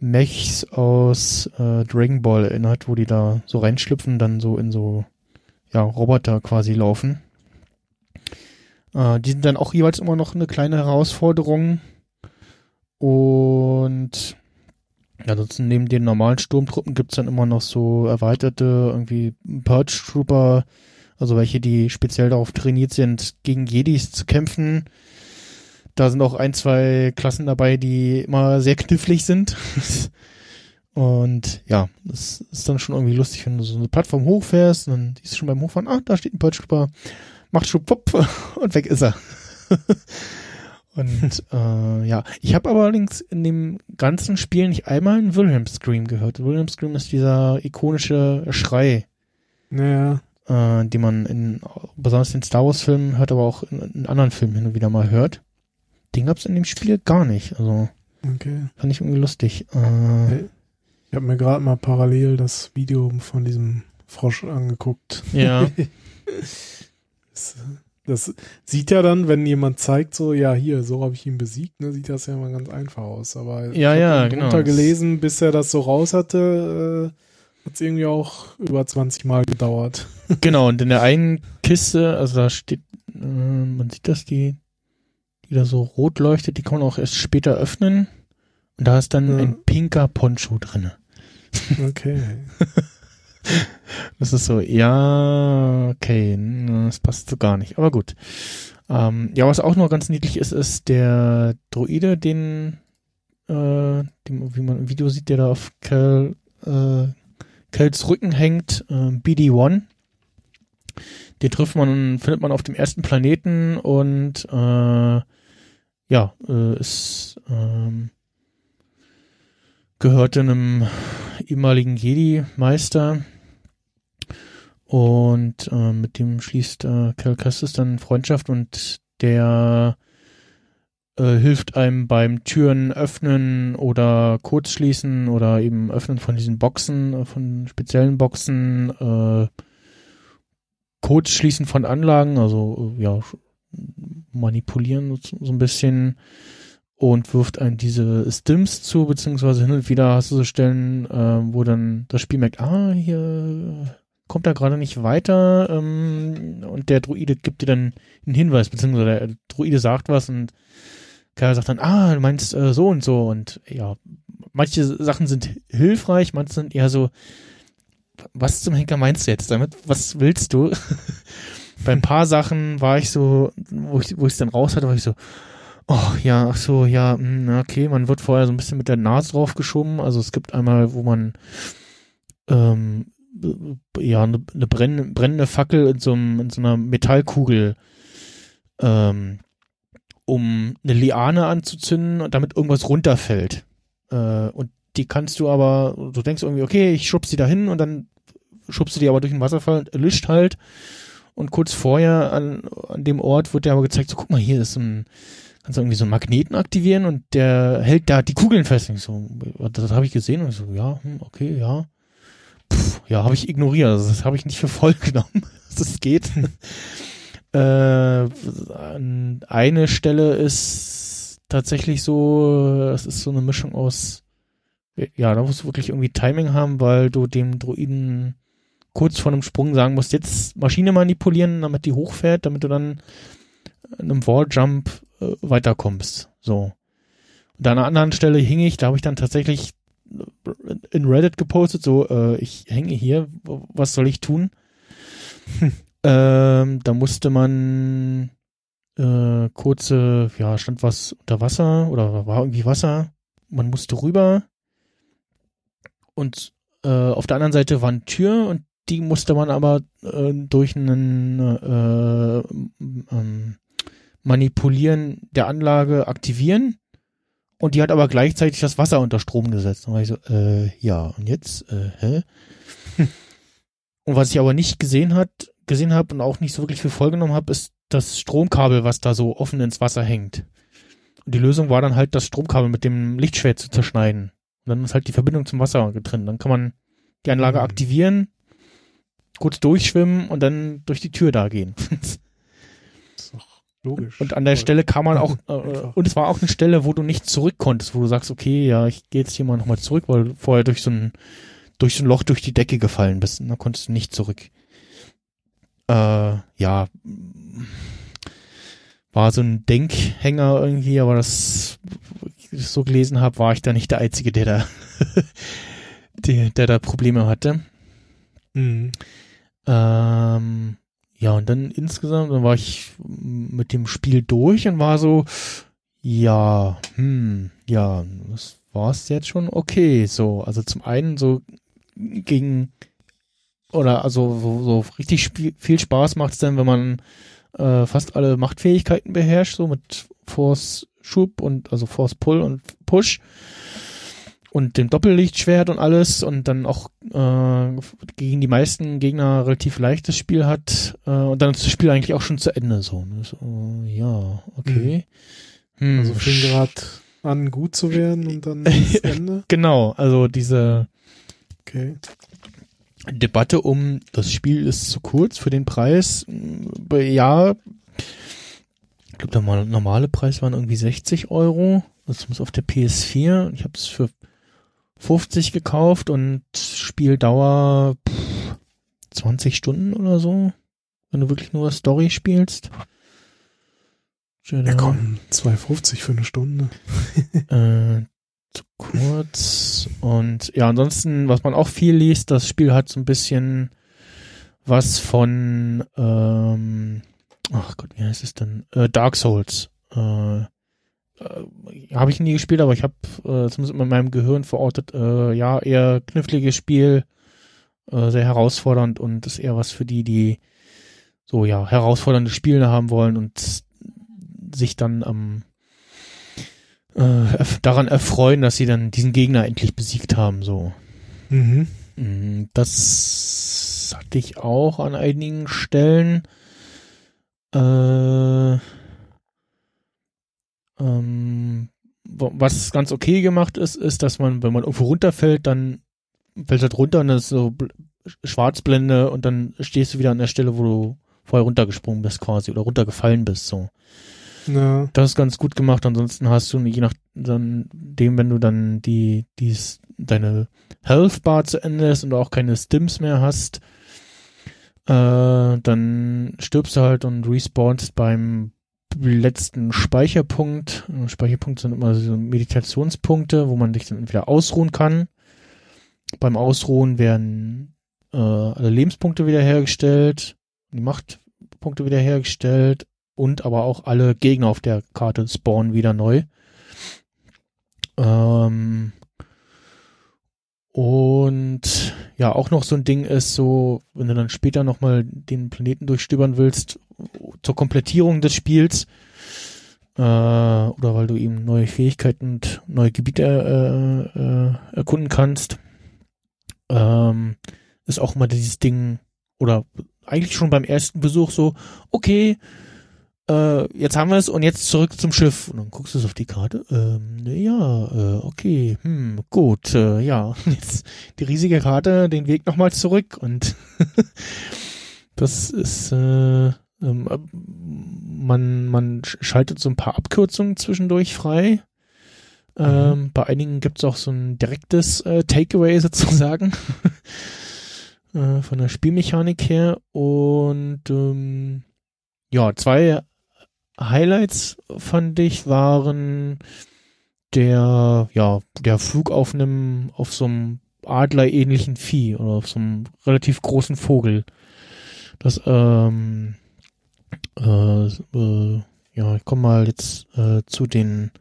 Mechs aus äh, Dragon Ball erinnert, wo die da so reinschlüpfen, dann so in so ja, Roboter quasi laufen. Äh, die sind dann auch jeweils immer noch eine kleine Herausforderung. Und ansonsten neben den normalen Sturmtruppen gibt's dann immer noch so erweiterte irgendwie Purge Trooper, also welche, die speziell darauf trainiert sind, gegen Jedis zu kämpfen. Da sind auch ein, zwei Klassen dabei, die immer sehr knifflig sind. *laughs* Und ja, das ist dann schon irgendwie lustig, wenn du so eine Plattform hochfährst und dann siehst du schon beim Hochfahren, ah, da steht ein Trooper, macht schub, wupp, *laughs* und weg ist er. *laughs* und äh, ja, ich habe allerdings in dem ganzen Spiel nicht einmal einen Wilhelm Scream gehört. Wilhelm Scream ist dieser ikonische Schrei,
Naja,
äh, den man in besonders in Star Wars Filmen hört, aber auch in, in anderen Filmen hin und wieder mal hört. Den gab's in dem Spiel gar nicht. Also
okay.
fand ich irgendwie lustig. Äh,
Ich habe mir gerade mal parallel das Video von diesem Frosch angeguckt.
ja, *laughs*
Das, das sieht ja dann, wenn jemand zeigt, so, ja, hier, so habe ich ihn besiegt, ne, sieht das ja immer ganz einfach aus. Aber
Ja,
ich
ja, genau.
gelesen, bis er das so raus hatte, äh, hat es irgendwie auch über 20 Mal gedauert.
genau. Und in der einen Kiste, also da steht, äh, man sieht das, die, die da so rot leuchtet, die kann man auch erst später öffnen. Und da ist dann
Ja.
ein pinker Poncho drinne.
Okay. *laughs*
Das ist so, ja, okay, das passt so gar nicht, aber gut. Ähm, ja, was auch noch ganz niedlich ist, ist der Droide, den, äh, den, wie man im Video sieht, der da auf Cal, äh, Cals Rücken hängt, äh, BD-1. Den trifft man, findet man auf dem ersten Planeten und äh, ja, äh, ist ähm, gehörte einem ehemaligen Jedi-Meister und äh, mit dem schließt äh, Cal Kestis dann Freundschaft und der äh, hilft einem beim Türen öffnen oder Codes schließen oder eben öffnen von diesen Boxen, äh, von speziellen Boxen, äh, Codes schließen von Anlagen, also äh, ja, manipulieren so, ein bisschen und wirft einem diese Stims zu, beziehungsweise hin und wieder hast du so Stellen, äh, wo dann das Spiel merkt, ah, hier kommt er gerade nicht weiter ähm, und der Druide gibt dir dann einen Hinweis, beziehungsweise der Druide sagt was und Kaya sagt dann, ah, du meinst äh, so und so und ja, manche Sachen sind hilfreich, manche sind eher so, was zum Henker meinst du jetzt damit? Was willst du? *laughs* Bei ein paar Sachen war ich so, wo ich es dann raus hatte, war ich so, oh ja, ach so, ja, mh, okay, man wird vorher so ein bisschen mit der Nase drauf geschoben. Also es gibt einmal, wo man ähm, ja eine, eine brennende, brennende Fackel in so, einem, in so einer Metallkugel ähm, um eine Liane anzuzünden und damit irgendwas runterfällt. Äh, und die kannst du aber, du denkst irgendwie, okay, ich schubst die da hin und dann schubst du die aber durch den Wasserfall und erlischt halt. Und kurz vorher an, an dem Ort wird dir aber gezeigt, so guck mal, hier ist ein, kannst du irgendwie so einen Magneten aktivieren und der hält da die Kugeln fest. Und so, das habe ich gesehen und ich so, ja, hm, okay, ja. Puh, ja, habe ich ignoriert. Also das habe ich nicht für voll *laughs* genommen, dass das geht. *laughs* äh, eine Stelle ist tatsächlich so, es ist so eine Mischung aus, ja, da musst du wirklich irgendwie Timing haben, weil du dem Druiden kurz vor einem Sprung sagen musst, jetzt Maschine manipulieren, damit die hochfährt, damit du dann in einem Walljump äh, weiterkommst. So. Und an einer anderen Stelle hing ich, da habe ich dann tatsächlich in Reddit gepostet, so, äh, ich hänge hier, was soll ich tun? *laughs* ähm, da musste man äh, kurze, ja, stand was unter Wasser oder war irgendwie Wasser. Man musste rüber und äh, auf der anderen Seite war eine Tür und die musste man aber äh, durch einen äh, ähm, Manipulieren der Anlage aktivieren und die hat aber gleichzeitig das Wasser unter Strom gesetzt. Und war ich so, äh, ja, und jetzt, äh, hä? *laughs* und was ich aber nicht gesehen hat, gesehen habe und auch nicht so wirklich viel vollgenommen habe, ist das Stromkabel, was da so offen ins Wasser hängt. Und die Lösung war dann halt, das Stromkabel mit dem Lichtschwert zu zerschneiden. Und dann ist halt die Verbindung zum Wasser getrennt. Dann kann man die Anlage mhm. aktivieren, kurz durchschwimmen und dann durch die Tür da gehen.
Logisch.
Und an der Stelle kam man auch, *laughs* äh, und es war auch eine Stelle, wo du nicht zurück konntest, wo du sagst, okay, ja, ich gehe jetzt hier mal nochmal zurück, weil du vorher durch so ein, durch so ein Loch durch die Decke gefallen bist. Und da konntest du nicht zurück. Äh, ja, war so ein Denkhänger irgendwie, aber das, ich so gelesen habe, war ich da nicht der Einzige, der da, *laughs* der, der da Probleme hatte. Mhm. Ähm, ja, und dann insgesamt, dann war ich mit dem Spiel durch und war so, ja, hm, ja, das war's jetzt schon okay. So, also zum einen so gegen oder also so, so richtig viel Spaß macht's dann, wenn man äh, fast alle Machtfähigkeiten beherrscht, so mit Force Schub und also Force Pull und Push und dem Doppellichtschwert und alles und dann auch äh, gegen die meisten Gegner relativ leichtes Spiel hat äh, und dann ist das Spiel eigentlich auch schon zu Ende so. Ne? so ja, okay.
Hm. Hm. Also fing gerade an gut zu werden und dann das *laughs* Ende.
genau, also diese
okay.
Debatte um das Spiel ist zu kurz für den Preis. Ja, ich glaube, der normale Preis waren irgendwie 60 Euro. Das muss auf der PS4. Ich habe es für 50 gekauft und Spieldauer pff, 20 Stunden oder so, wenn du wirklich nur Story spielst.
Ja, komm, 2,50 für eine Stunde. *laughs*
äh, zu kurz. Und ja, ansonsten, was man auch viel liest, das Spiel hat so ein bisschen was von, ähm, ach Gott, wie heißt es denn? Äh, Dark Souls. Äh, äh, habe ich nie gespielt, aber ich habe äh, zumindest in meinem Gehirn verortet, äh, ja, eher kniffliges Spiel, äh, sehr herausfordernd und ist eher was für die, die so, ja, herausfordernde Spiele haben wollen und sich dann am äh, daran erfreuen, dass sie dann diesen Gegner endlich besiegt haben, so. Mhm. Mm, das hatte ich auch an einigen Stellen. Äh, ähm, was ganz okay gemacht ist, ist, dass man, wenn man irgendwo runterfällt, dann fällt halt runter und dann ist so Schwarzblende und dann stehst du wieder an der Stelle, wo du vorher runtergesprungen bist quasi oder runtergefallen bist, so. Ja. Das ist ganz gut gemacht. Ansonsten hast du, je nach dann dem, wenn du dann die, dies, deine Health Bar zu Ende ist und auch keine Stims mehr hast, äh, dann stirbst du halt und respawnst beim letzten Speicherpunkt. Speicherpunkte sind immer so Meditationspunkte, wo man sich dann wieder ausruhen kann. Beim Ausruhen werden äh, alle Lebenspunkte wiederhergestellt, die Machtpunkte wiederhergestellt und aber auch alle Gegner auf der Karte spawnen wieder neu. Ähm, und ja, auch noch so ein Ding ist so, wenn du dann später nochmal den Planeten durchstöbern willst, zur Komplettierung des Spiels, äh, oder weil du eben neue Fähigkeiten und neue Gebiete äh, äh, erkunden kannst, ähm, ist auch immer dieses Ding, oder eigentlich schon beim ersten Besuch so, okay, äh, jetzt haben wir es und jetzt zurück zum Schiff. Und dann guckst du es auf die Karte. Ähm, ja, äh, okay, hm, gut, äh, ja. *laughs* Jetzt die riesige Karte, den Weg nochmal zurück und *laughs* das ist, äh, man, man schaltet so ein paar Abkürzungen zwischendurch frei. Ähm, mhm. Bei einigen gibt es auch so ein direktes äh, Takeaway *laughs* sozusagen. äh, von der Spielmechanik her. Und ähm, ja, zwei Highlights fand ich waren der, ja, der Flug auf einem, auf so einem Adler-ähnlichen Vieh oder auf so einem relativ großen Vogel. Das, ähm, äh, äh, ja, ich komme mal jetzt äh, zu den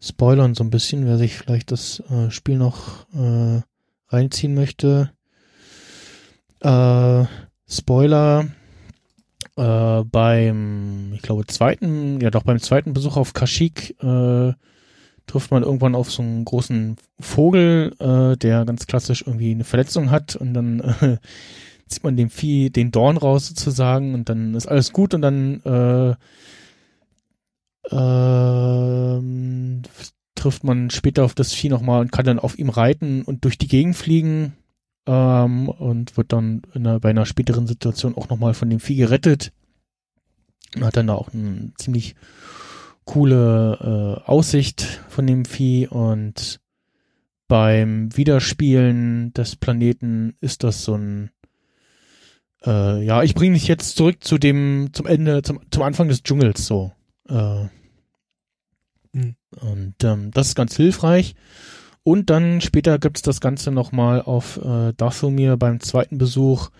Spoilern so ein bisschen, wer sich vielleicht das äh, Spiel noch äh, reinziehen möchte. Äh, Spoiler beim, ich glaube, zweiten, ja doch beim zweiten Besuch auf Kashyyyk trifft man irgendwann auf so einen großen Vogel, der ganz klassisch irgendwie eine Verletzung hat und dann zieht man dem Vieh den Dorn raus sozusagen und dann ist alles gut und dann äh, äh, trifft man später auf das Vieh nochmal und kann dann auf ihm reiten und durch die Gegend fliegen ähm, und wird dann einer, bei einer späteren Situation auch nochmal von dem Vieh gerettet. Und hat dann da auch eine ziemlich coole äh, Aussicht von dem Vieh und beim Wiederspielen des Planeten ist das so ein äh, ja, ich bringe dich jetzt zurück zu dem, zum Ende, zum, zum Anfang des Dschungels so. Äh, mhm. Und ähm, das ist ganz hilfreich. Und dann später gibt's das Ganze nochmal auf äh, Dathomir beim zweiten Besuch,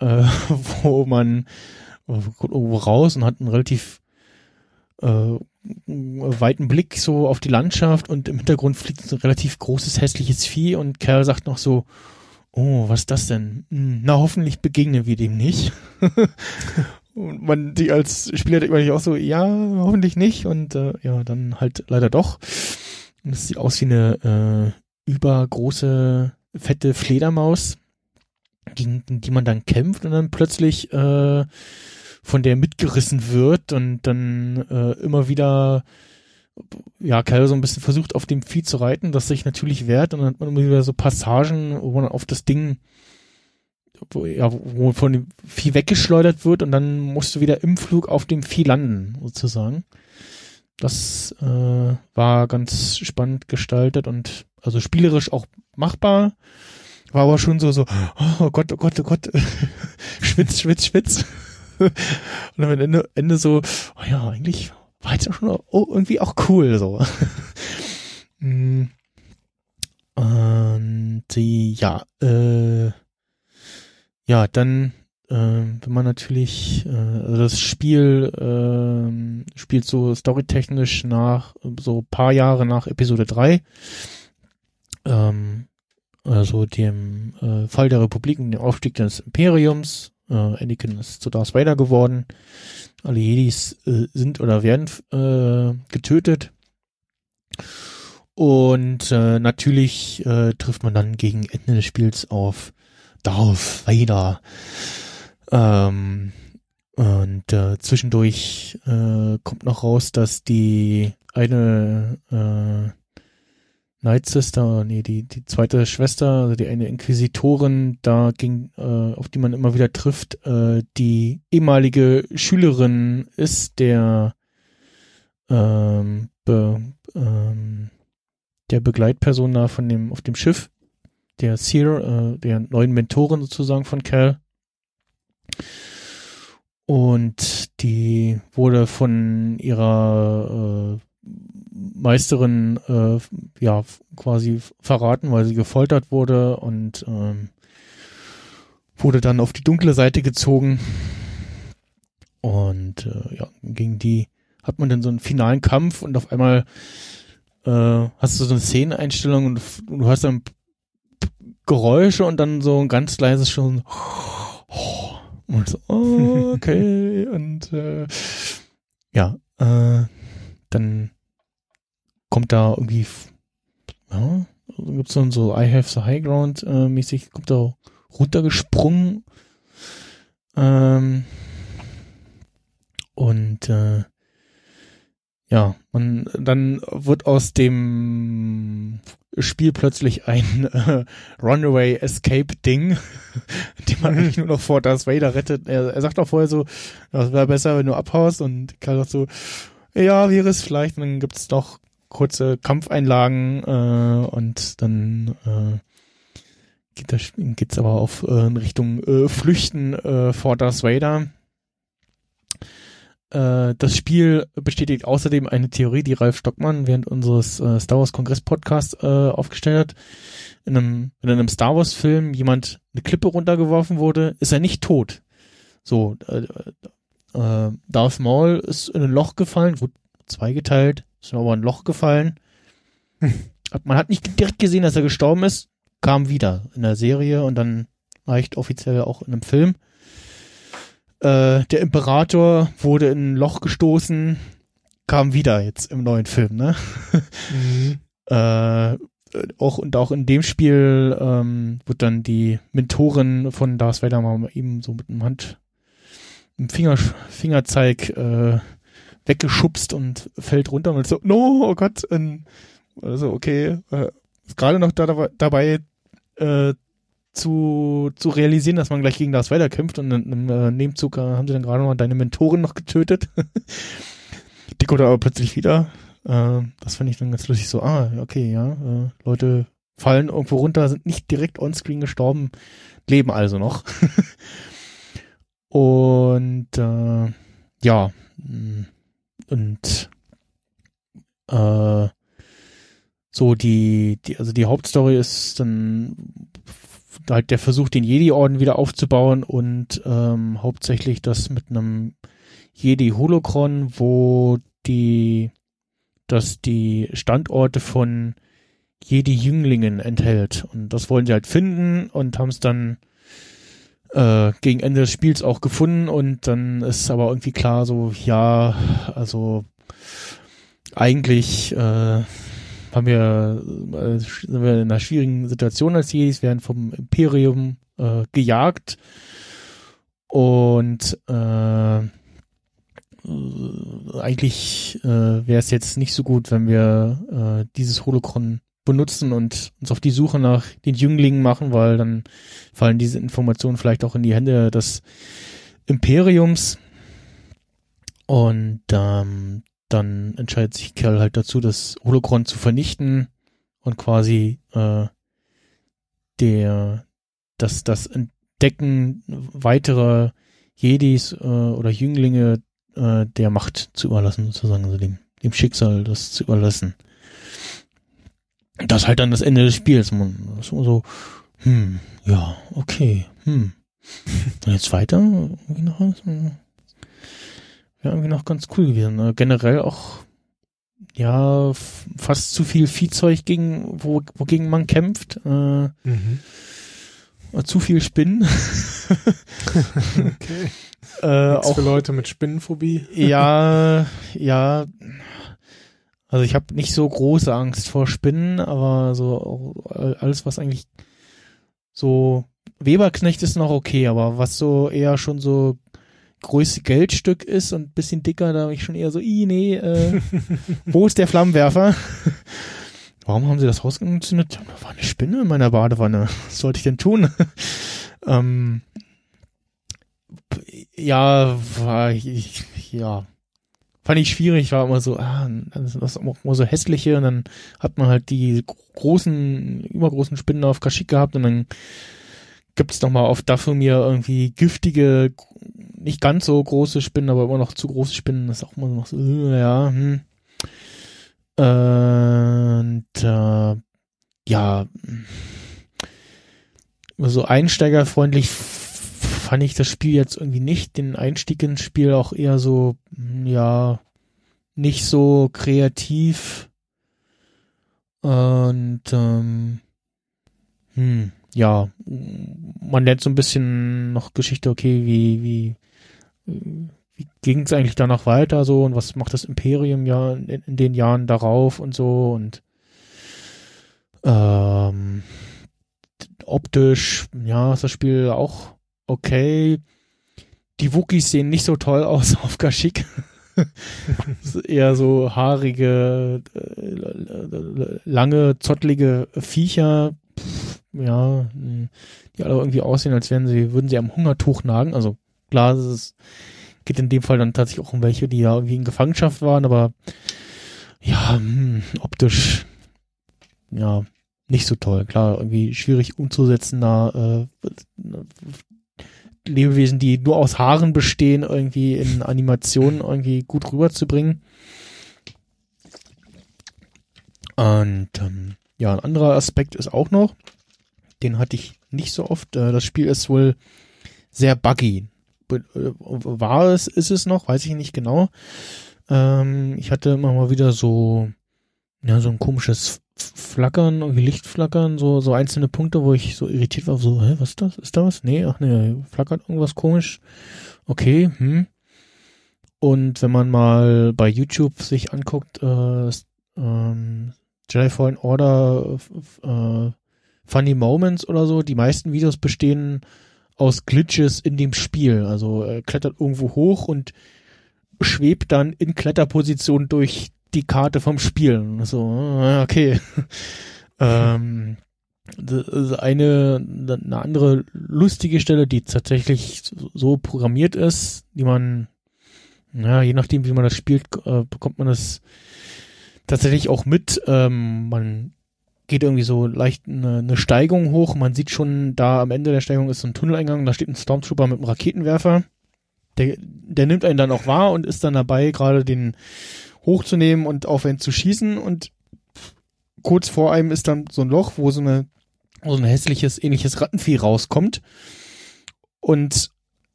äh, *laughs* wo man irgendwo raus und hat einen relativ äh, weiten Blick so auf die Landschaft und im Hintergrund fliegt ein relativ großes, hässliches Vieh und Kerl sagt noch so, oh, was ist das denn? Hm, na, hoffentlich begegnen wir dem nicht. *laughs* und man die als Spieler denkt man auch so, ja, hoffentlich nicht und äh, ja, dann halt leider doch. Und es sieht aus wie eine äh, übergroße, fette Fledermaus, gegen die man dann kämpft und dann plötzlich äh, von der mitgerissen wird und dann äh, immer wieder ja, Kerl so ein bisschen versucht, auf dem Vieh zu reiten, das sich natürlich wehrt und dann hat man immer wieder so Passagen, wo man auf das Ding, wo, ja, wo von dem Vieh weggeschleudert wird und dann musst du wieder im Flug auf dem Vieh landen, sozusagen. Das äh, war ganz spannend gestaltet und also spielerisch auch machbar. War aber schon so, so, oh Gott, oh Gott, oh Gott, *laughs* schwitz, schwitz, schwitz. *laughs* und am Ende, Ende so, oh ja, eigentlich war jetzt auch schon oh, irgendwie auch cool, so. *laughs* mm. Und ja, äh, ja, dann äh, wenn man natürlich, äh, also das Spiel äh, spielt so storytechnisch nach, so paar Jahre nach Episode 3, ähm, also dem äh, Fall der Republik und dem Aufstieg des Imperiums. Äh, Anakin ist zu Darth Vader geworden. Alle Jedis äh, sind oder werden äh, getötet. Und äh, natürlich äh, trifft man dann gegen Ende des Spiels auf Darth Vader. Ähm, und äh, zwischendurch äh, kommt noch raus, dass die eine äh, Night Sister, nee, die, die zweite Schwester, also die eine Inquisitorin, da ging, äh, auf die man immer wieder trifft, äh, die ehemalige Schülerin ist der ähm, be, ähm, der Begleitperson da von dem, auf dem Schiff, der Seer, äh, der neuen Mentorin sozusagen von Cal. Und die wurde von ihrer äh, Meisterin äh, ja quasi verraten, weil sie gefoltert wurde und ähm, wurde dann auf die dunkle Seite gezogen. Und äh, ja, gegen die hat man dann so einen finalen Kampf und auf einmal äh, hast du so eine Szeneneinstellung und du hast dann Geräusche und dann so ein ganz leises schon oh, und so, oh, okay. *laughs* und äh, ja, äh, dann kommt da irgendwie, ja, gibt's dann so I have the high ground äh, mäßig, kommt da runtergesprungen. Ähm, und äh, ja, und dann wird aus dem Spiel plötzlich ein *laughs* äh, Runaway Escape Ding, *laughs* die man eigentlich nur noch vor Darth Vader rettet. Er, er sagt auch vorher so, das wäre besser, wenn du abhaust und Karl sagt so, ja, wäre es vielleicht. Und dann gibt's doch kurze Kampfeinlagen äh, und dann äh, geht das geht's aber auf äh, in Richtung äh, Flüchten äh, vor Darth Vader. Äh, das Spiel bestätigt außerdem eine Theorie, die Ralf Stockmann während unseres äh, Star Wars Kongress Podcasts äh, aufgestellt hat. In einem, in einem Star Wars Film jemand eine Klippe runtergeworfen wurde, ist er nicht tot. So, äh, äh, Darth Maul ist in ein Loch gefallen, gut zweigeteilt, ist aber ein Loch gefallen. *laughs* Man hat nicht direkt gesehen, dass er gestorben ist, kam wieder in der Serie und dann reicht offiziell auch in einem Film. Äh, der Imperator wurde in ein Loch gestoßen, kam wieder jetzt im neuen Film, ne? Mhm. *laughs* äh, auch und auch in dem Spiel ähm, wird dann die Mentorin von Darth Vader mal eben so mit dem Hand, im Finger, Fingerzeig äh, weggeschubst und fällt runter und so, no, oh Gott, und, also okay, äh, ist gerade noch da, dabei äh, zu, zu realisieren, dass man gleich gegen das weiterkämpft und im äh, Nebenzug äh, haben sie dann gerade noch deine Mentorin noch getötet. *laughs* Die kommt aber plötzlich wieder. Äh, das fand ich dann ganz lustig. So, ah, okay, ja, äh, Leute fallen irgendwo runter, sind nicht direkt onscreen gestorben, leben also noch. *laughs* und äh, ja, mm, und äh, so die, die, also die Hauptstory ist dann halt der Versuch, den Jedi-Orden wieder aufzubauen und ähm, hauptsächlich das mit einem Jedi-Holocron, wo die, das die Standorte von Jedi-Jünglingen enthält. Und das wollen sie halt finden und haben es dann äh, gegen Ende des Spiels auch gefunden und dann ist aber irgendwie klar so, ja, also eigentlich äh, haben wir, äh, sind wir in einer schwierigen Situation als Jedis, werden vom Imperium äh, gejagt und äh, eigentlich äh, wäre es jetzt nicht so gut, wenn wir äh, dieses Holocron benutzen und uns auf die Suche nach den Jünglingen machen, weil dann fallen diese Informationen vielleicht auch in die Hände des Imperiums. Und ähm, dann entscheidet sich Kerl halt dazu, das Holocron zu vernichten und quasi äh, der das das Entdecken weiterer Jedis äh, oder Jünglinge äh, der Macht zu überlassen, sozusagen, also dem, dem Schicksal das zu überlassen. Das ist halt dann das Ende des Spiels. Man ist so, hm, ja, okay, hm. *laughs* Und jetzt weiter? Irgendwie noch was? ja, irgendwie noch ganz cool gewesen. Ne? Generell auch, ja, fast zu viel Viehzeug, gegen, wo, wogegen man kämpft. Äh, mhm. Zu viel Spinnen. *laughs*
okay. äh, auch für Leute mit Spinnenphobie.
ja, ja. Also ich habe nicht so große Angst vor Spinnen, aber so alles, was eigentlich so Weberknecht ist noch okay, aber was so eher schon so größte Geldstück ist und bisschen dicker, da habe ich schon eher so, i nee, äh, *laughs* wo ist der Flammenwerfer? *laughs* Warum haben sie das Haus angezündet? Da war eine Spinne in meiner Badewanne. *laughs* Was sollte ich denn tun? ähm, ja, war ich, ja, fand ich schwierig, war immer so, ah, das ist auch immer so hässliche und dann hat man halt die großen, übergroßen Spinnen auf Kaschik gehabt und dann gibt's noch mal auf Daphomir irgendwie giftige, nicht ganz so große Spinnen, aber immer noch zu große Spinnen. Das ist auch immer noch so, äh, ja, hm. Und äh, ja, so einsteigerfreundlich fand ich das Spiel jetzt irgendwie nicht. Den Einstieg ins Spiel auch eher so, ja, nicht so kreativ. Und ähm, hm, ja, man lernt so ein bisschen noch Geschichte, okay, wie, wie, wie ging es eigentlich danach weiter so und was macht das Imperium ja in, in den Jahren darauf und so und ähm, optisch, ja, ist das Spiel auch okay. Die Wookies sehen nicht so toll aus auf Kashyyyk. *laughs* eher so haarige, äh, lange, zottlige Viecher, ja, die alle irgendwie aussehen, als wären sie, würden sie am Hungertuch nagen. Also klar, es geht in dem Fall dann tatsächlich auch um welche, die ja irgendwie in Gefangenschaft waren, aber ja, hm, optisch, ja, nicht so toll. Klar, irgendwie schwierig umzusetzen, da äh, Lebewesen, die nur aus Haaren bestehen, irgendwie in Animationen irgendwie gut rüberzubringen. Und ähm, ja, ein anderer Aspekt ist auch noch, den hatte ich nicht so oft. Äh, das Spiel ist wohl sehr buggy. Äh, war es, ist es noch, weiß ich nicht genau. Ähm, ich hatte immer mal wieder so, ja, so ein komisches Flackern, irgendwie Lichtflackern, so, so einzelne Punkte, wo ich so irritiert war, so, hä, was ist das? Ist da was? Nee, ach nee, flackert irgendwas komisch. Okay, hm. Und wenn man mal bei YouTube sich anguckt, äh, ähm, Jedi Fallen Order äh, Funny Moments oder so, die meisten Videos bestehen aus Glitches in dem Spiel. Also er klettert irgendwo hoch und schwebt dann in Kletterposition durch die Karte vom Spiel. So, ah, okay. *laughs* ähm, eine, eine andere lustige Stelle, die tatsächlich so programmiert ist, die man, ja, je nachdem, wie man das spielt, äh, bekommt man das tatsächlich auch mit. Ähm, man geht irgendwie so leicht eine, eine Steigung hoch. Man sieht schon, da am Ende der Steigung ist so ein Tunneleingang, da steht ein Stormtrooper mit einem Raketenwerfer. Der, der nimmt einen dann auch wahr und ist dann dabei, gerade den hochzunehmen und auf einen zu schießen und kurz vor einem ist dann so ein Loch, wo so eine so ein hässliches, ähnliches Rattenvieh rauskommt und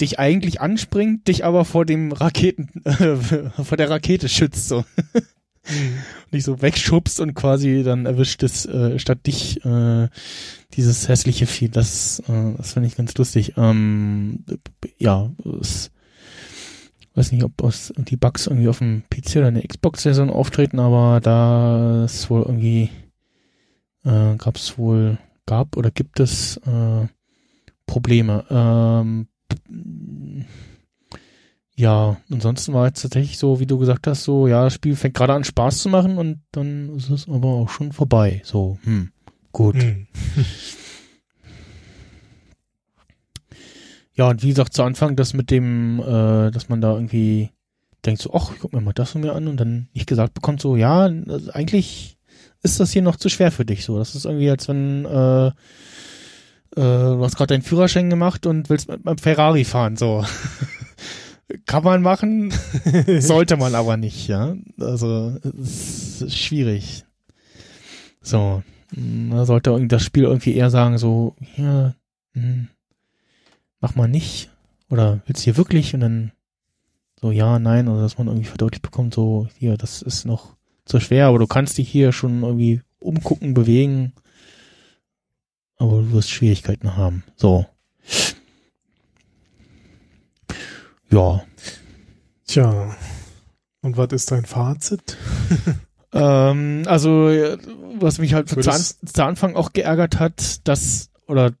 dich eigentlich anspringt, dich aber vor dem Raketen, äh, *laughs* vor der Rakete schützt, so. Mhm. Nicht so wegschubst und quasi dann erwischt es äh, statt dich äh, dieses hässliche Vieh. Das, äh, das finde ich ganz lustig. Ähm, ja, es, weiß nicht, ob aus die Bugs irgendwie auf dem PC oder in der Xbox-Version auftreten, aber da ist wohl irgendwie äh, gab es wohl, gab oder gibt es äh, Probleme. Ähm, ja, ansonsten war jetzt tatsächlich so, wie du gesagt hast, so, ja, das Spiel fängt gerade an Spaß zu machen und dann ist es aber auch schon vorbei. So, hm, gut. Hm. *laughs* ja, und wie gesagt, zu Anfang das mit dem, äh, dass man da irgendwie denkt so, ach, ich guck mir mal das von mir an und dann nicht gesagt bekommt, so, ja, also eigentlich ist das hier noch zu schwer für dich. So, das ist irgendwie, als wenn äh, äh, du hast gerade deinen Führerschein gemacht und willst mit meinem Ferrari fahren, so. *laughs* Kann man machen, *laughs* sollte man aber nicht, ja. Also es ist schwierig. So, da sollte das Spiel irgendwie eher sagen, so, ja, hm, mach mal nicht. Oder willst du hier wirklich? Und dann so, ja, nein, oder dass man irgendwie verdeutlicht bekommt, so, hier, das ist noch zu schwer, aber du kannst dich hier schon irgendwie umgucken, bewegen. Aber du wirst Schwierigkeiten haben. So. Ja.
Tja. Und was ist dein Fazit? *laughs*
ähm, also, was mich halt zu, An zu Anfang auch geärgert hat, dass, oder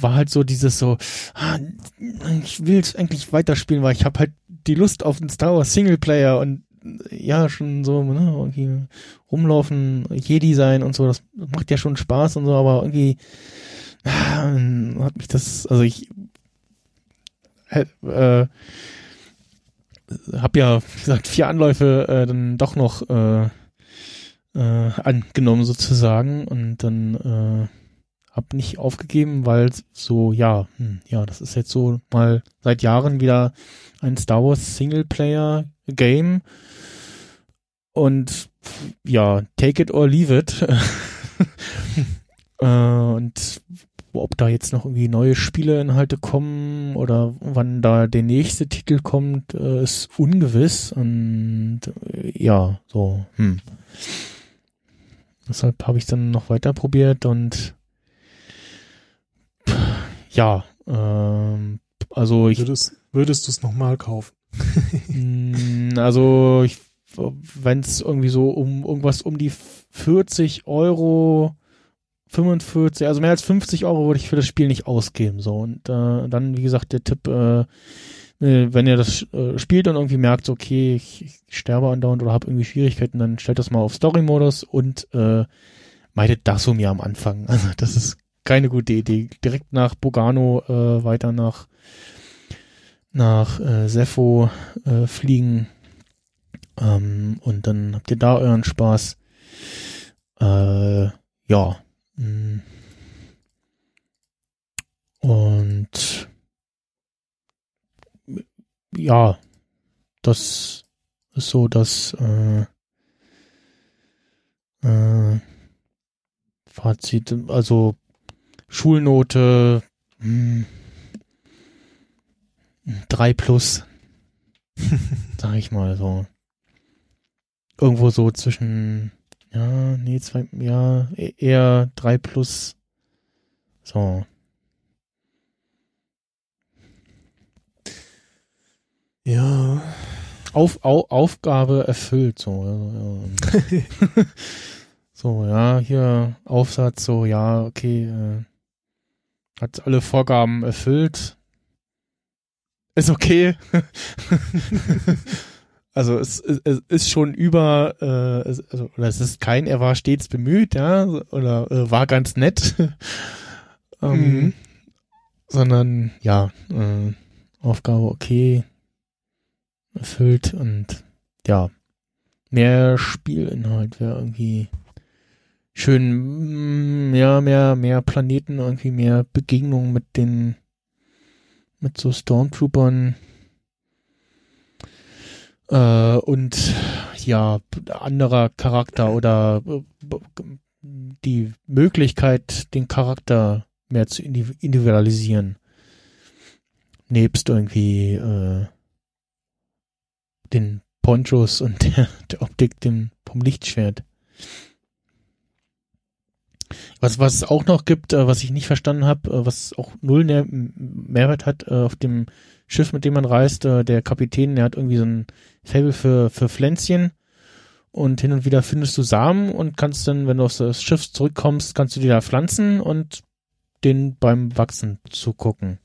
war halt so dieses so, ah, ich will es eigentlich weiterspielen, weil ich habe halt die Lust auf den Star Wars Singleplayer und ja, schon so, ne, irgendwie rumlaufen, Jedi sein und so, das macht ja schon Spaß und so, aber irgendwie ah, hat mich das, also ich äh, habe ja, wie gesagt, vier Anläufe äh, dann doch noch äh, äh, angenommen sozusagen und dann äh, hab nicht aufgegeben, weil so, ja, hm, ja, das ist jetzt so mal seit Jahren wieder ein Star Wars Singleplayer Game und ja, take it or leave it. *laughs* äh, und ob da jetzt noch irgendwie neue Spieleinhalte kommen oder wann da der nächste Titel kommt, äh, ist ungewiss. Und äh, ja, so. Hm. Deshalb habe ich dann noch weiter probiert und ja, ähm, also ich.
Würdest, würdest du es nochmal kaufen?
Hm, *laughs* also ich, wenn es irgendwie so um irgendwas um die 40 Euro 45, also mehr als 50 Euro würde ich für das Spiel nicht ausgeben. So und äh, dann, wie gesagt, der Tipp, äh, äh, wenn ihr das äh, spielt und irgendwie merkt, okay, ich, ich sterbe andauernd oder habe irgendwie Schwierigkeiten, dann stellt das mal auf Story-Modus und äh, meidet das um mir am Anfang. *laughs* Also das ist keine gute Idee. Direkt nach Bogano äh, weiter nach nach äh, Sepho äh, fliegen ähm, und dann habt ihr da euren Spaß. Äh, ja. mm. Und ja, das ist so das äh, äh, Fazit. Also Schulnote mh, drei plus, *laughs* sag ich mal so. Irgendwo so zwischen, ja, nee, zwei, ja, e- eher drei plus. So.
Ja.
Auf, au, Aufgabe erfüllt, so. Also, ja. *laughs* *laughs* so, ja, hier Aufsatz, so, ja, okay, äh, hat alle Vorgaben erfüllt. Ist okay. *laughs* also es, es, ist schon über, äh, es, also, oder es ist kein, er war stets bemüht, ja, oder äh, war ganz nett. *laughs* ähm,
Mhm.
Sondern, ja, äh, Aufgabe okay, erfüllt und ja, mehr Spielinhalt wäre irgendwie schön, mm, ja, mehr, mehr Planeten, irgendwie mehr Begegnungen mit den, mit so Stormtroopern, äh, und ja, anderer Charakter oder äh, die Möglichkeit, den Charakter mehr zu indiv- individualisieren. Nebst irgendwie äh, den Ponchos und *laughs* der, der Optik dem, vom Lichtschwert. Was, was es auch noch gibt, äh, was ich nicht verstanden habe, äh, was auch null Mehrwert hat, äh, auf dem Schiff, mit dem man reist, der Kapitän, der hat irgendwie so ein Faible für, für Pflänzchen und hin und wieder findest du Samen und kannst dann, wenn du auf das Schiff zurückkommst, kannst du die da pflanzen und den beim Wachsen zugucken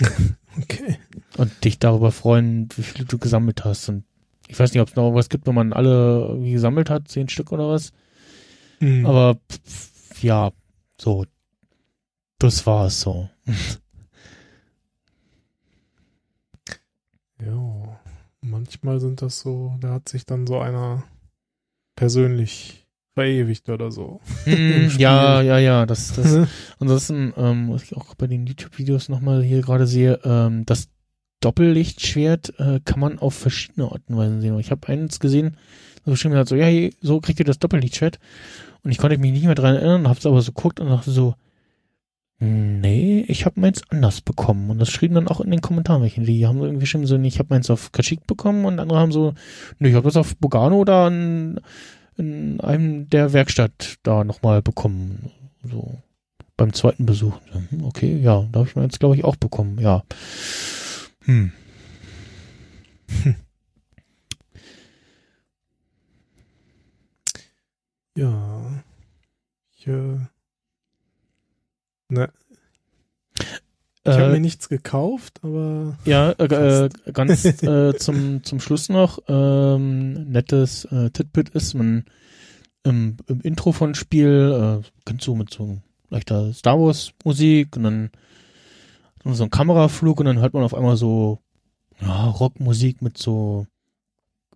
*laughs*
Okay.
und dich darüber freuen, wie viel du gesammelt hast. Und ich weiß nicht, ob es noch was gibt, wenn man alle irgendwie gesammelt hat, zehn Stück oder was.
Mhm.
Aber pf, ja, so. Das war es so. *laughs*
Ja, manchmal sind das so, da hat sich dann so einer persönlich verewigt oder so. *laughs* Spiel.
ja, ja, ja, das, das, *laughs* ansonsten, ähm, was ich auch bei den YouTube-Videos nochmal hier gerade sehe, ähm, das Doppellichtschwert äh, kann man auf verschiedene Arten und Weisen sehen. Ich habe eins gesehen, so bestimmt hat so, ja, so kriegt ihr das Doppellichtschwert. Und ich konnte mich nicht mehr dran erinnern, hab's aber so geguckt und dachte so, nee, ich habe meins anders bekommen. Und das schrieben dann auch in den Kommentaren welche. Die haben irgendwie schon so, ich habe meins auf Kashyyyk bekommen und andere haben so, nee, ich habe das auf Bogano oder an, in einem der Werkstatt da nochmal bekommen. So beim zweiten Besuch. Hm, Okay, ja, da habe ich jetzt, glaube ich, auch bekommen, ja. Hm.
Ja. Ich, äh, ne, ich habe
Äh,
mir nichts gekauft, aber
Ja, äh, *laughs* äh, ganz äh, zum, zum Schluss noch, ähm, nettes äh, Titbit ist, man im, im Intro von Spiel, äh, kennst du mit so leichter Star Wars Musik und dann so ein Kameraflug und dann hört man auf einmal so ja, Rockmusik mit so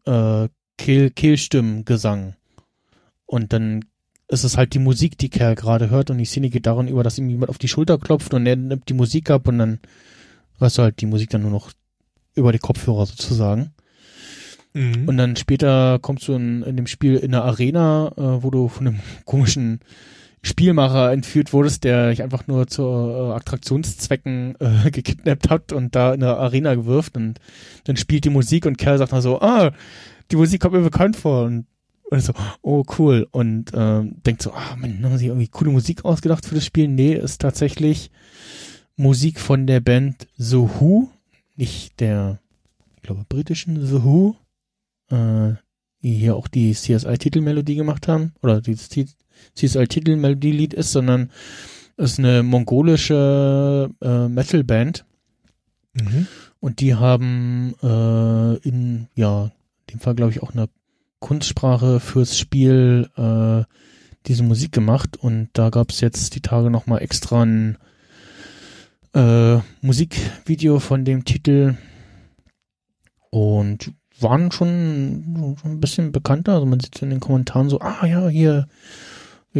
äh, Kehl, Kehlstimmengesang. Und dann ist es halt die Musik, die Kerl gerade hört und die Szene geht darin über, dass ihm jemand auf die Schulter klopft und er nimmt die Musik ab und dann hörst du halt die Musik dann nur noch über die Kopfhörer sozusagen.
Mhm.
Und dann später kommst du in, in dem Spiel in eine Arena, äh, wo du von einem *laughs* komischen Spielmacher entführt wurdest, der dich einfach nur zu äh, Attraktionszwecken äh, *laughs* gekidnappt hat und da in der Arena gewirft und dann spielt die Musik und Kerl sagt dann so, ah, die Musik kommt mir bekannt vor und, und so, oh cool. Und ähm, denkt so, ah, man, haben sie irgendwie coole Musik ausgedacht für das Spiel? Nee, ist tatsächlich Musik von der Band The Who, nicht der, ich glaube, britischen The Who, äh, die hier auch die CSI-Titelmelodie gemacht haben, oder dieses CSI-Titelmelodielied ist, sondern ist eine mongolische äh, Metal-Band.
Mhm.
und die haben äh, in, ja, in dem Fall glaube ich auch eine Kunstsprache fürs Spiel äh, diese Musik gemacht und da gab es jetzt die Tage nochmal extra ein äh, Musikvideo von dem Titel und waren schon, schon ein bisschen bekannter. Also man sieht in den Kommentaren so, ah ja, hier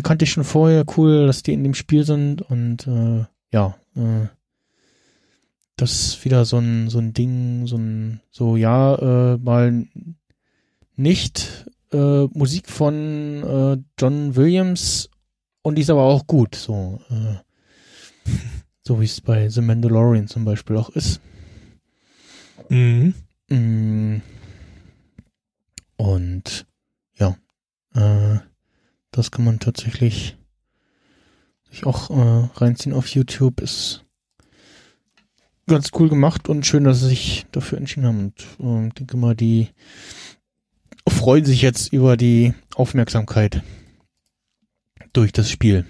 kannte ich schon vorher, cool, dass die in dem Spiel sind und äh, ja, äh, das ist wieder so ein, so ein Ding, so ein, so ja, äh, mal nicht äh, Musik von äh, John Williams und die ist aber auch gut, so, äh, *laughs* so wie es bei The Mandalorian zum Beispiel auch ist.
Mhm.
Mm. Und ja, äh, das kann man tatsächlich sich auch äh, reinziehen auf YouTube. Ist ganz cool gemacht und schön, dass sie sich dafür entschieden haben. Und äh, ich denke mal, die freuen sich jetzt über die Aufmerksamkeit durch das Spiel.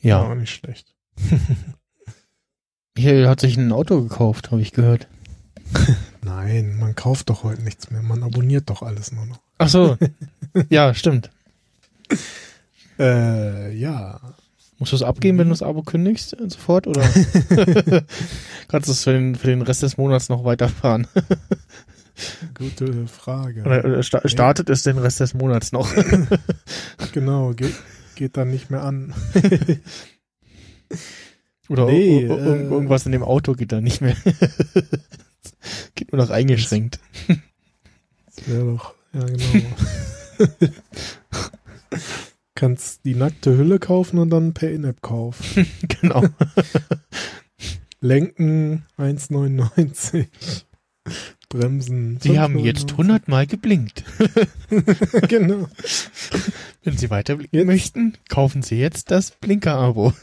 Ja, auch nicht schlecht. *laughs*
Michael hat sich ein Auto gekauft, habe ich gehört. *laughs*
Nein, man kauft doch heute nichts mehr. Man abonniert doch alles nur noch.
Ach so, *laughs* ja, stimmt.
Äh, ja.
Musst du es abgeben, wenn du das Abo kündigst äh, sofort oder kannst du es für den, für den Rest des Monats noch weiterfahren?
Gute Frage.
Oder, oder sta startet es den Rest des Monats noch? *laughs*
Genau, geht, geht dann nicht mehr an. *laughs*
Oder
Nee, äh,
irgendwas in dem Auto geht dann nicht mehr. *laughs* geht nur noch eingeschränkt.
Das wäre doch, ja genau. Kannst die nackte Hülle kaufen und dann per In-App kaufen.
genau.
Lenken 1,99. Bremsen.
Sie haben jetzt 100 Mal geblinkt.
100. *laughs* genau. *laughs*
Wenn Sie weiter blinken möchten, kaufen Sie jetzt das Blinker-Abo. *laughs*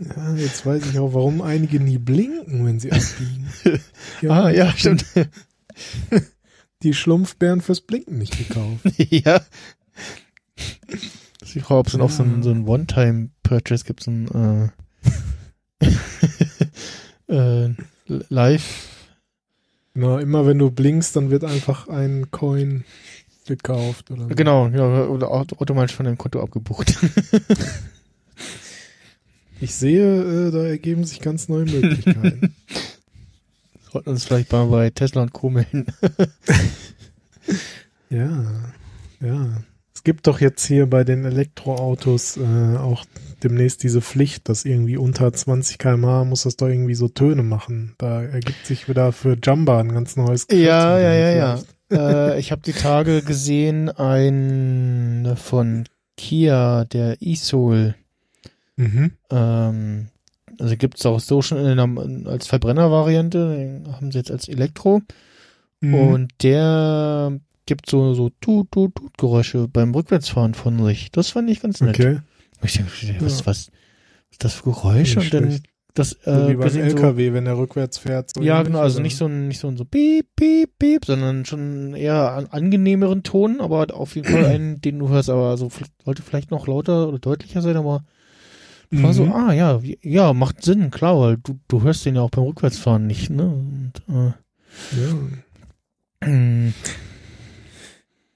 Ja, jetzt weiß ich auch, warum einige nie blinken, wenn sie abbiegen.
Ah, ja, stimmt.
Die Schlumpfbären fürs Blinken nicht gekauft.
ja. Die Frage, ob es dann auch so ein, so ein One-Time-Purchase gibt, so ein äh, äh, Live.
Na, immer wenn du blinkst, dann wird einfach ein Coin gekauft. Oder so.
Genau, ja, oder auto- automatisch von deinem Konto abgebucht. *laughs*
Ich sehe, äh, da ergeben sich ganz neue Möglichkeiten. *laughs*
Sollten uns vielleicht mal bei Tesla und Co. melden. *laughs*
ja, ja. Es gibt doch jetzt hier bei den Elektroautos äh, auch demnächst diese Pflicht, dass irgendwie unter 20 km/h muss das doch irgendwie so Töne machen. Da ergibt sich wieder für Jumba ein ganz neues
Ja, ja, ja, ja.
vielleicht. *laughs*
äh, ich habe die Tage gesehen, ein von Kia, der e-Soul.
Mhm.
Ähm, also gibt's auch so schon in einer, als Verbrennervariante, den haben sie jetzt als Elektro.
Mhm.
Und der gibt so, so tut, tut, tut Geräusche beim Rückwärtsfahren von sich. Das fand ich ganz nett.
Okay.
Ich denke, was,
Ja.
was, was ist das für Geräusche? Und dann das,
So
äh,
wie beim
gesehen so,
LKW, wenn er rückwärts fährt. So
ja, genau, also nicht so ein, nicht so ein so piep, piep, piep, sondern schon eher an angenehmeren Ton, aber auf jeden Fall *clears throat* einen, den du hörst, aber so sollte vielleicht noch lauter oder deutlicher sein, aber es war so,
Mhm.
ah ja, ja, macht Sinn, klar, weil du, du hörst den ja auch beim Rückwärtsfahren nicht, ne? Und, äh,
Ja, *clears throat*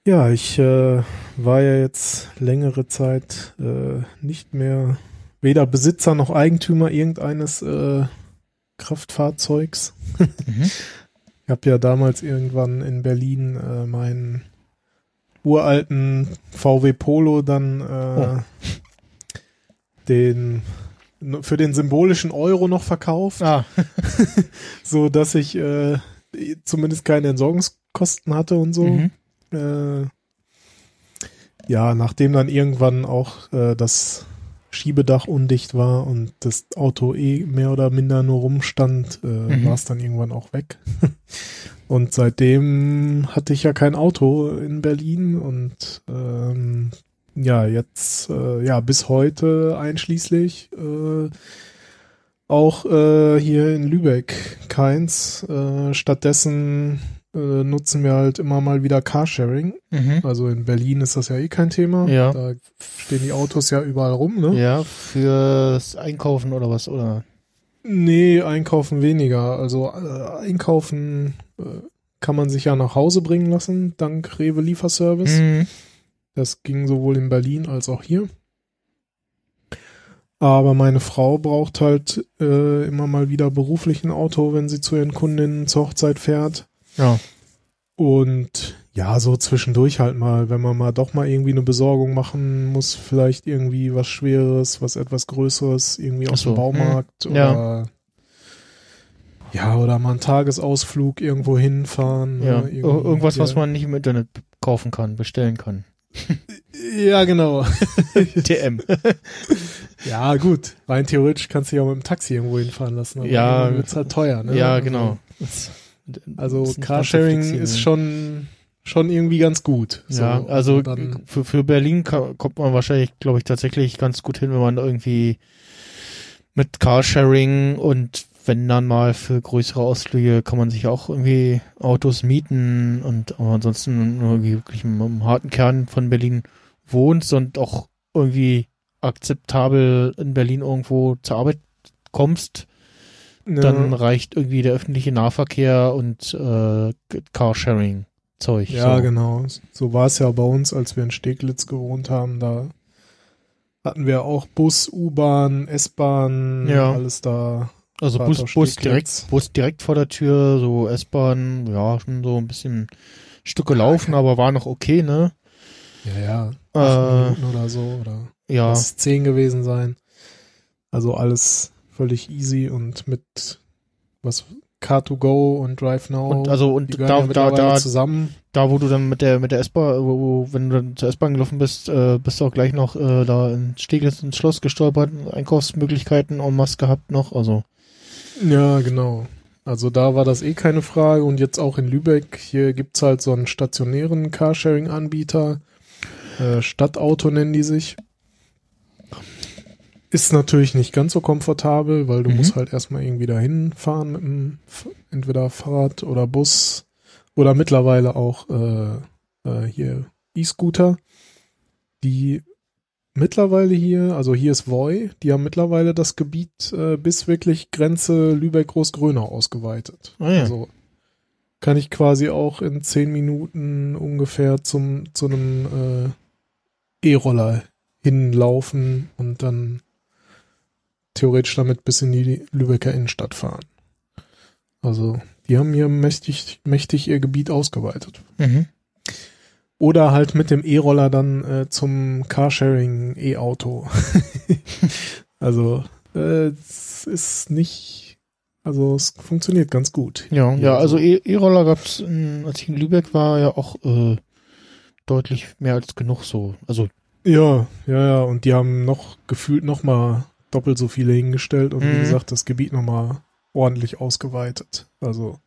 ich äh, war ja jetzt längere Zeit äh, nicht mehr weder Besitzer noch Eigentümer irgendeines äh, Kraftfahrzeugs.
mhm. *laughs*
Ich habe ja damals irgendwann in Berlin äh, meinen uralten VW Polo dann äh,
Oh.
den für den symbolischen Euro noch verkauft,
Ah, *laughs*
so dass ich äh, zumindest keine Entsorgungskosten hatte und so.
mhm.
Äh, ja, nachdem dann irgendwann auch äh, das Schiebedach undicht war und das Auto eh mehr oder minder nur rumstand, äh,
Mhm.
war es dann irgendwann auch weg. *laughs* und seitdem hatte ich ja kein Auto in Berlin und ähm, ja, jetzt, äh, ja, bis heute einschließlich äh, auch äh, hier in Lübeck keins. Äh, stattdessen äh, nutzen wir halt immer mal wieder Carsharing.
Mhm.
Also in Berlin ist das ja eh kein Thema.
Ja.
Da stehen die Autos ja überall rum, ne?
Ja, fürs Einkaufen oder was, oder?
Nee, einkaufen weniger. Also äh, einkaufen äh, kann man sich ja nach Hause bringen lassen, dank Rewe Lieferservice.
Mhm.
Das ging sowohl in Berlin als auch hier. Aber meine Frau braucht halt äh, immer mal wieder beruflich ein Auto, wenn sie zu ihren Kundinnen zur Hochzeit fährt.
Ja.
Und Ja, so zwischendurch halt mal, wenn man mal doch mal irgendwie eine Besorgung machen muss, vielleicht irgendwie was Schweres, was etwas Größeres, irgendwie aus
so,
dem Baumarkt
hm,
oder ja, oder mal einen Tagesausflug irgendwo hinfahren.
Ja,
ne,
Ir- irgendwas,
der-
was man nicht im Internet kaufen kann, bestellen kann.
Ja, genau. *laughs*
TM.
Ja, gut. Rein theoretisch kannst du dich auch mit dem Taxi irgendwo hinfahren lassen. Aber
Ja.
wird's halt teuer, ne?
ja,
Also-
genau. *laughs*
Also
Nicht
Carsharing ist schon, schon irgendwie ganz gut. So,
ja, also für, für Berlin kommt man wahrscheinlich, glaube ich, tatsächlich ganz gut hin, wenn man irgendwie mit Carsharing und wenn dann mal für größere Ausflüge kann man sich auch irgendwie Autos mieten und aber ansonsten irgendwie wirklich im, im harten Kern von Berlin wohnst und auch irgendwie akzeptabel in Berlin irgendwo zur Arbeit kommst,
ja,
dann reicht irgendwie der öffentliche Nahverkehr und äh, Carsharing-Zeug.
ja,
so.
genau. So war es ja bei uns, als wir in Steglitz gewohnt haben. Da hatten wir auch Bus, U-Bahn, S-Bahn,
Ja.
alles da.
Also Bus, Bus, direkt, Bus direkt vor der Tür, so S-Bahn, ja, schon so ein bisschen Stücke laufen, aber war noch okay, ne?
Ja, ja.
Äh,
Minuten oder so. Oder
ja,
es zehn gewesen sein. Also alles völlig easy und mit was Car2Go und Drive Now.
und also und da,
ja
da, da,
zusammen.
da, wo du dann mit der mit der S-Bahn, wo, wo, wenn du dann zur S-Bahn gelaufen bist, äh, bist du auch gleich noch äh, da in Steglitz ins Schloss gestolpert, Einkaufsmöglichkeiten en masse gehabt noch, also
Ja, genau. Also da war das eh keine Frage und jetzt auch in Lübeck, hier gibt's halt so einen stationären Carsharing-Anbieter. Äh, Stadtauto nennen die sich. Ist natürlich nicht ganz so komfortabel, weil du
Mhm.
musst halt erstmal irgendwie dahin fahren mit dem entweder Fahrrad oder Bus oder mittlerweile auch äh, äh, hier E-Scooter, die mittlerweile hier, also hier ist Voi, die haben mittlerweile das Gebiet äh, bis wirklich Grenze Lübeck-Großgrönau ausgeweitet.
Ah ja.
Also kann ich quasi auch in zehn Minuten ungefähr zum zu einem äh, E-Roller hinlaufen und dann theoretisch damit bis in die Lübecker Innenstadt fahren. Also die haben hier mächtig, mächtig ihr Gebiet ausgeweitet.
mhm.
Oder halt mit dem E-Roller dann äh, zum Carsharing E-Auto. *laughs* also äh, es ist nicht, also es funktioniert ganz gut.
Ja, ja, also
so.
E- E-Roller gab's, in, als ich in Lübeck war, ja auch äh, deutlich mehr als genug so. Also
Ja, ja, ja. Und die haben noch gefühlt noch mal doppelt so viele hingestellt und wie
Mhm.
gesagt das Gebiet noch mal ordentlich ausgeweitet. Also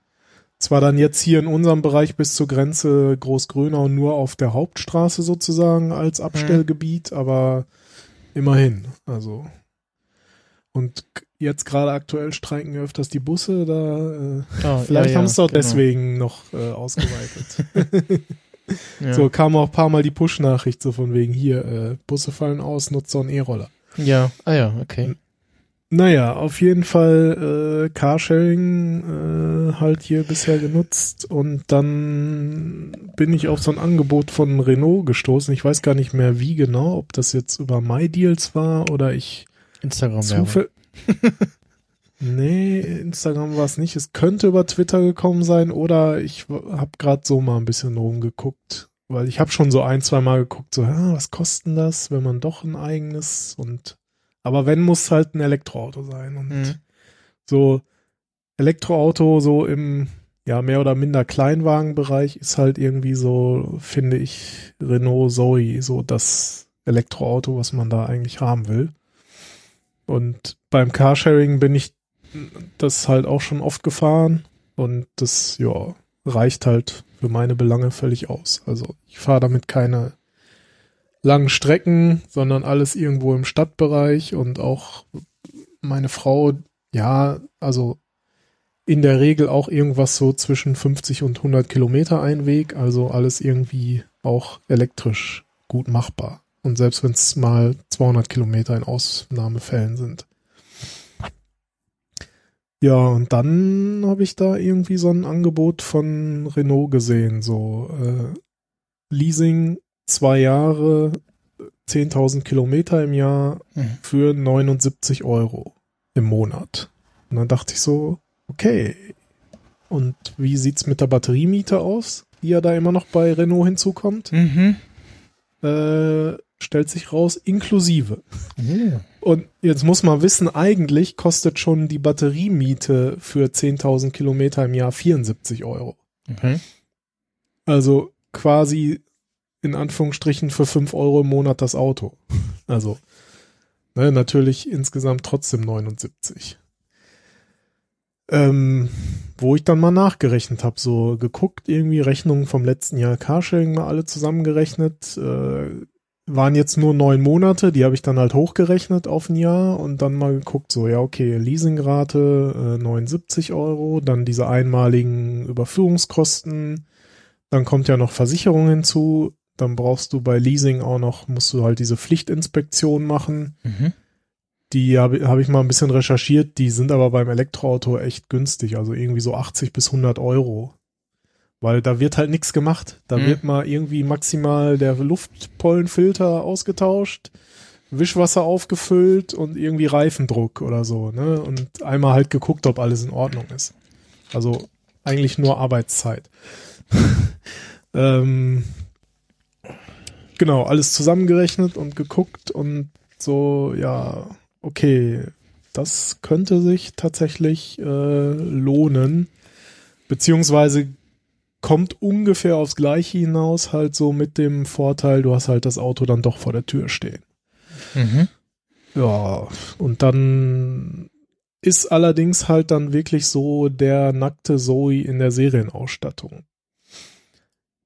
zwar dann jetzt hier in unserem Bereich bis zur Grenze Großgrönau nur auf der Hauptstraße sozusagen als Abstellgebiet, aber immerhin. Also und jetzt gerade aktuell streiken ja öfters die Busse, da äh, *laughs*
ja,
vielleicht
ja,
haben sie es auch
genau.
deswegen noch äh, ausgeweitet. *laughs*
Ja.
So kam auch ein paar Mal die Push-Nachricht so von wegen hier, äh, Busse fallen aus, nutzt so einen E-Roller.
Ja, ah ja, okay.
Naja, auf jeden Fall äh, Carsharing äh, halt hier bisher genutzt und dann bin ich auf so ein Angebot von Renault gestoßen. Ich weiß gar nicht mehr wie genau, ob das jetzt über MyDeals war oder ich
Instagram
zufällig. *laughs* nee, Instagram war es nicht. Es könnte über Twitter gekommen sein oder ich habe gerade so mal ein bisschen rumgeguckt. Weil ich habe schon so ein, zwei Mal geguckt, so, ja, was kostet denn das, wenn man doch ein eigenes und aber wenn, muss halt ein Elektroauto sein. Und
Mhm.
so Elektroauto so im ja mehr oder minder Kleinwagenbereich ist halt irgendwie so, finde ich, Renault Zoe, so das Elektroauto, was man da eigentlich haben will. Und beim Carsharing bin ich das halt auch schon oft gefahren und das, ja, reicht halt für meine Belange völlig aus. Also ich fahre damit keine langen Strecken, sondern alles irgendwo im Stadtbereich und auch meine Frau, ja, also in der Regel auch irgendwas so zwischen 50 und 100 Kilometer ein Weg, also alles irgendwie auch elektrisch gut machbar. Und selbst wenn es mal 200 Kilometer in Ausnahmefällen sind. Ja, und dann habe ich da irgendwie so ein Angebot von Renault gesehen, so äh, Leasing zwei Jahre, 10.000 Kilometer im Jahr
Mhm.
für 79 Euro im Monat. Und dann dachte ich so, okay. Und wie sieht's mit der Batteriemiete aus? die ja da immer noch bei Renault hinzukommt,
Mhm.
äh, stellt sich raus, inklusive.
Oh.
Und jetzt muss man wissen, eigentlich kostet schon die Batteriemiete für 10.000 Kilometer im Jahr 74 Euro.
Okay.
Also quasi in Anführungsstrichen für 5 Euro im Monat das Auto. Also ne, natürlich insgesamt trotzdem 79. Ähm, wo ich dann mal nachgerechnet habe, so geguckt, irgendwie Rechnungen vom letzten Jahr Carsharing mal alle zusammengerechnet, äh, waren jetzt nur neun Monate, die habe ich dann halt hochgerechnet auf ein Jahr und dann mal geguckt, so ja okay, Leasingrate äh, 79 Euro, dann diese einmaligen Überführungskosten, dann kommt ja noch Versicherung hinzu, dann brauchst du bei Leasing auch noch, musst du halt diese Pflichtinspektion machen,
Mhm.
die habe hab ich mal ein bisschen recherchiert, die sind aber beim Elektroauto echt günstig, also irgendwie so 80 bis 100 Euro. Weil da wird halt nichts gemacht. Da
Mhm.
wird mal irgendwie maximal der Luftpollenfilter ausgetauscht, Wischwasser aufgefüllt und irgendwie Reifendruck oder so, ne? Und einmal halt geguckt, ob alles in Ordnung ist. Also eigentlich nur Arbeitszeit. *laughs* ähm, genau, alles zusammengerechnet und geguckt und so, ja, okay, das könnte sich tatsächlich äh, lohnen. Beziehungsweise kommt ungefähr aufs Gleiche hinaus, halt so mit dem Vorteil, du hast halt das Auto dann doch vor der Tür stehen.
Mhm.
Ja, und dann ist allerdings halt dann wirklich so der nackte Zoe in der Serienausstattung.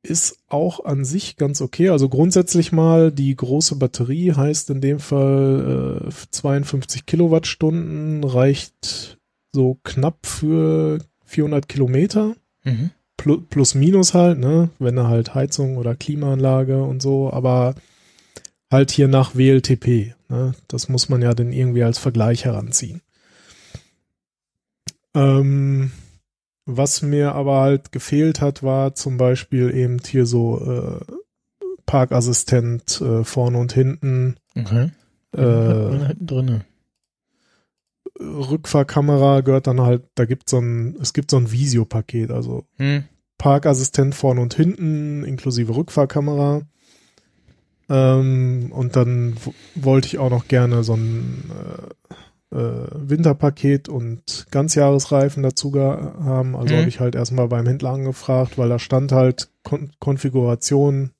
Ist auch an sich ganz okay. Also grundsätzlich mal die große Batterie heißt in dem Fall äh, 52 Kilowattstunden, reicht so knapp für 400 Kilometer
Mhm.
Plus, minus halt, ne, wenn er halt Heizung oder Klimaanlage und so, aber halt hier nach WLTP, ne, das muss man ja dann irgendwie als Vergleich heranziehen. Ähm, was mir aber halt gefehlt hat, war zum Beispiel eben hier so äh, Parkassistent äh, vorne und hinten,
Okay.
äh,
drinne.
Rückfahrkamera gehört dann halt, da gibt so ein, es gibt so ein Visio-Paket, also
Hm.
Parkassistent vorne und hinten, inklusive Rückfahrkamera. Ähm, und dann wollte ich auch noch gerne so ein äh, äh, Winterpaket und Ganzjahresreifen dazu haben. Also
Mhm.
habe ich halt erstmal beim Händler angefragt, weil da stand halt Kon Konfiguration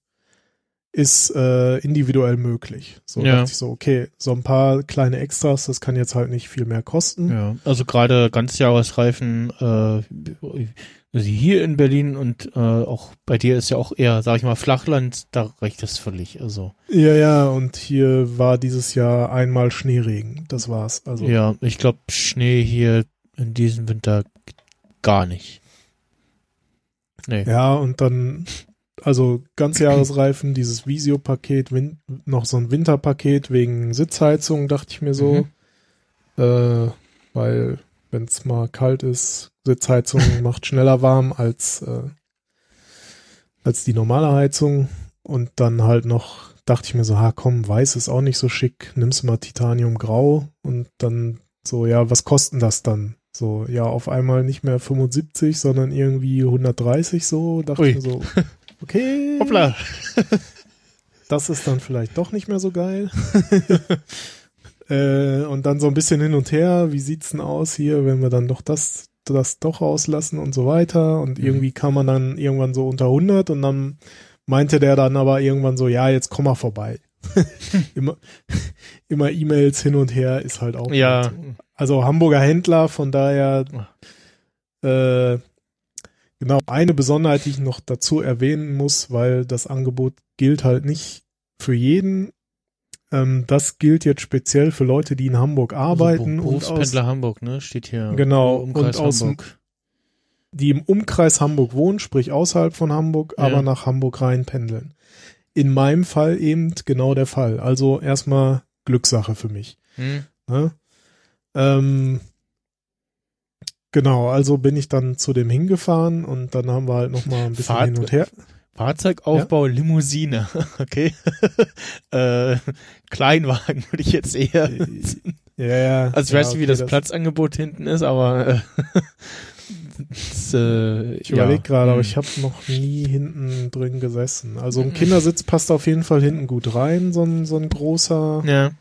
ist äh, individuell möglich. So
Ja.
dachte ich so, okay, so ein paar kleine Extras, das kann jetzt halt nicht viel mehr kosten.
Ja, also gerade Ganzjahresreifen, äh, also hier in Berlin und äh, auch bei dir ist ja auch eher, sag ich mal, Flachland, da reicht das völlig. Also
Ja, ja, und hier war dieses Jahr einmal Schneeregen. Das war's. Also
ja, ich glaube Schnee hier in diesem Winter gar nicht. Nee.
Ja, und dann, also Ganzjahresreifen, dieses Visio-Paket, noch so ein Winterpaket wegen Sitzheizung, dachte ich mir so. Äh, weil, wenn es mal kalt ist, Sitzheizung *laughs* macht schneller warm als, äh, als die normale Heizung. Und dann halt noch, dachte ich mir so, ha komm, weiß ist auch nicht so schick, nimmst mal Titanium Grau und dann so, ja, was kosten das dann? So, ja, auf einmal nicht mehr 75, sondern irgendwie 130 so. Dachte
Ui.
ich mir so, *laughs* okay.
Hoppla. *laughs*
Das ist dann vielleicht doch nicht mehr so geil. *laughs* äh, und dann so ein bisschen hin und her, wie sieht's denn aus hier, wenn wir dann doch das, das doch rauslassen und so weiter. Und irgendwie kam man dann irgendwann so unter 100 und dann meinte der dann aber irgendwann so, ja, jetzt komm mal vorbei. *laughs* immer immer E-Mails hin und her ist halt auch.
Ja,
so. Also Hamburger Händler, von daher äh, genau eine Besonderheit, die ich noch dazu erwähnen muss, weil das Angebot gilt halt nicht für jeden. Ähm, das gilt jetzt speziell für Leute, die in Hamburg arbeiten
also
und aus,
Berufspendler Hamburg, ne? Steht hier.
Genau,
Umkreis
und aus
Hamburg.
die im Umkreis Hamburg wohnen, sprich außerhalb von Hamburg,
Ja.
aber nach Hamburg rein pendeln. In meinem Fall eben genau der Fall. Also erstmal Glückssache für mich.
Hm.
Ne? Ähm, genau, also bin ich dann zu dem hingefahren und dann haben wir halt noch mal ein bisschen
Fahrt-
hin und her.
Fahrzeugaufbau, Limousine. *laughs* Okay. *laughs* äh, Kleinwagen würde ich jetzt eher.
Ja, ja.
Also ich
ja,
weiß nicht, wie
okay,
das, Platzangebot hinten ist, aber äh, *laughs* das, äh,
Ich überlege gerade, aber
hm.
ich habe noch nie hinten drin gesessen. Also ein Kindersitz passt auf jeden Fall hinten gut rein, so ein, so ein großer.
Ja,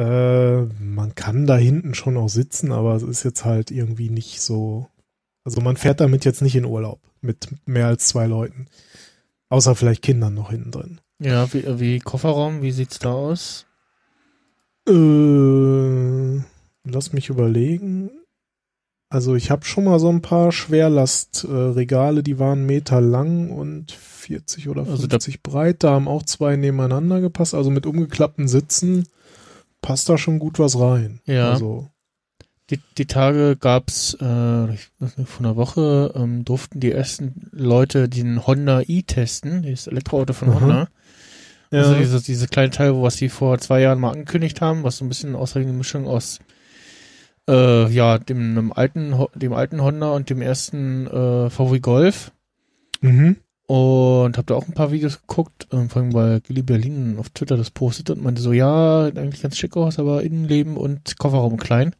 Äh, man kann da hinten schon auch sitzen, aber es ist jetzt halt irgendwie nicht so. Also man fährt damit jetzt nicht in Urlaub mit mehr als zwei Leuten. Außer vielleicht Kindern noch hinten drin.
ja, wie, wie Kofferraum, wie sieht's da aus?
Äh, lass mich überlegen. Also ich habe schon mal so ein paar Schwerlastregale, die waren Meter lang und 40 oder
Also da-
50 breit. Da haben auch zwei nebeneinander gepasst. Also mit umgeklappten Sitzen passt da schon gut was rein.
Ja.
Also,
Die, die Tage gab's äh, ich vor einer Woche ähm, durften die ersten Leute den Honda i testen, das Elektroauto von
Aha.
Honda.
ja.
Also diese, diese kleine Teil, was sie vor zwei Jahren mal angekündigt haben, was so ein bisschen eine Mischung aus äh, ja, dem, einem alten, dem alten Honda und dem ersten äh, VW Golf.
mhm.
Und habe da auch ein paar Videos geguckt, ähm, vor allem weil Gilly Berlin auf Twitter das postet und meinte so, ja, eigentlich ganz schick aus, aber Innenleben und Kofferraum klein.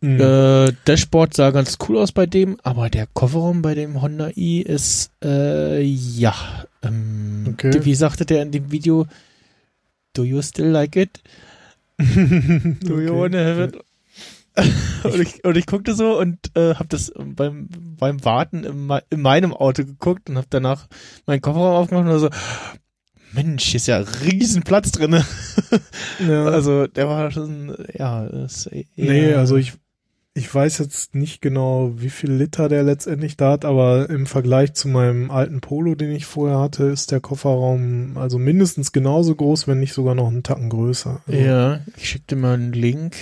Mhm.
Äh, Dashboard sah ganz cool aus bei dem, aber der Kofferraum bei dem Honda i ist, äh, ja, ähm,
Okay.
wie sagte der in dem Video, do you still like it? *laughs* Do you
Okay.
wanna have it? *laughs* und, ich, und ich guckte so und äh, habe das beim, beim Warten in, mei- in meinem Auto geguckt und habe danach meinen Kofferraum aufgemacht und so, Mensch, hier ist ja riesen Platz drinne. *laughs*
Ja.
Also der war schon, ja, ist eher,
Nee, also ich, ich weiß jetzt nicht genau, wie viel Liter der letztendlich da hat, aber im Vergleich zu meinem alten Polo, den ich vorher hatte, ist der Kofferraum also mindestens genauso groß, wenn nicht sogar noch einen Tacken größer. Also,
Ja, ich schick dir mal einen Link.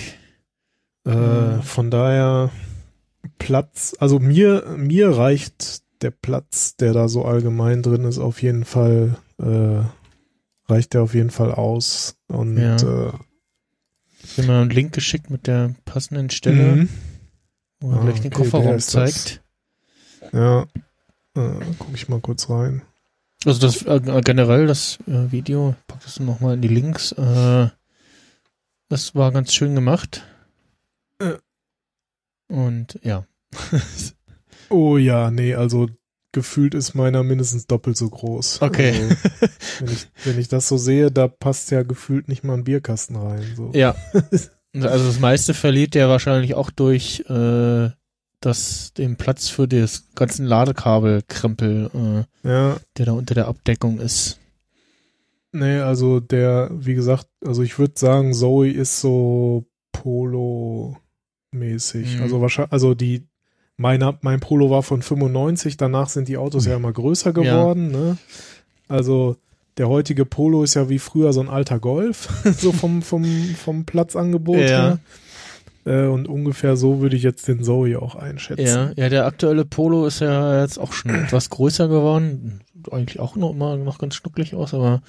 Äh, von daher Platz, also mir, mir reicht der Platz, der da so allgemein drin ist, auf jeden Fall, äh, reicht der auf jeden Fall aus. Und
Ja.
äh,
Ich habe mal einen Link geschickt mit der passenden Stelle,
mhm.
wo er
Ah,
gleich den
okay,
Kofferraum
ist das.
zeigt.
ja, äh, guck ich mal kurz rein.
Also das äh, generell das äh, Video, ich pack das nochmal in die Links. Äh, das war ganz schön gemacht.
Äh.
Und ja. *laughs*
Oh ja, nee, also gefühlt ist meiner mindestens doppelt so groß.
Okay.
Also, wenn, ich, wenn ich das so sehe, da passt ja gefühlt nicht mal ein Bierkasten rein. So.
ja. *laughs* Also das meiste verliert der wahrscheinlich auch durch äh, das, den Platz für das ganzen Ladekabelkrempel, äh,
Ja,
der da unter der Abdeckung ist.
nee, also der, wie gesagt, also ich würde sagen, Zoe ist so Polo-mäßig.
Mhm.
Also wahrscheinlich, also die, meiner, mein Polo war von 95, danach sind die Autos ja immer größer geworden, ne? Also der heutige Polo ist ja wie früher so ein alter Golf, *laughs* so vom, vom, vom Platzangebot
Ja.
her. Äh, und ungefähr so würde ich jetzt den Zoe auch einschätzen.
Ja, ja, der aktuelle Polo ist ja jetzt auch schon *clears throat* etwas größer geworden. Eigentlich auch noch immer noch ganz schnucklig aus, aber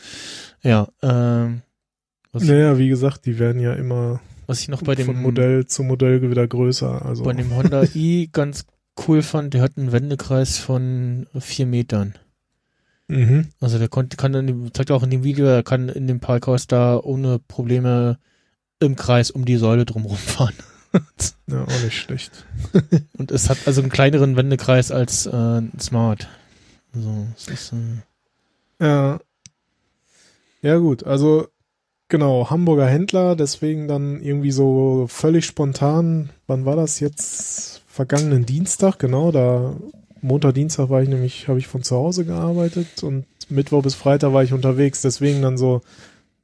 ja, ähm,
Naja, wie gesagt, die werden ja immer
was ich noch bei dem
von Modell zu Modell wieder größer. Also
bei dem Honda *laughs* i ganz cool fand, der hat einen Wendekreis von vier Metern.
mhm.
Also der konnte, kann in dem, zeigt auch in dem Video, er kann in dem Parkhaus da ohne Probleme im Kreis um die Säule drumherum fahren. *laughs*
ja, auch nicht schlecht. *laughs*
Und es hat also einen kleineren Wendekreis als äh, ein Smart. Also, es ist, äh,
Ja. Ja, gut, also genau, Hamburger Händler, deswegen dann irgendwie so völlig spontan, wann war das jetzt? Vergangenen Dienstag, genau, da Montag, Dienstag war ich nämlich, habe ich von zu Hause gearbeitet und Mittwoch bis Freitag war ich unterwegs, deswegen dann so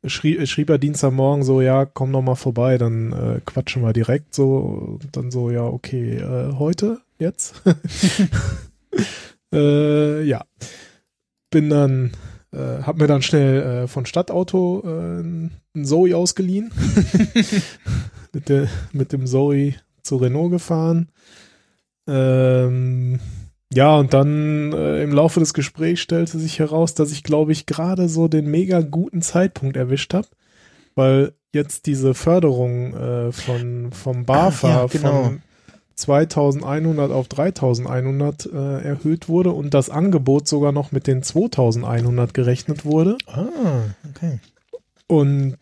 schrie, schrieb er Dienstagmorgen so, ja, komm noch mal vorbei, dann äh, quatschen wir direkt so und dann so, ja, okay, äh, heute, jetzt? *laughs* *laughs* äh, ja. Bin dann äh, hab mir dann schnell äh, von Stadtauto äh, ein Zoe ausgeliehen. *laughs* mit, der, mit dem Zoe zu Renault gefahren. Ähm, ja, und dann äh, im Laufe des Gesprächs stellte sich heraus, dass ich, glaube ich, gerade so den mega guten Zeitpunkt erwischt habe, weil jetzt diese Förderung äh, von vom BAFA
ja, genau.
von 2100 auf 3100 äh, erhöht wurde und das Angebot sogar noch mit den 2100 gerechnet wurde.
ah, okay.
Und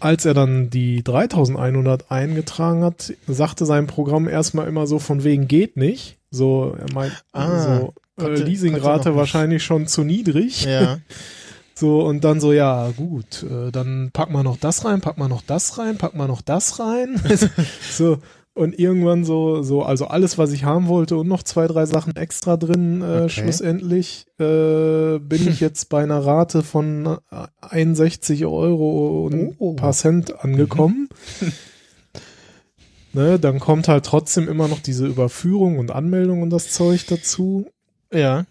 als er dann die 3100 eingetragen hat, sagte sein Programm erstmal immer so von wegen geht nicht. So, er meint,
Ah,
so, äh,
konnte-
Leasingrate wahrscheinlich schon zu niedrig.
Ja. *laughs*
So, und dann so, ja, gut, äh, dann pack mal noch das rein, pack mal noch das rein, pack mal noch das rein. *laughs* so, und irgendwann so, so, also alles, was ich haben wollte und noch zwei, drei Sachen extra drin, äh,
Okay.
schlussendlich, äh, bin ich *laughs* jetzt bei einer Rate von äh, 61 Euro und
Oh.
ein paar Cent angekommen. *laughs* ne, dann kommt halt trotzdem immer noch diese Überführung und Anmeldung und das Zeug dazu.
Ja.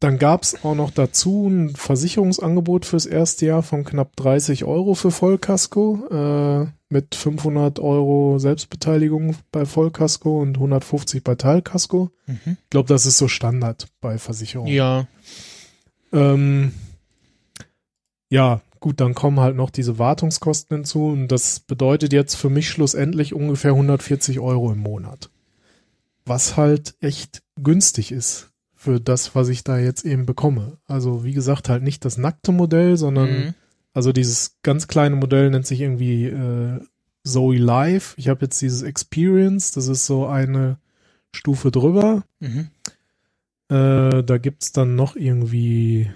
Dann gab's auch noch dazu ein Versicherungsangebot fürs erste Jahr von knapp 30 Euro für Vollkasko äh, mit 500 Euro Selbstbeteiligung bei Vollkasko und 150 bei Teilkasko.
Mhm.
Ich glaube, das ist so Standard bei Versicherungen.
Ja.
Ähm, ja, gut, dann kommen halt noch diese Wartungskosten hinzu und das bedeutet jetzt für mich schlussendlich ungefähr 140 Euro im Monat. Was halt echt günstig ist für das, was ich da jetzt eben bekomme. Also wie gesagt, halt nicht das nackte Modell, sondern
Mhm.
also dieses ganz kleine Modell nennt sich irgendwie äh, Zoe Live. Ich habe jetzt dieses Experience, das ist so eine Stufe drüber.
Mhm.
Äh, da gibt's dann noch irgendwie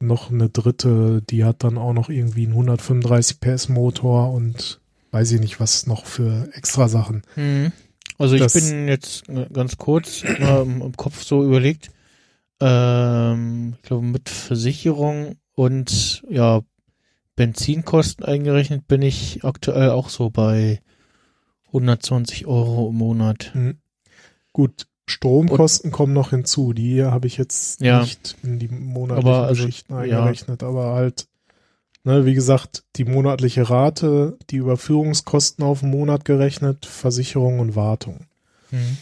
noch eine dritte, die hat dann auch noch irgendwie einen 135 PS Motor und weiß ich nicht was noch für extra Sachen.
Mhm. Also ich bin jetzt äh, ganz kurz im, Kopf so überlegt, ähm, ich glaube mit Versicherung und ja Benzinkosten eingerechnet bin ich aktuell auch so bei 120 Euro im Monat.
Gut, Stromkosten kommen noch hinzu. Die habe ich jetzt
Ja.
nicht in die monatlichen
Aber also,
Geschichten
ja.
eingerechnet, aber halt, ne, wie gesagt, die monatliche Rate, die Überführungskosten auf den Monat gerechnet, Versicherung und Wartung.
Mhm.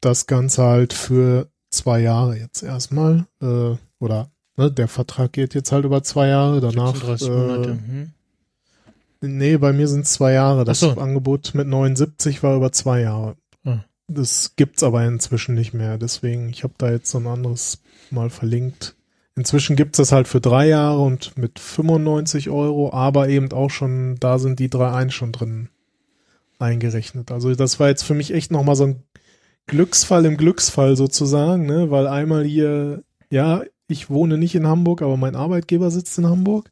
das Ganze halt für zwei Jahre jetzt erstmal. Äh, oder ne, der Vertrag geht jetzt halt über zwei Jahre. Danach.
36
Äh,
Monate. Mhm.
nee, bei mir sind es zwei Jahre. Das
so.
Angebot mit 79 war über zwei Jahre.
Ah.
Das gibt's aber inzwischen nicht mehr. Deswegen, ich habe da jetzt so ein anderes mal verlinkt. Inzwischen gibt's das halt für drei Jahre und mit 95 Euro, aber eben auch schon, da sind die drei eins schon drin eingerechnet. Also das war jetzt für mich echt nochmal so ein Glücksfall im Glücksfall sozusagen, ne? Weil einmal hier, ja, ich wohne nicht in Hamburg, aber mein Arbeitgeber sitzt in Hamburg.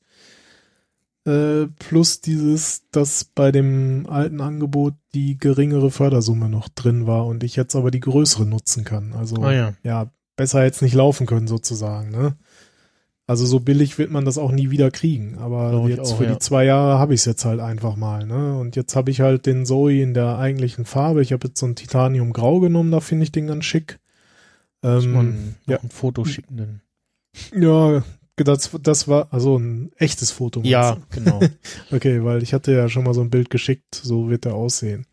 Äh, plus dieses, dass bei dem alten Angebot die geringere Fördersumme noch drin war und ich jetzt aber die größere nutzen kann. Also
Ah ja.
ja, besser jetzt nicht laufen können sozusagen, ne? Also so billig wird man das auch nie wieder kriegen, aber
Glaub ich
jetzt
auch,
für
ja.
die zwei Jahre habe ich es jetzt halt einfach mal, ne? Und jetzt habe ich halt den Zoe in der eigentlichen Farbe. Ich habe jetzt so ein Titanium Grau genommen, da finde ich den ganz schick.
Muss
Ähm,
man noch
ja.
ein Foto schicken. Dann.
ja, das, das war also ein echtes Foto.
Ja, genau. *laughs*
Okay, weil ich hatte ja schon mal so ein Bild geschickt, so wird er aussehen.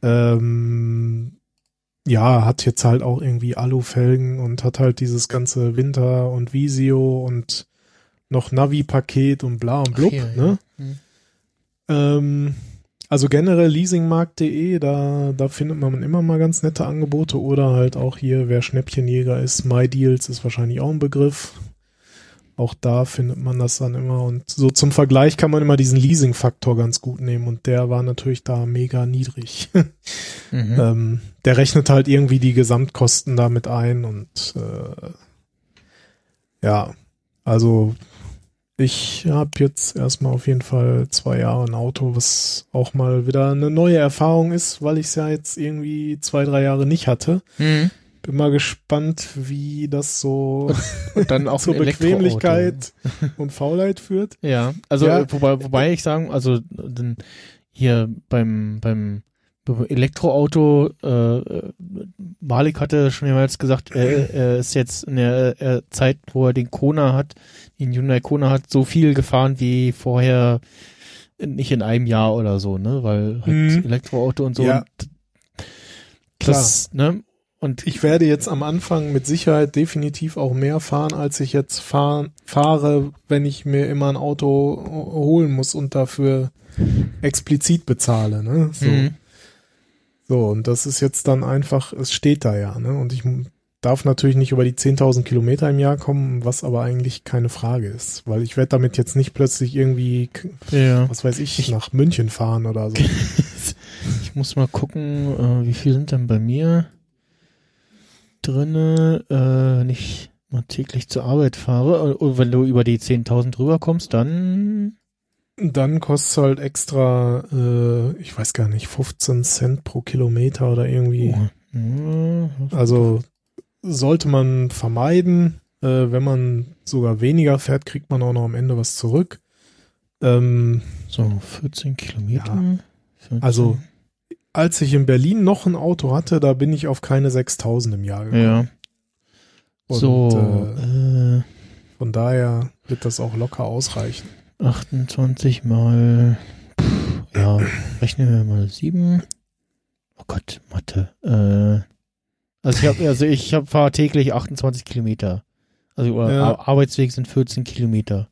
Ähm, ja, hat jetzt halt auch irgendwie Alufelgen und hat halt dieses ganze Winter und Visio und noch Navi-Paket und bla und blub,
Ach, hier,
ne?
ja. Hm.
Ähm, also generell leasingmarkt.de, da, da findet man immer mal ganz nette Angebote oder halt auch hier, wer Schnäppchenjäger ist, MyDeals ist wahrscheinlich auch ein Begriff. Auch da findet man das dann immer und so zum Vergleich kann man immer diesen Leasing-Faktor ganz gut nehmen und der war natürlich da mega niedrig. *laughs*
Mhm.
ähm, der rechnet halt irgendwie die Gesamtkosten damit ein und äh, ja, also ich habe jetzt erstmal auf jeden Fall zwei Jahre ein Auto, was auch mal wieder eine neue Erfahrung ist, weil ich es ja jetzt irgendwie zwei, drei Jahre nicht hatte.
Mhm.
Bin mal gespannt, wie das so *laughs*
dann auch *laughs*
zur. Bequemlichkeit und Faulheit führt.
Ja, also
Ja.
äh, wobei, wobei ich sagen, also denn hier beim beim Elektroauto, äh, Malik hatte schon jemals gesagt, er, er ist jetzt in der äh, Zeit, wo er den Kona hat, den Hyundai Kona hat, so viel gefahren wie vorher nicht in einem Jahr oder so, ne, weil halt
Mhm.
Elektroauto und so.
Ja.
Und das, ne, und
Ich werde jetzt am Anfang mit Sicherheit definitiv auch mehr fahren, als ich jetzt fahr, fahre, wenn ich mir immer ein Auto holen muss und dafür explizit bezahle. Ne? So.
Mhm.
so, und das ist jetzt dann einfach, es steht da ja. Ne? Und ich darf natürlich nicht über die 10.000 Kilometer im Jahr kommen, was aber eigentlich keine Frage ist, weil ich werde damit jetzt nicht plötzlich irgendwie,
Ja.
was weiß ich, nach München fahren oder so. *laughs*
Ich muss mal gucken, äh, wie viel sind denn bei mir drinne, äh, wenn ich mal täglich zur Arbeit fahre. Und wenn du über die 10.000 rüberkommst, dann
Dann kostet es halt extra, äh, ich weiß gar nicht, 15 Cent pro Kilometer oder irgendwie.
Oh, ja,
Also sollte man vermeiden. Äh, wenn man sogar weniger fährt, kriegt man auch noch am Ende was zurück. Ähm,
so 14 Kilometer. 14.
Also, als ich in Berlin noch ein Auto hatte, da bin ich auf keine 6000 im Jahr gekommen.
ja.
Und,
so,
äh,
äh,
von daher wird das auch locker ausreichen.
28 mal, pff, ja, rechnen wir mal 7. Oh Gott, Mathe. Äh, also ich habe, also ich hab, fahre täglich 28 Kilometer. Also
Ja.
Ar- Arbeitsweg sind 14 Kilometer.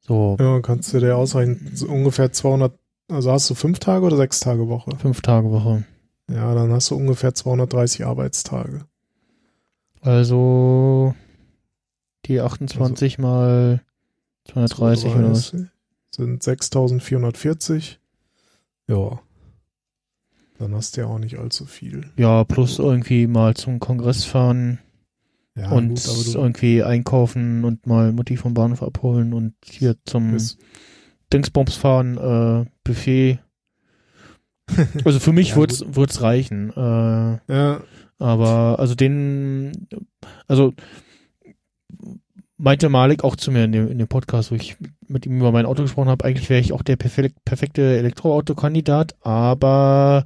So,
Ja, kannst du dir ausreichen, so ungefähr 200, also hast du fünf Tage oder sechs Tage Woche?
fünf Tage Woche.
Ja, dann hast du ungefähr 230 Arbeitstage.
Also die 28 mal 230 oder was?
230 Sind 6440. Ja. Dann hast du ja auch nicht allzu viel.
Ja, plus irgendwie mal zum Kongress fahren
Ja,
und
gut,
irgendwie einkaufen und mal Mutti vom Bahnhof abholen und hier zum
bist,
Dingsbums fahren, äh, Buffet. *laughs* Also für mich
Ja,
wird's, wird's reichen. Äh,
ja,
aber also den, also meinte Malik auch zu mir in dem, in dem Podcast, wo ich mit ihm über mein Auto gesprochen habe, eigentlich wäre ich auch der perfek perfekte Elektroautokandidat, aber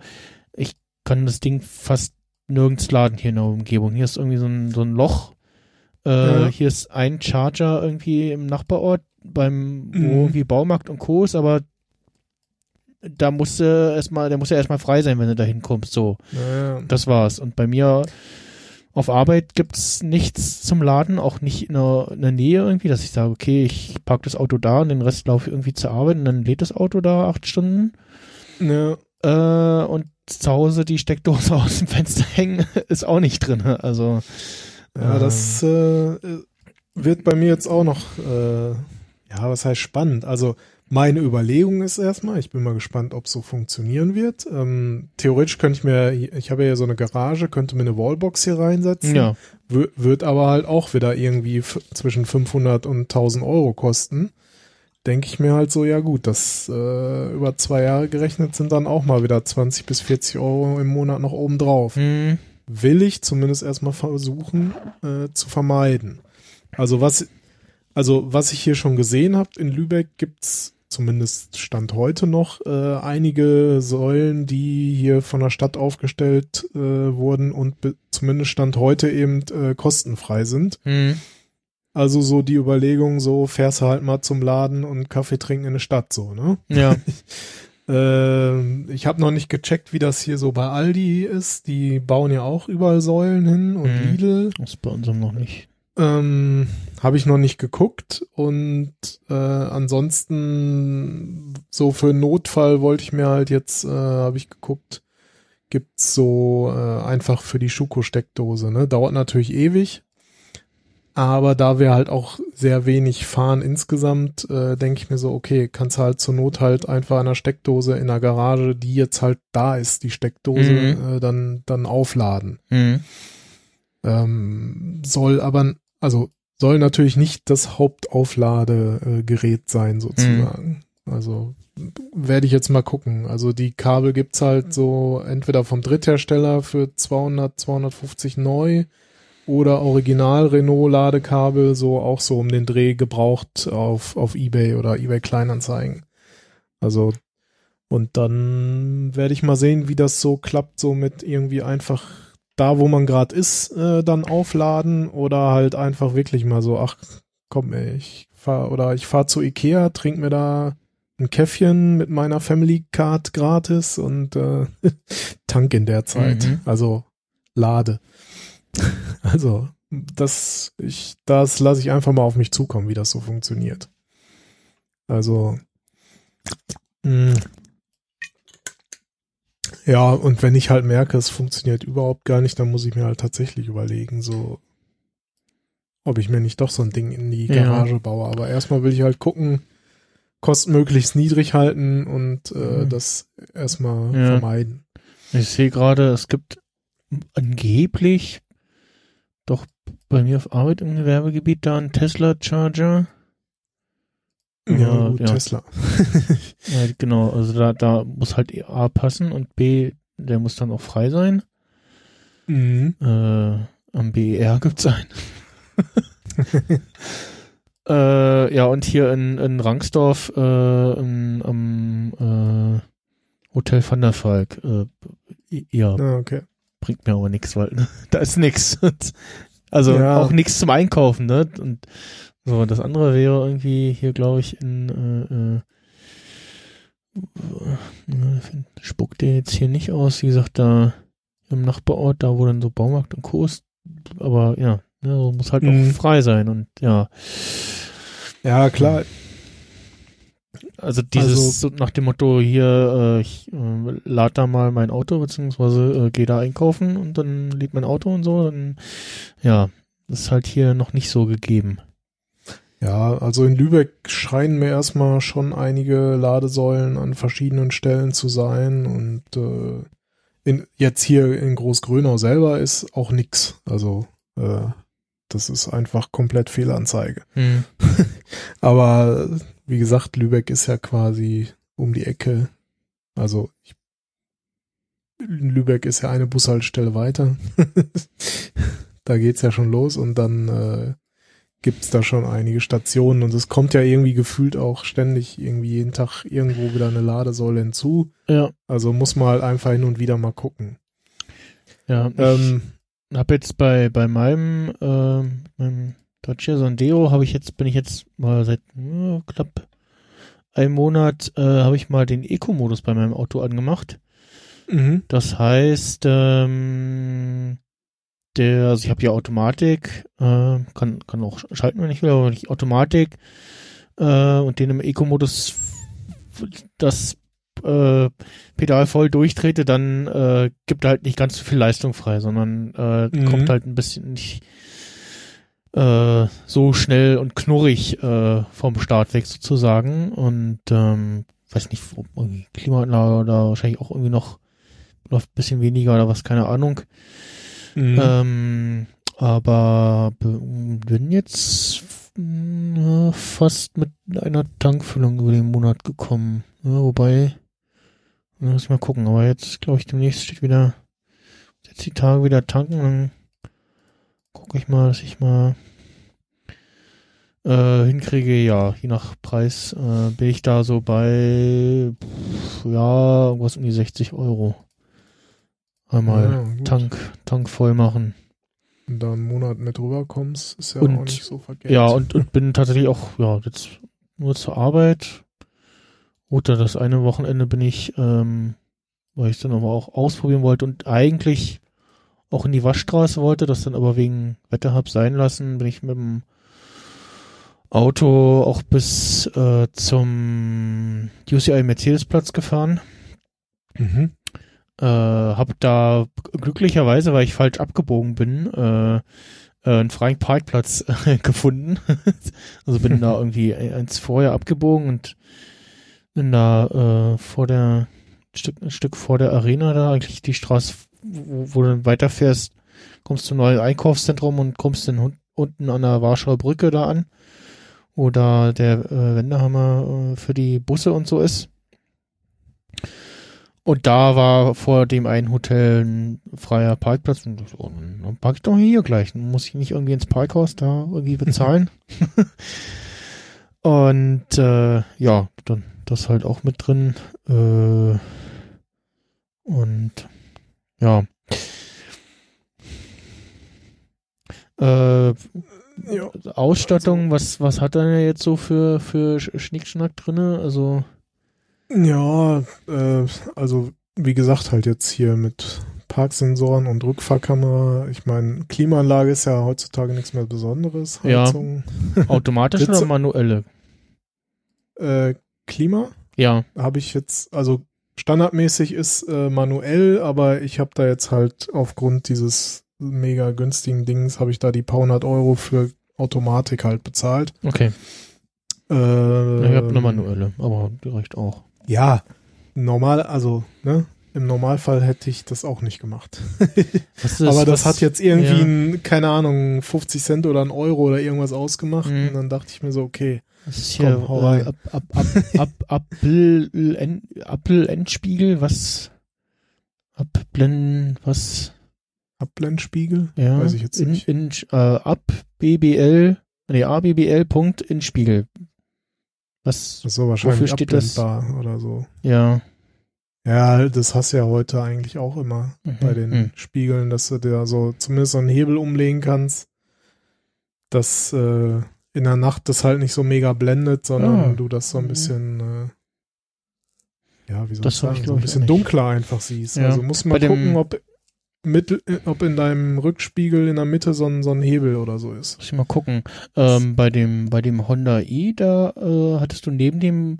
ich kann das Ding fast nirgends laden hier in der Umgebung. Hier ist irgendwie so ein, so ein Loch. Äh,
Ja.
Hier ist ein Charger irgendwie im Nachbarort beim wo
Mhm.
irgendwie Baumarkt und Co. ist, aber da musste erstmal, der muss ja erstmal frei sein, wenn du da hinkommst. So.
naja.
Das war's. Und bei mir auf Arbeit gibt's nichts zum Laden, auch nicht in der, in der Nähe irgendwie, dass ich sage, okay, ich park das Auto da und den Rest laufe ich irgendwie zur Arbeit und dann lädt das Auto da acht Stunden.
Ja,
Äh, und zu Hause die Steckdose *laughs* aus dem Fenster hängen *laughs* ist auch nicht drin. Also
ja
äh,
das äh, wird bei mir jetzt auch noch, äh, ja, was heißt spannend? Also meine Überlegung ist erstmal, ich bin mal gespannt, ob es so funktionieren wird. Ähm, theoretisch könnte ich mir, ich habe ja so eine Garage, könnte mir eine Wallbox hier reinsetzen.
ja.
Wird aber halt auch wieder irgendwie zwischen 500 und 1000 Euro kosten. Denke ich mir halt so, ja gut, das äh, über zwei Jahre gerechnet sind dann auch mal wieder 20 bis 40 Euro im Monat noch oben drauf.
Hm,
Will ich zumindest erstmal versuchen äh, zu vermeiden. Also was, also was ich hier schon gesehen habe, in Lübeck gibt's zumindest Stand heute noch äh, einige Säulen, die hier von der Stadt aufgestellt äh, wurden und zumindest Stand heute eben äh, kostenfrei sind.
hm,
Also so die Überlegung, so fährst du halt mal zum Laden und Kaffee trinken in der Stadt, so, ne?
ja. *laughs*
Ähm, ich habe noch nicht gecheckt, wie das hier so bei Aldi ist. Die bauen ja auch überall Säulen hin und
Mhm.
Lidl.
Das ist bei unserem noch nicht.
Ähm, habe ich noch nicht geguckt und äh, ansonsten so für Notfall wollte ich mir halt jetzt, äh, habe ich geguckt, gibt's so äh, einfach für die Schuko-Steckdose, ne? Dauert natürlich ewig, aber da wir halt auch sehr wenig fahren insgesamt, äh, denke ich mir so, okay, kannst halt zur Not halt einfach an der Steckdose in der Garage, die jetzt halt da ist, die Steckdose,
Mhm.
äh, dann, dann aufladen.
Hm,
Ähm, soll aber, also soll natürlich nicht das Hauptaufladegerät sein, sozusagen. Also werde ich jetzt mal gucken. Also die Kabel gibt's halt so entweder vom Dritthersteller für 200, 250 neu oder Original Renault Ladekabel, so auch so um den Dreh gebraucht auf, auf Ebay oder Ebay Kleinanzeigen. Also und dann werde ich mal sehen, wie das so klappt, so mit irgendwie einfach da, wo man gerade ist, äh, dann aufladen oder halt einfach wirklich mal so, ach komm, ey, ich fahr oder ich fahr zu Ikea, trink mir da ein Käffchen mit meiner Family Card gratis und äh, *laughs* tank in der Zeit.
Mhm.
Also lade. *laughs* Also das ich das lasse ich einfach mal auf mich zukommen, wie das so funktioniert. Also mh. Ja, und wenn ich halt merke, es funktioniert überhaupt gar nicht, dann muss ich mir halt tatsächlich überlegen, so, ob ich mir nicht doch so ein Ding in die
Ja.
Garage baue. Aber erstmal will ich halt gucken, Kosten möglichst niedrig halten und äh,
Mhm.
das erstmal
Ja.
vermeiden.
Ich sehe gerade, es gibt angeblich doch bei mir auf Arbeit im Gewerbegebiet da einen Tesla Charger.
Ja, gut,
ja.
Tesla. *laughs*
Ja, genau, also da, da muss halt A passen und B, der muss dann auch frei sein.
mhm.
Äh, am BER gibt's einen. *laughs* äh, ja, und hier in, in Rangsdorf äh, in, am äh, Hotel Van der Valk. Äh, ja,
Ah, okay.
bringt mir aber nichts, weil *laughs* da ist nichts. Also
Ja.
auch nichts zum Einkaufen, ne? Und so, das andere wäre irgendwie hier, glaube ich, in äh, äh, äh, spuckt der jetzt hier nicht aus, wie gesagt, da im Nachbarort, da wo dann so Baumarkt und Co. ist, aber ja, ne, so muss halt
Mhm.
auch frei sein und ja,
Ja, klar.
also dieses
Also-
so nach dem Motto hier, äh, ich äh, lade da mal mein Auto beziehungsweise äh, gehe da einkaufen und dann lädt mein Auto und so, dann ja, das ist halt hier noch nicht so gegeben.
Ja, also in Lübeck scheinen mir erstmal schon einige Ladesäulen an verschiedenen Stellen zu sein und äh, in, jetzt hier in Großgrönau selber ist auch nix. Also äh, das ist einfach komplett Fehlanzeige.
Hm. *laughs*
Aber wie gesagt, Lübeck ist ja quasi um die Ecke. Also ich, Lübeck ist ja eine Bushaltestelle weiter. *laughs* da geht's ja schon los und dann äh, gibt's da schon einige Stationen und es kommt ja irgendwie gefühlt auch ständig irgendwie jeden Tag irgendwo wieder eine Ladesäule hinzu.
Ja,
Also muss man halt einfach hin und wieder mal gucken.
ja.
Ähm,
Ich habe jetzt bei bei meinem ähm, meinem Dacia Sandero habe ich jetzt bin ich jetzt mal seit äh, knapp einem Monat äh, habe ich mal den Eco-Modus bei meinem Auto angemacht.
mhm.
Das heißt, ähm, der, also ich habe ja Automatik, äh, kann, kann auch schalten, wenn ich will, aber wenn ich Automatik äh, und den im Eco-Modus das äh, Pedal voll durchtrete, dann äh, gibt er halt nicht ganz so viel Leistung frei, sondern äh,
Mhm.
kommt halt ein bisschen nicht äh, so schnell und knurrig äh, vom Start weg sozusagen und ähm, weiß nicht, ob irgendwie Klimaanlage oder wahrscheinlich auch irgendwie noch läuft ein bisschen weniger oder was, keine Ahnung.
Mhm.
Ähm, aber be- bin jetzt mm, fast mit einer Tankfüllung über den Monat gekommen. Ja, wobei, muss ich mal gucken. Aber jetzt, glaube ich, demnächst steht wieder, jetzt die Tage wieder tanken. Dann gucke ich mal, dass ich mal äh, hinkriege. Ja, je nach Preis äh, bin ich da so bei, pff, ja, irgendwas um die 60 Euro. Einmal
Ja.
Tank, Tank voll machen.
Du da einen Monat mit rüberkommst, ist ja
Und-
auch nicht so verkehrt.
Ja, und, und bin tatsächlich auch, ja, jetzt nur zur Arbeit. Oder das eine Wochenende bin ich, ähm, weil ich dann aber auch ausprobieren wollte und eigentlich auch in die Waschstraße wollte, das dann aber wegen Wetter hab sein lassen, bin ich mit dem Auto auch bis äh, zum UCI Mercedes-Platz gefahren.
Mhm.
Äh, hab da glücklicherweise, weil ich falsch abgebogen bin, äh, äh, einen freien Parkplatz *laughs* äh, gefunden. *laughs* also bin da *laughs* irgendwie eins vorher abgebogen und bin da äh, vor der Stück, ein Stück vor der Arena da eigentlich die Straße, wo, wo du dann weiterfährst, kommst zum neuen Einkaufszentrum und kommst dann unten an der Warschauer Brücke da an, wo da der äh, Wendehammer äh, für die Busse und so ist. Und da war vor dem einen Hotel ein freier Parkplatz. Und so, oh, dann park ich doch hier gleich. Dann muss ich nicht irgendwie ins Parkhaus da irgendwie bezahlen. *laughs* und äh, ja, dann das halt auch mit drin. Äh, und ja. Äh,
Ja.
Ausstattung, was, was hat er jetzt so für, für Sch- Schnickschnack drinne? Also,
Ja, äh, also wie gesagt, halt jetzt hier mit Parksensoren und Rückfahrkamera. Ich meine, Klimaanlage ist ja heutzutage nichts mehr Besonderes.
Ja.
Heizung.
automatisch
Ritze-
oder manuelle?
Äh, Klima
Ja.
habe ich jetzt, also standardmäßig ist äh, manuell, aber ich habe da jetzt halt aufgrund dieses mega günstigen Dings, habe ich da die paar hundert Euro für Automatik halt bezahlt.
Okay.
Äh,
ich habe eine manuelle, aber die reicht auch.
Ja, normal, also, ne? Im Normalfall hätte ich das auch nicht gemacht. *laughs*
Ist,
Aber das
was-
hat jetzt irgendwie,
ja.
ein, keine Ahnung, 50 Cent oder ein Euro oder irgendwas ausgemacht.
Mhm.
Und dann dachte ich mir so, okay,
Das ist hier
Komm, hau
äh,
rein.
ab, ab, ab, ab, *laughs* Apfel, End, Apfel Endspiegel, was abblenden, was
Abblendspiegel?
ja,
Weiß ich jetzt
in,
nicht.
In, äh, ab BBL, nee, ABBL Punkt in Spiegel. Was,
Das ist so wahrscheinlich
Wofür steht das?
oder so.
ja.
Ja, das hast du ja heute eigentlich auch immer
Mhm.
bei den
Mhm.
Spiegeln, dass du da so zumindest so einen Hebel umlegen kannst, dass äh, in der Nacht das halt nicht so mega blendet, sondern
Ah.
du das so ein
Mhm.
bisschen, äh, ja, wie soll
Das
ich sagen,
ich,
so ein bisschen dunkler einfach siehst.
Ja.
Also muss man gucken, ob mittel, äh, ob in deinem Rückspiegel in der Mitte so ein, so ein Hebel oder so ist.
Muss ich mal gucken. Ähm, bei dem, bei dem Honda i, da äh, hattest du neben dem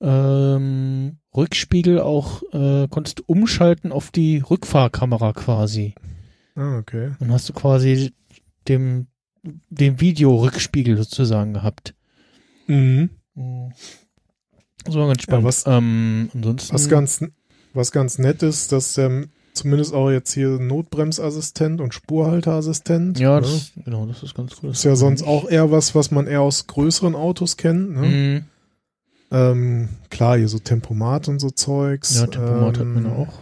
ähm, Rückspiegel auch, äh, konntest du umschalten auf die Rückfahrkamera quasi.
Ah, okay.
Dann hast du quasi dem, den Videorückspiegel sozusagen gehabt.
Mhm.
So ganz spannend.
was-
ähm, ansonsten,
Was ganz, was ganz nett ist, dass der zumindest auch jetzt hier Notbremsassistent und Spurhalteassistent.
ja,
ne?
das, genau, das ist ganz cool.
ist ja sonst auch eher was, was man eher aus größeren Autos kennt. Ne?
Mhm.
Ähm, klar, hier so Tempomat und so Zeugs.
Ja, Tempomat hat
ähm,
man auch.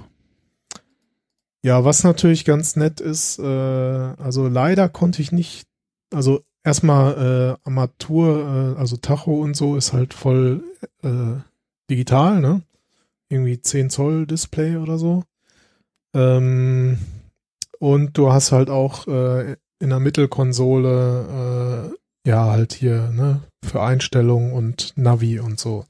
Ja, was natürlich ganz nett ist, äh, also leider konnte ich nicht, also erstmal äh, Armatur, äh, also Tacho und so ist halt voll äh, digital, ne? Irgendwie 10 Zoll Display oder so. Ähm, und du hast halt auch äh, in der Mittelkonsole äh, ja halt hier, ne, für Einstellungen und Navi und so.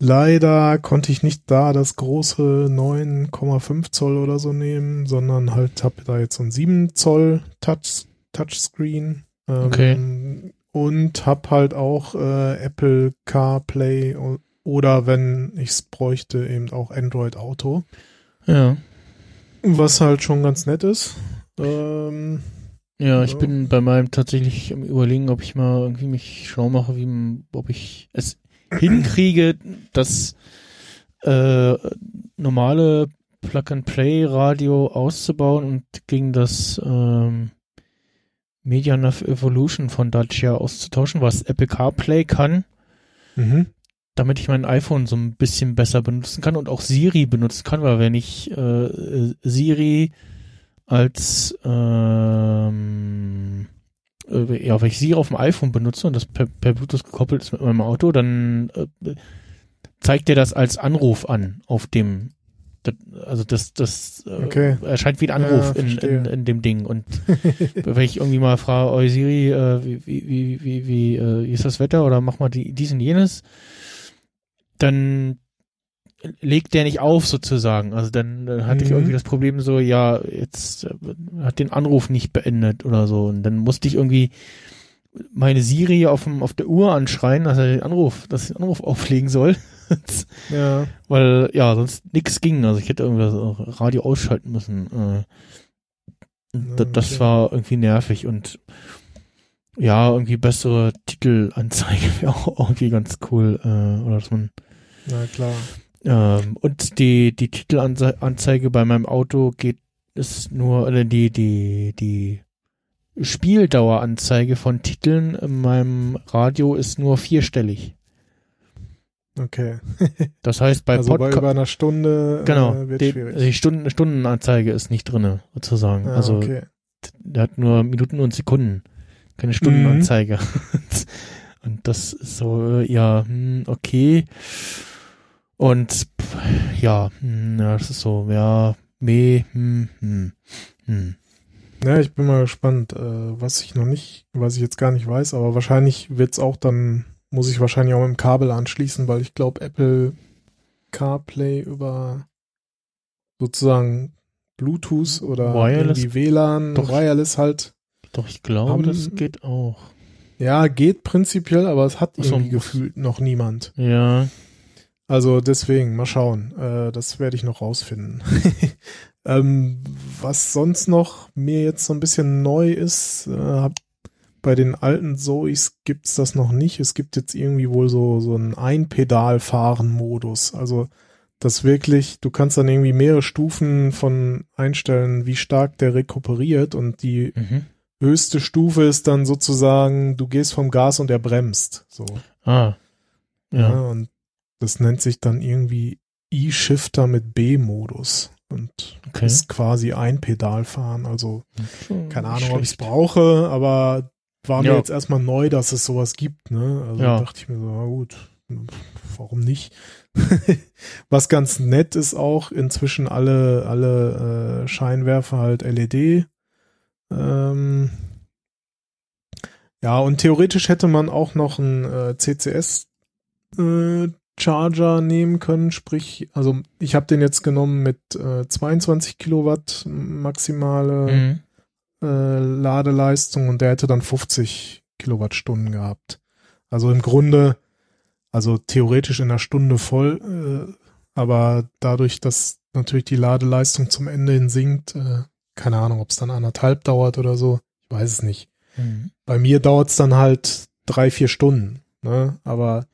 Leider konnte ich nicht da das große 9,5 Zoll oder so nehmen, sondern halt habe da jetzt so ein 7 Zoll Touch, Touchscreen. Ähm,
Okay.
Und hab halt auch äh, Apple CarPlay oder wenn ich es bräuchte, eben auch Android Auto.
Ja.
Was halt schon ganz nett ist. Ähm,
Ja, ich
Ja.
bin bei meinem tatsächlich am überlegen, ob ich mal irgendwie mich schlau mache, wie, ob ich es hinkriege, das äh, normale Plug-and-Play-Radio auszubauen und gegen das ähm, MediaNav Evolution von Dacia auszutauschen, was Apple CarPlay kann,
mhm.
Damit ich mein iPhone so ein bisschen besser benutzen kann und auch Siri benutzen kann, weil wenn ich äh, Siri als ähm, äh, ja, wenn ich Siri auf dem iPhone benutze und das per, per Bluetooth gekoppelt ist mit meinem Auto, dann äh, zeigt er das als Anruf an auf dem das, also das, das äh,
Okay.
erscheint wie ein Anruf
Ja,
in, in, in dem Ding. Und *laughs* wenn ich irgendwie mal frage, oh Siri, äh, wie, wie, wie, wie, wie, äh, wie ist das Wetter oder mach mal die, dies und jenes, dann legt der nicht auf sozusagen. Also dann, dann hatte ich
Mhm.
irgendwie das Problem so, ja, jetzt äh, hat den Anruf nicht beendet oder so. Und dann musste ich irgendwie meine Siri auf, dem, auf der Uhr anschreien, dass er den Anruf, dass den Anruf auflegen soll. *laughs*
Ja.
Weil ja, sonst nix ging. Also ich hätte irgendwie das Radio ausschalten müssen. Äh, das, das
okay.
war irgendwie nervig und ja, irgendwie bessere Titelanzeige *laughs* wäre auch irgendwie ganz cool. Äh, oder dass man
Na klar.
ähm, und die die Titelanzeige bei meinem Auto geht ist nur oder die die die Spieldaueranzeige von Titeln in meinem Radio ist nur vierstellig.
Okay. *laughs*
Das heißt bei
also bei
Podcast
über einer Stunde
Genau,
äh, wird
die,
schwierig.
die Stunden, Stundenanzeige ist nicht drinne, sozusagen.
Ah,
also
okay.
der hat nur Minuten und Sekunden, keine
Mhm.
Stundenanzeige. *laughs* und das ist so, äh, ja, hm, okay. Und pff, ja, hm, ja, das ist so, ja, meh, hm, hm, hm.
Ja, ich bin mal gespannt, äh, was ich noch nicht, was ich jetzt gar nicht weiß, aber wahrscheinlich wird's auch dann, muss ich wahrscheinlich auch mit dem Kabel anschließen, weil ich glaube, Apple CarPlay über sozusagen Bluetooth oder
Wireless?
irgendwie WLAN,
Doch.
Wireless halt.
Doch, ich glaube,
Haben-
das geht auch.
Ja, geht prinzipiell, aber es hat
Ach so,
irgendwie gefühlt noch niemand.
Ja,
Also deswegen, mal schauen. Äh, das werde ich noch rausfinden. *laughs* ähm, was sonst noch mir jetzt so ein bisschen neu ist, äh, bei den alten Zoes gibt's das noch nicht. Es gibt jetzt irgendwie wohl so, so einen Einpedal-Fahren-Modus. Also das wirklich, du kannst dann irgendwie mehrere Stufen von einstellen, wie stark der rekuperiert und die
Mhm.
höchste Stufe ist dann sozusagen, du gehst vom Gas und er bremst. So.
Ah.
Ja.
Ja.
und das nennt sich dann irgendwie E-Shifter mit B-Modus. Und
Okay.
ist quasi ein Pedalfahren. Also keine Ahnung, ob ich es
Schlecht.
brauche, aber war mir
Ja.
jetzt erstmal neu, dass es sowas gibt. Ne? Also
Ja.
dachte ich mir so, na gut, warum nicht? *laughs* Was ganz nett ist auch, inzwischen alle, alle äh, Scheinwerfer halt LED. Ähm, ja, und theoretisch hätte man auch noch einen äh, CCS äh, Charger nehmen können, sprich, also ich habe den jetzt genommen mit äh, 22 Kilowatt maximale
Mhm.
äh, Ladeleistung und der hätte dann 50 Kilowattstunden gehabt. Also im Grunde, also theoretisch in einer Stunde voll, äh, aber dadurch, dass natürlich die Ladeleistung zum Ende hin sinkt, äh, keine Ahnung, ob es dann anderthalb dauert oder so, ich weiß es nicht.
Mhm.
Bei mir dauert es dann halt drei, vier Stunden, ne? Aber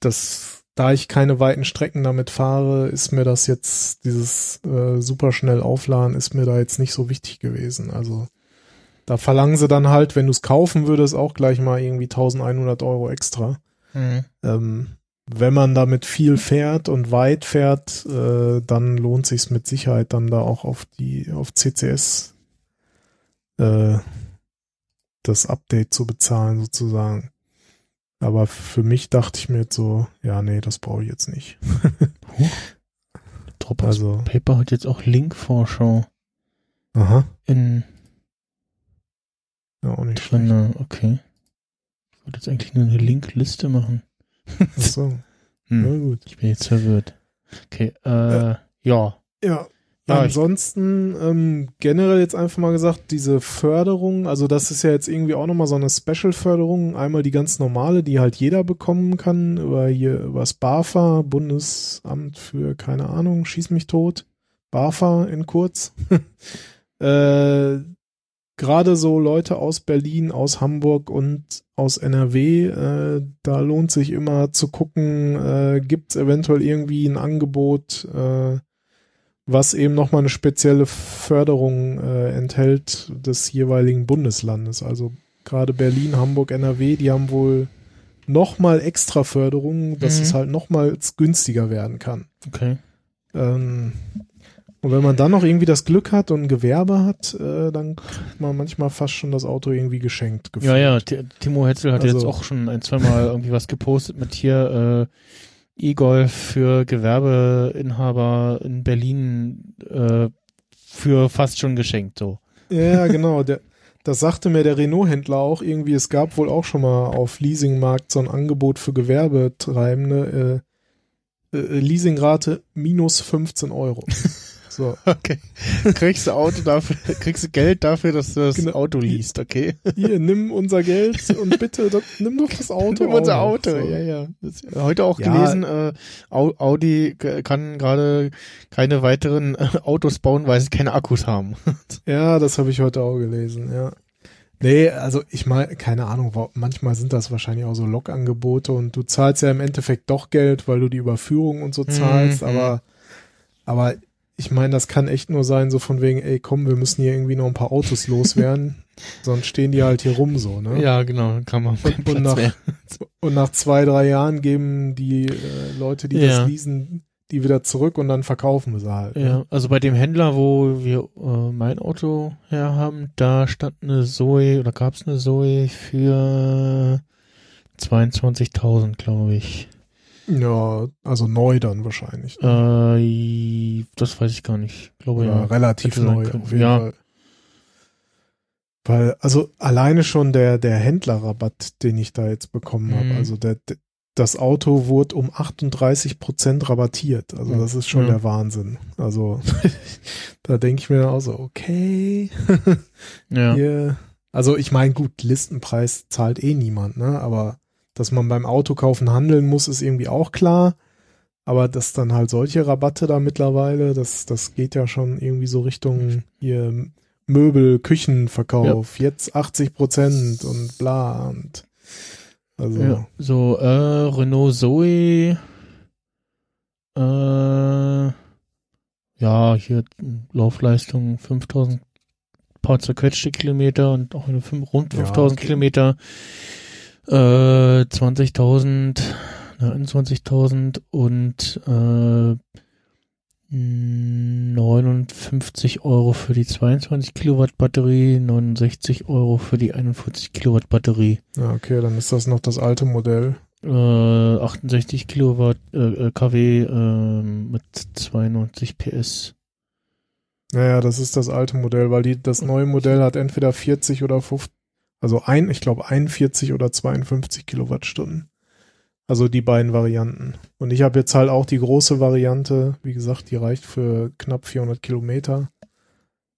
das, da ich keine weiten Strecken damit fahre, ist mir das jetzt, dieses äh, super schnell aufladen, ist mir da jetzt nicht so wichtig gewesen. Also da verlangen sie dann halt, wenn du es kaufen würdest, auch gleich mal irgendwie 1100 Euro extra.
Mhm.
Ähm, wenn man damit viel fährt und weit fährt, äh, dann lohnt sich's mit Sicherheit dann da auch auf die auf CCS äh, das Update zu bezahlen sozusagen. Aber für mich dachte ich mir jetzt so, ja nee, das brauche ich jetzt nicht.
Dropbox
Also
Paper hat jetzt auch Link-Vorschau
aha,
in
ja auch nicht schlecht.
drin. Okay. Ich wollte jetzt eigentlich nur eine Linkliste machen.
Ach so, *laughs*
Hm.
ja gut.
Ich bin jetzt verwirrt. Okay, äh, ja.
Ja.
Ja, ich-
Ansonsten ähm, generell jetzt einfach mal gesagt, diese Förderung, also das ist ja jetzt irgendwie auch nochmal so eine Special-Förderung. Einmal die ganz normale, die halt jeder bekommen kann, über hier über das BAFA, Bundesamt für, keine Ahnung, schieß mich tot. BAFA in kurz. *laughs* äh, Gerade so Leute aus Berlin, aus Hamburg und aus NRW, äh, da lohnt sich immer zu gucken, äh, gibt es eventuell irgendwie ein Angebot, äh, was eben nochmal eine spezielle Förderung äh, enthält des jeweiligen Bundeslandes. Also gerade Berlin, Hamburg, NRW, die haben wohl nochmal extra Förderungen, dass
Mhm.
es halt nochmals günstiger werden kann.
Okay.
Ähm, und wenn man dann noch irgendwie das Glück hat und ein Gewerbe hat, äh, dann kriegt man manchmal fast schon das Auto irgendwie geschenkt.
Ja, ja, T Timo Hetzel hat
Also-
jetzt auch schon ein, zweimal irgendwie was gepostet mit hier äh, E-Golf für Gewerbeinhaber in Berlin äh, für fast schon geschenkt so.
Ja, genau. Der, das sagte mir der Renault-Händler auch irgendwie. Es gab wohl auch schon mal auf Leasingmarkt so ein Angebot für Gewerbetreibende. Äh, äh, Leasingrate minus 15 Euro. *laughs* So. *laughs*
Okay. Kriegst du Auto dafür, kriegst du Geld dafür, dass du das
Genau.
Auto liest, okay?
Hier, nimm unser Geld und bitte, das, nimm doch das Auto.
Nimm unser. Auto,
So.
ja, ja. Das, heute auch
Ja.
gelesen, äh, Au- Audi kann gerade keine weiteren äh, Autos bauen, weil sie keine Akkus haben. *laughs*
Ja, das habe ich heute auch gelesen, ja. Nee, also ich meine, keine Ahnung, manchmal sind das wahrscheinlich auch so Lokangebote und du zahlst ja im Endeffekt doch Geld, weil du die Überführung und so zahlst,
Mhm.
aber, aber ich meine, das kann echt nur sein, so von wegen, ey, komm, wir müssen hier irgendwie noch ein paar Autos loswerden, *laughs* sonst stehen die halt hier rum so, ne?
Ja, genau, kann man
Und, und, nach, *laughs* und nach zwei, drei Jahren geben die äh, Leute, die
Ja.
das leasen, die wieder zurück und dann verkaufen wir sie halt. ne?
Ja, also bei dem Händler, wo wir äh, mein Auto her haben, da stand eine Zoe oder gab es eine Zoe für 22.000, glaube ich.
Ja, also neu dann wahrscheinlich.
Äh, das weiß ich gar nicht. Ich glaube
Oder
ja.
relativ neu auf jeden
Ja.
Fall. Weil, also alleine schon der, der Händlerrabatt, den ich da jetzt bekommen habe,
Mhm.
also der, das Auto wurde um 38 Prozent rabattiert. Also
Ja.
das ist schon
Ja.
der Wahnsinn. Also *laughs* da denke ich mir dann auch so, okay. *laughs*
Ja.
Hier, also ich meine, gut, Listenpreis zahlt eh niemand, ne? Aber dass man beim Autokaufen handeln muss, ist irgendwie auch klar. Aber dass dann halt solche Rabatte da mittlerweile, das, das geht ja schon irgendwie so Richtung hier Möbel, Küchenverkauf, jetzt 80 Prozent und bla und also.
Ja, so, äh, Renault Zoe, äh, ja, hier Laufleistung 5000 paar zerquetschte Kilometer und auch eine fünf, rund
Ja,
5000
okay.
Kilometer, äh, 20.000, na, 21.000 und, äh, 59 Euro für die 22 Kilowatt Batterie, 69 Euro für die 41 Kilowatt Batterie.
Ja, okay, dann ist das noch das alte Modell.
Äh, 68 Kilowatt äh, äh, kW äh, mit 92 PS.
Naja, das ist das alte Modell, weil die, das neue Modell hat entweder 40 oder 50, also ein, ich glaube 41 oder 52 Kilowattstunden. Also die beiden Varianten. Und ich habe jetzt halt auch die große Variante, wie gesagt, die reicht für knapp 400 Kilometer.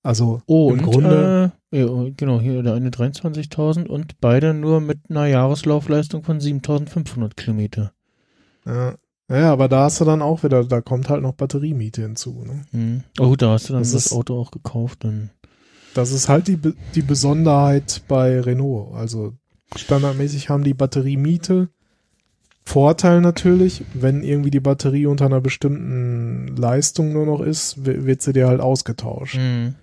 Also
Oh,
im
und,
Grunde,
Äh, ja, genau, hier der eine 23.000 und beide nur mit einer Jahreslaufleistung von 7.500 Kilometer.
ja, ja, aber da hast du dann auch wieder, da kommt halt noch Batteriemiete hinzu. Ne?
Hm. Oh, da hast du dann
Das
das, Auto auch gekauft. Dann.
Das ist halt die, die Besonderheit bei Renault. Also standardmäßig haben die Batteriemiete. Vorteil natürlich, wenn irgendwie die Batterie unter einer bestimmten Leistung nur noch ist, wi- wird sie dir halt ausgetauscht.
Hm.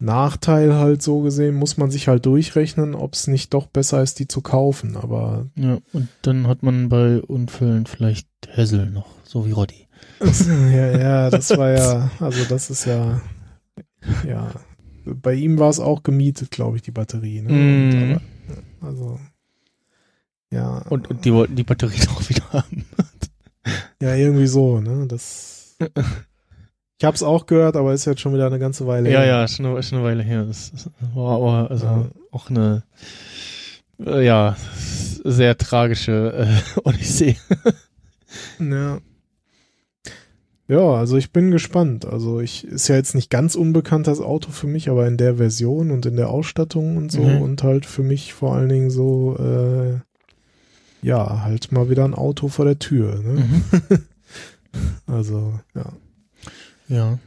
Nachteil halt so gesehen, muss man sich halt durchrechnen, ob es nicht doch besser ist, die zu kaufen. Aber
Ja, und dann hat man bei Unfällen vielleicht Hessel noch, so wie Roddy. *laughs*
ja, ja, das war ja, also das ist ja, ja, bei ihm war es auch gemietet, glaube ich, die Batterie. Ne? Und,
Mhm.
aber, also, ja.
Und, und die wollten die Batterie *laughs* doch wieder haben.
Ja, irgendwie so, ne? Das. Ich hab's auch gehört, aber ist jetzt schon wieder eine ganze Weile
Ja,
her.
ja, schon eine, schon eine Weile her. Das war aber also
Ja.
auch eine äh, ja sehr tragische äh, *laughs* Odyssee.
Ja. Ja, also ich bin gespannt. Also ich ist ja jetzt nicht ganz unbekannt das Auto für mich, aber in der Version und in der Ausstattung und so
Mhm.
und halt für mich vor allen Dingen so äh, ja, halt mal wieder ein Auto vor der Tür, ne?
Mhm. *laughs*
Also, ja.
Ja.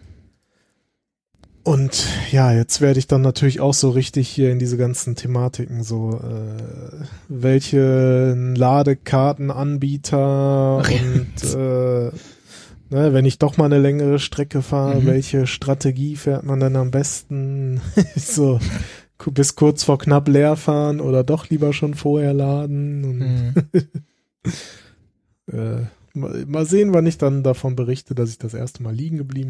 Und ja, jetzt werde ich dann natürlich auch so richtig hier in diese ganzen Thematiken so, äh, welche Ladekartenanbieter und äh, ne, wenn ich doch mal eine längere Strecke fahre,
Mhm.
welche Strategie fährt man dann am besten? *laughs* so bis kurz vor knapp leer fahren oder doch lieber schon vorher laden
Mhm. *laughs*
äh, mal, mal sehen, wann ich dann davon berichte, dass ich das erste Mal liegen geblieben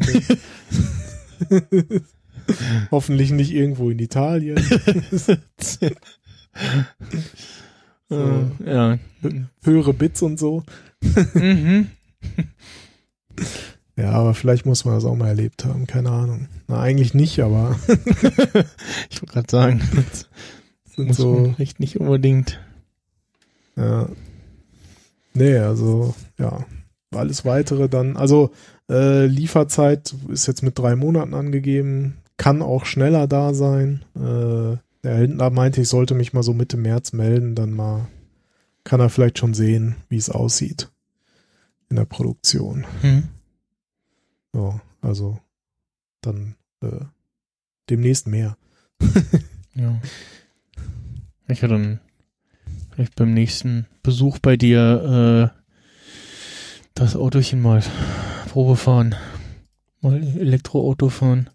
bin. *laughs* Hoffentlich nicht irgendwo in Italien. So.
Äh, ja.
Höhere Bits und so.
Mhm.
Ja, aber vielleicht muss man das auch mal erlebt haben. Keine Ahnung. Na, eigentlich nicht, aber *laughs*
Ich wollte gerade sagen, das *laughs*
sind
muss man
so.
vielleicht nicht unbedingt.
Ja. Nee, also, ja. Alles weitere dann. Also, äh, Lieferzeit ist jetzt mit drei Monaten angegeben. Kann auch schneller da sein. Äh, der Händler meinte, ich sollte mich mal so Mitte März melden. Dann mal kann er vielleicht schon sehen, wie es aussieht in der Produktion.
Hm.
Ja, also dann äh, demnächst mehr. *laughs*
Ja. Ich werde dann vielleicht beim nächsten Besuch bei dir äh, das Autochen mal Probe fahren. Mal Elektroauto fahren.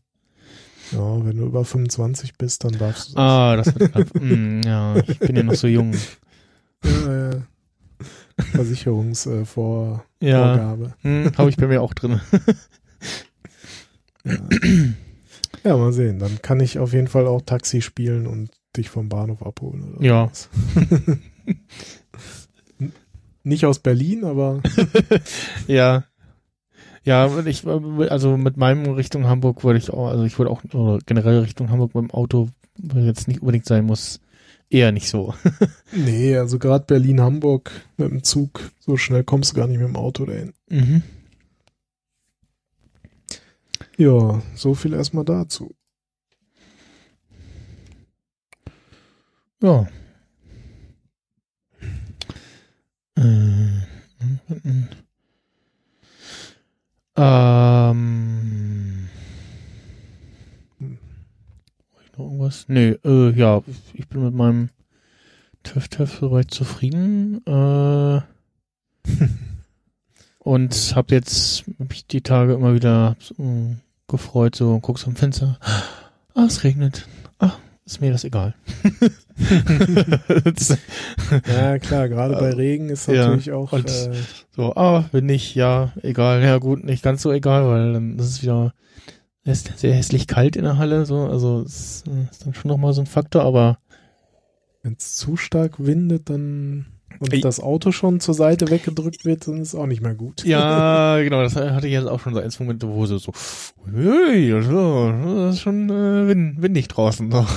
Ja, wenn du über 25 bist, dann darfst du das.
Ah, das wird knapp. mm, *laughs* ja, ich bin ja noch so jung.
Ja, ja. Versicherungsvorgabe. Äh,
Ja, hm, habe ich bei mir auch drin. *laughs*
ja. ja, mal sehen. Dann kann ich auf jeden Fall auch Taxi spielen und dich vom Bahnhof abholen. Oder
Ja. *laughs*
Nicht aus Berlin, aber *laughs*
Ja. Ja, ich, also mit meinem Richtung Hamburg würde ich auch, also ich würde auch, oder generell Richtung Hamburg beim Auto, weil jetzt nicht unbedingt sein muss, eher nicht so. *laughs*
nee, also gerade Berlin-Hamburg mit dem Zug, so schnell kommst du gar nicht mit dem Auto dahin.
Mhm.
Ja, so viel erstmal dazu.
Ja. Äh, ähm. Äh, was? Nee, äh, ja, ich bin mit meinem TÜV-TÜV soweit zufrieden. Äh, *laughs* und hab jetzt mich die Tage immer wieder so, gefreut, so guckst am Fenster. Ah, es regnet. Ah, ist mir das egal. *laughs*
ja, klar, gerade bei Regen ist
Ja,
natürlich auch.
und-
Äh,
So, ah, wenn nicht, ja, egal. Ja, gut, nicht ganz so egal, weil dann ist es wieder ist sehr hässlich kalt in der Halle, so, also es äh, ist dann schon nochmal so ein Faktor, aber
Wenn es zu stark windet, dann und
Ey.
das Auto schon zur Seite weggedrückt wird, dann ist auch nicht mehr gut.
ja, *laughs* genau, das hatte ich jetzt auch schon so eins Momente, wo so, so das ist schon äh, wind, windig draußen. So.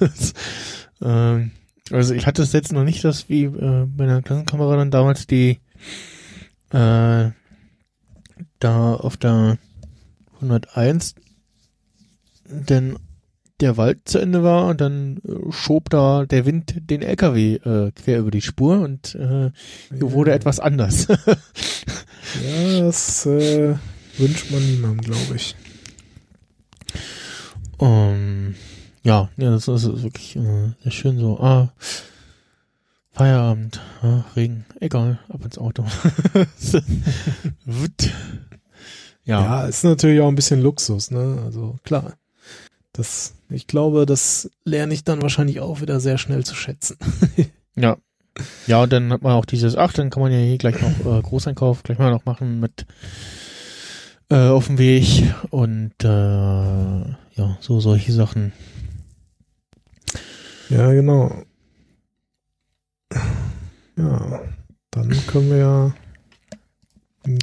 Das, *laughs* ähm, also ich hatte es jetzt noch nicht, dass wie äh, bei einer Klassenkamera dann damals die äh, da auf der 101 denn der Wald zu Ende war und dann äh, schob da der Wind den LKW äh, quer über die Spur und äh, hier wurde
Ja.
etwas anders. *laughs*
Ja, das äh, wünscht man niemandem, glaube ich.
Um, ja, ja, das ist, das ist wirklich äh, sehr schön so. Ah, Feierabend, ah, Regen, egal, ab ins Auto. *laughs*
Ja.
ja,
ist natürlich auch ein bisschen Luxus, ne? Also klar. Das, ich glaube, das lerne ich dann wahrscheinlich auch wieder sehr schnell zu schätzen. *laughs*
ja. Ja, und dann hat man auch dieses, ach, dann kann man ja hier gleich noch äh, Großeinkauf gleich mal noch machen mit äh, auf dem Weg und äh, ja, so solche Sachen.
Ja, genau. Ja, dann können wir ja in,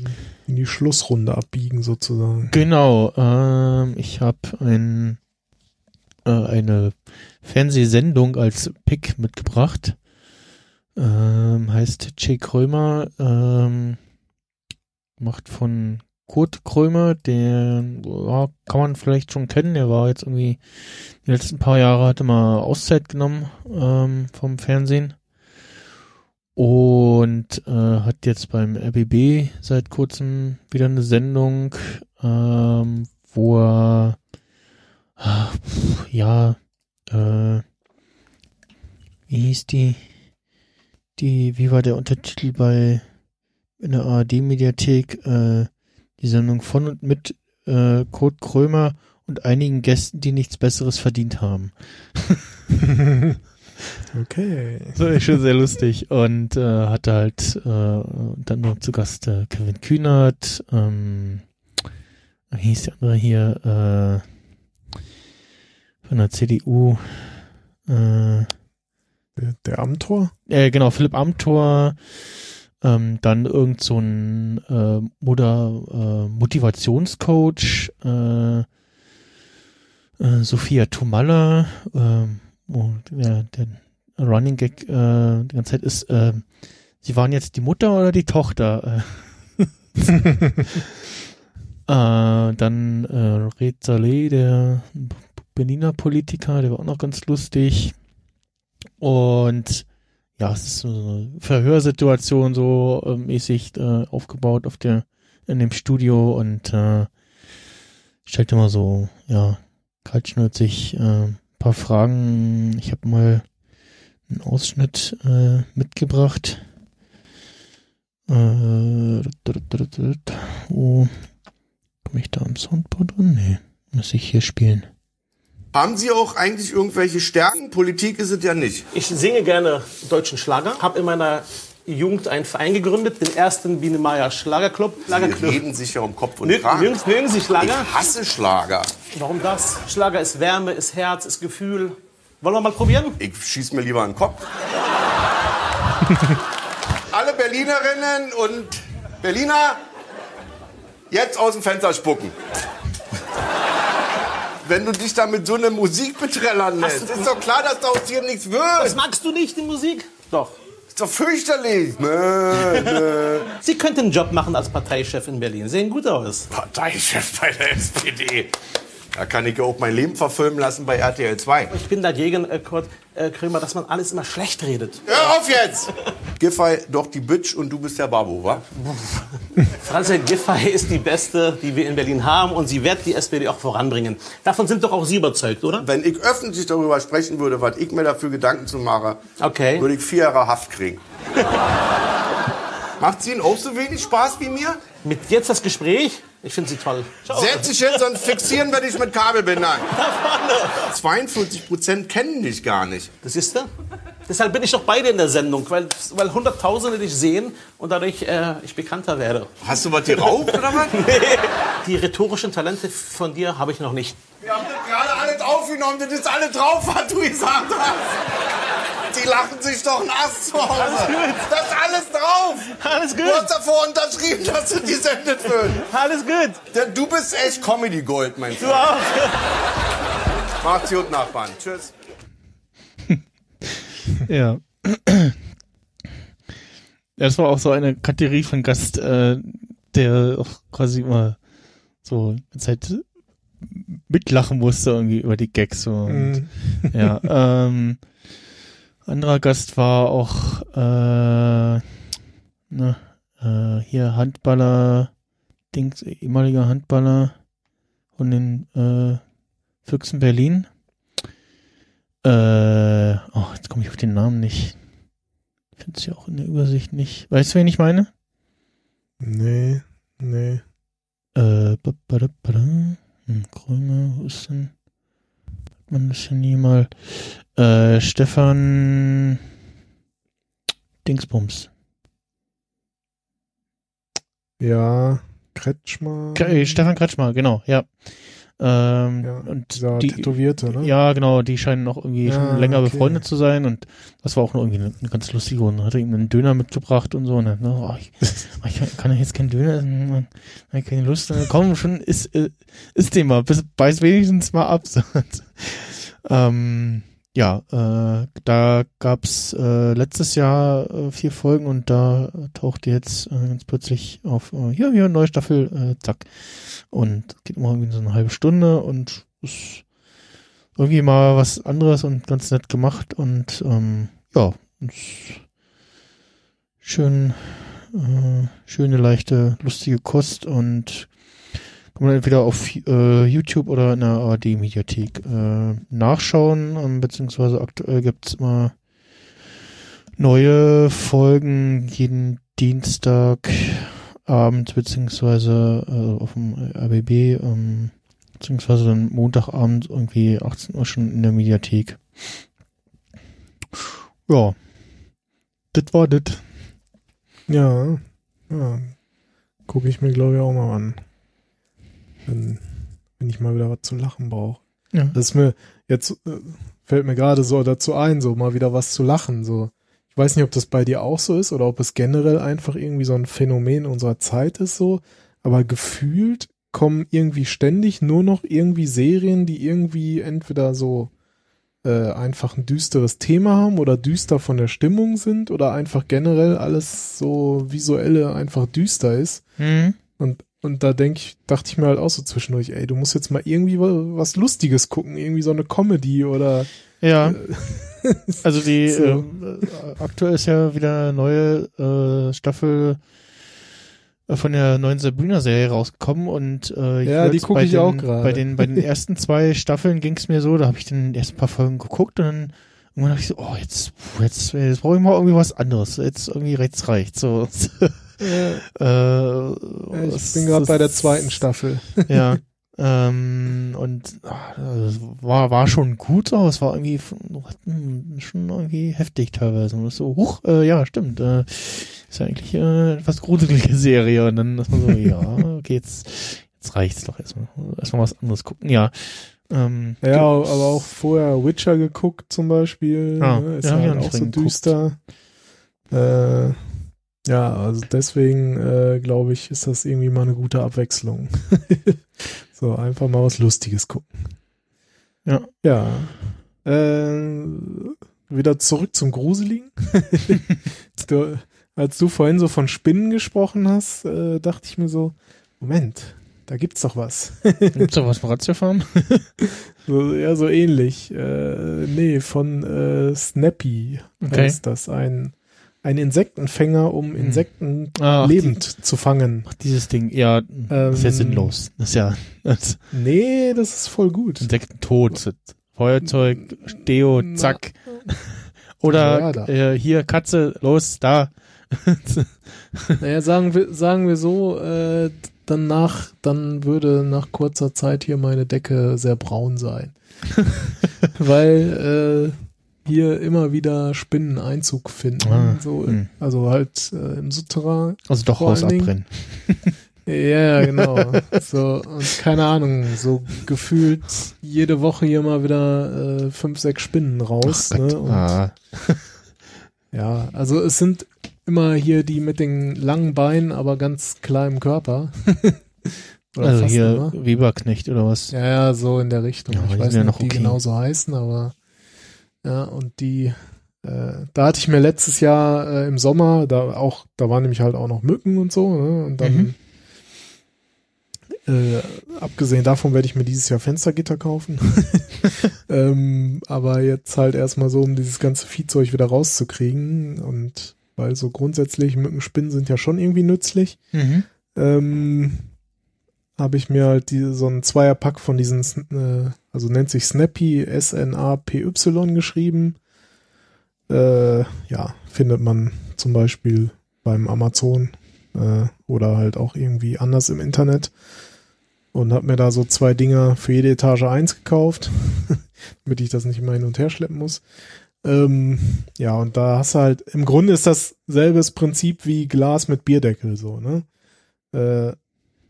die Schlussrunde abbiegen sozusagen.
Genau, ähm, ich habe ein, äh, eine Fernsehsendung als Pick mitgebracht. Ähm, heißt Jay Krömer, ähm, macht von Kurt Krömer, den ja, kann man vielleicht schon kennen. Der war jetzt irgendwie die letzten paar Jahre hatte mal Auszeit genommen ähm, vom Fernsehen und äh, hat jetzt beim RBB seit kurzem wieder eine Sendung, ähm, wo er ja äh, wie hieß die die wie war der Untertitel bei in der ARD Mediathek äh, die Sendung von und mit äh, Kurt Krömer und einigen Gästen, die nichts Besseres verdient haben. *laughs*
Okay.
So ist schon sehr lustig und äh, hatte halt äh, dann noch zu Gast äh, Kevin Kühnert, ähm, wie hieß der andere hier äh, von der CDU, äh,
Der, der Amtor?
äh, genau, Philipp Amthor, ähm, dann irgend so ein äh, Moder, äh, Motivationscoach, äh, äh, Sophia Tomalla, ähm, wo der, der Running Gag äh, die ganze Zeit ist, äh, sie waren jetzt die Mutter oder die Tochter? Äh, *laughs* *laughs* äh, dann äh, Red Saleh, der Berliner Politiker, der war auch noch ganz lustig. Und ja, es ist so eine Verhörsituation so äh, mäßig äh, aufgebaut auf der in dem Studio und äh, stellt immer so, ja, kaltschnäuzig äh, ein paar Fragen. Ich habe mal einen Ausschnitt äh, mitgebracht. Äh, wo komme ich da am Soundboard drin? Nee, muss ich hier spielen.
Haben Sie auch eigentlich irgendwelche Stärken? Politik ist es ja nicht.
Ich singe gerne deutschen Schlager. Habe in meiner Jugend einen Verein gegründet, den ersten Biene Meier Schlagerclub.
Sie
Schlagerclub.
reden sich ja um Kopf und Kragen.
mögen, mögen Sie Schlager?
Ich hasse Schlager.
Warum das? Schlager ist Wärme, ist Herz, ist Gefühl. Wollen wir mal probieren?
Ich schieß mir lieber einen Kopf. *laughs* Alle Berlinerinnen und Berliner jetzt aus dem Fenster spucken. Wenn du dich da mit so einer Musik betrellern lässt, ist doch klar, dass aus dir nichts wird.
magst du nicht, die Musik? Doch.
Ist doch fürchterlich. Nö, nö. *laughs*
Sie könnten einen Job machen als Parteichef in Berlin. Sehen gut aus.
Parteichef bei der *laughs* SPD. Da kann ich ja auch mein Leben verfilmen lassen bei RTL 2.
Ich bin dagegen, äh, Kurt äh, Krömer, dass man alles immer schlecht redet.
Hör auf jetzt! *laughs* Giffey, doch die Bitch und du bist der Babu, wa? *laughs*
Franziska Giffey ist die beste, die wir in Berlin haben und sie wird die SPD auch voranbringen. Davon sind doch auch Sie überzeugt, oder?
Wenn ich öffentlich darüber sprechen würde, was ich mir dafür Gedanken zu mache,
Okay.
würde ich vier Jahre Haft kriegen. *laughs* Macht sie Ihnen auch so wenig Spaß wie mir?
Mit jetzt das Gespräch? Ich finde sie toll.
Setz dich hin, sonst fixieren wir dich mit Kabelbindern. 42 Prozent kennen dich gar nicht.
Das ist er. Deshalb bin ich doch beide in der Sendung, weil, weil Hunderttausende dich sehen und dadurch äh, ich bekannter werde.
Hast du was geraucht oder was? *laughs*
Die rhetorischen Talente von dir habe ich noch nicht.
Wir haben das gerade alles aufgenommen, das ist alles drauf, was du gesagt hast. Die lachen sich doch nass zu Hause. Das ist alles drauf.
Alles
Du hast davor unterschrieben, dass du gesendet wird.
Alles gut.
Denn Du bist echt Comedy Gold, mein Freund.
Du auch.
Macht's gut, Nachbarn. Tschüss. *laughs*
Ja. Ja, das war auch so eine Kategorie von Gast, äh, der auch quasi immer so die Zeit mitlachen musste irgendwie über die Gags. So. Und,
Mhm.
Ja, *laughs* ähm, anderer Gast war auch äh, na, äh, hier Handballer, Dings, ehemaliger Handballer von den äh, Füchsen Berlin. Äh, oh, jetzt komme ich auf den Namen nicht. Finde es ja auch in der Übersicht nicht. Weißt du, wen ich meine?
Nee, nee.
Äh, ba, ba, da, ba, da. Hm, Krömer, wo ist denn? Hat man das ja nie mal. Äh, Stefan Dingsbums.
Ja, Kretschmer.
K äh, Stefan Kretschmer, genau, ja. Ähm,
Ja,
und die,
Tätowierte, ne?
Ja, genau, die scheinen auch irgendwie
Ja,
schon länger
okay.
befreundet zu sein und das war auch noch irgendwie eine, eine ganz lustige und er ihm einen Döner mitgebracht und so und dann, ne, oh, ich, *laughs* ich kann, ja jetzt keinen Döner essen, ich keine Lust, dann, komm schon, ist, äh, ist Thema, bis, beiß wenigstens mal ab. *laughs* Ähm, ja, äh, da gab's äh, letztes Jahr äh, vier Folgen und da tauchte jetzt äh, ganz plötzlich auf, äh, hier, hier, neue Staffel, äh, zack. Und geht immer irgendwie so eine halbe Stunde und ist irgendwie mal was anderes und ganz nett gemacht und ähm, ja, schön, äh, schöne, leichte, lustige Kost und kann man entweder auf äh, YouTube oder in der ARD-Mediathek äh, nachschauen, ähm, beziehungsweise aktuell gibt's immer neue Folgen jeden Dienstagabend, beziehungsweise äh, auf dem RBB, ähm, beziehungsweise dann Montagabend irgendwie 18 Uhr schon in der Mediathek. Ja, das war das.
Ja, ja. Gucke ich mir, glaube ich, auch mal an. Wenn, wenn ich mal wieder was zu lachen brauche.
Ja.
Das ist mir, jetzt äh, fällt mir gerade so dazu ein, so mal wieder was zu lachen. So. Ich weiß nicht, ob das bei dir auch so ist oder ob es generell einfach irgendwie so ein Phänomen unserer Zeit ist, so. Aber gefühlt kommen irgendwie ständig nur noch irgendwie Serien, die irgendwie entweder so äh, einfach ein düsteres Thema haben oder düster von der Stimmung sind oder einfach generell alles so visuelle einfach düster ist.
Mhm.
Und, und da denk ich, dachte ich mir halt auch so zwischendurch, ey, du musst jetzt mal irgendwie wa- was Lustiges gucken, irgendwie so eine Comedy oder
Ja. *laughs* Also die
So.
äh, aktuell ist ja wieder eine neue äh, Staffel äh, von der neuen Sabrina-Serie rausgekommen und äh,
Ja, die
jetzt
guck
bei
ich
den,
auch gerade.
Bei den, bei den *laughs* ersten zwei Staffeln ging es mir so, da habe ich dann erst ein paar Folgen geguckt und dann irgendwann habe ich so, oh, jetzt, jetzt, jetzt brauche ich mal irgendwie was anderes. Jetzt irgendwie rechts reicht. So. *laughs* äh,
ich bin gerade bei der zweiten Staffel. *laughs*
ja. *laughs* Ähm, und das war, war schon gut, aber es war irgendwie schon irgendwie heftig teilweise. Und so, huch, äh, ja, stimmt. Äh, ist ja eigentlich äh, etwas gruselige Serie. Und dann ist man so, ja, okay, jetzt, jetzt reicht's doch erstmal. Erstmal was anderes gucken. Ja. Ähm,
Ja, aber auch vorher Witcher geguckt zum Beispiel.
Ah,
ne, ist
ja,
ja
auch
so
reingeguckt.
düster. Äh, ja, also deswegen äh, glaube ich, ist das irgendwie mal eine gute Abwechslung. *laughs* so, einfach mal was Lustiges gucken.
Ja.
Ja. Äh, wieder zurück zum Gruseligen. *laughs* du, als du vorhin so von Spinnen gesprochen hast, äh, dachte ich mir so, Moment, da gibt's doch was.
Gibt's doch was von Ratiofarm? *laughs*
so, ja, so ähnlich. Äh, nee, von äh, Snappy
Okay.
heißt das. Ein, ein Insektenfänger, um Insekten
Ach,
lebend zu fangen.
Dieses Ding, ja, das ist ja
Ähm,
sinnlos. Das ist ja das
Nee, das ist voll gut.
Insektentod. Feuerzeug, Deo,
Na.
zack. *laughs* Oder
Ja,
äh, hier, Katze, los, da. *laughs*
Naja, sagen wir, sagen wir so, äh, danach, dann würde nach kurzer Zeit hier meine Decke sehr braun sein. *laughs* Weil äh, hier immer wieder Spinnen Einzug finden.
Ah,
so,
hm.
Also halt äh, im Souterrain.
Also doch Haus abbrennen.
Ja, ja, genau. so, und keine Ahnung, so gefühlt jede Woche hier mal wieder äh, fünf, sechs Spinnen raus.
Ach
ne? Und
ah.
Ja, also es sind immer hier die mit den langen Beinen, aber ganz kleinem Körper. *laughs* Oder
Also hier
immer.
Weberknecht oder was?
Ja, ja, so in der Richtung.
Ja,
ich weiß
ja
nicht,
noch
ob die
okay.
genauso heißen, aber ja, und die, äh, da hatte ich mir letztes Jahr äh, im Sommer, da auch, da waren nämlich halt auch noch Mücken und so, ne? Und dann,
Mhm.
äh, abgesehen davon werde ich mir dieses Jahr Fenstergitter kaufen. *laughs* ähm, aber jetzt halt erstmal so, um dieses ganze Viehzeug wieder rauszukriegen und weil so grundsätzlich Mückenspinnen sind ja schon irgendwie nützlich
Mhm.
ähm, habe ich mir halt die, so ein Zweierpack von diesen, äh, also nennt sich Snappy, S-N-A-P-Y geschrieben. Äh, ja, findet man zum Beispiel beim Amazon äh, oder halt auch irgendwie anders im Internet. Und habe mir da so zwei Dinger für jede Etage eins gekauft, *laughs* damit ich das nicht immer hin und her schleppen muss. Ähm, ja, und da hast du halt, im Grunde ist das selbes Prinzip wie Glas mit Bierdeckel, so, ne? Äh,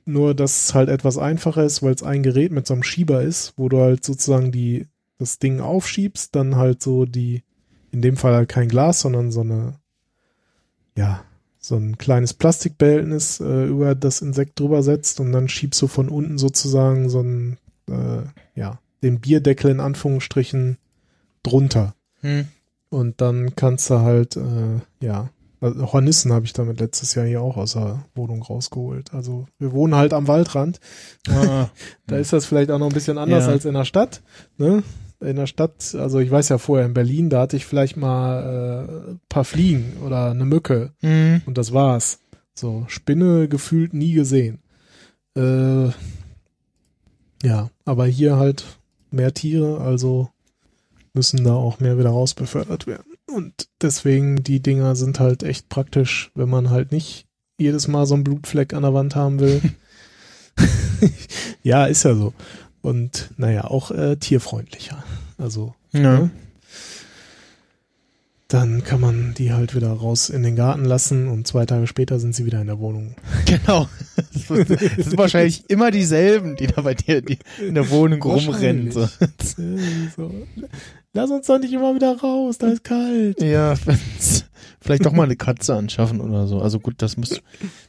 nur, dass es halt etwas einfacher ist, weil es ein Gerät mit so einem Schieber ist, wo du halt sozusagen die, das Ding aufschiebst, dann halt so die, in dem Fall halt kein Glas, sondern so eine, ja, so ein kleines Plastikbehältnis äh, über das Insekt drüber setzt und dann schiebst du von unten sozusagen so ein, äh, ja, den Bierdeckel in Anführungsstrichen drunter.
Hm.
Und dann kannst du halt, äh, ja, also Hornissen habe ich damit letztes Jahr hier auch aus der Wohnung rausgeholt. Also wir wohnen halt am Waldrand.
Ah. *laughs*
Da ist das vielleicht auch noch ein bisschen anders
Ja.
als in der Stadt. Ne? In der Stadt, also ich weiß ja vorher in Berlin, da hatte ich vielleicht mal äh, ein paar Fliegen oder eine Mücke
Mhm.
und das war's. So, Spinne gefühlt nie gesehen. Äh, ja, aber hier halt mehr Tiere, also müssen da auch mehr wieder rausbefördert werden. Und deswegen, die Dinger sind halt echt praktisch, wenn man halt nicht jedes Mal so einen Blutfleck an der Wand haben will. *laughs* *laughs* ja, ist ja so. Und naja, auch äh, tierfreundlicher. Also
Ja.
Ne? Dann kann man die halt wieder raus in den Garten lassen und zwei Tage später sind sie wieder in der Wohnung. *laughs*
Genau. Das sind wahrscheinlich immer dieselben, die da bei dir in der Wohnung rumrennen. So.
so. Lass uns doch nicht immer wieder raus, da ist kalt.
Ja, wenn's- vielleicht doch mal eine Katze anschaffen oder so. Also gut, das muss,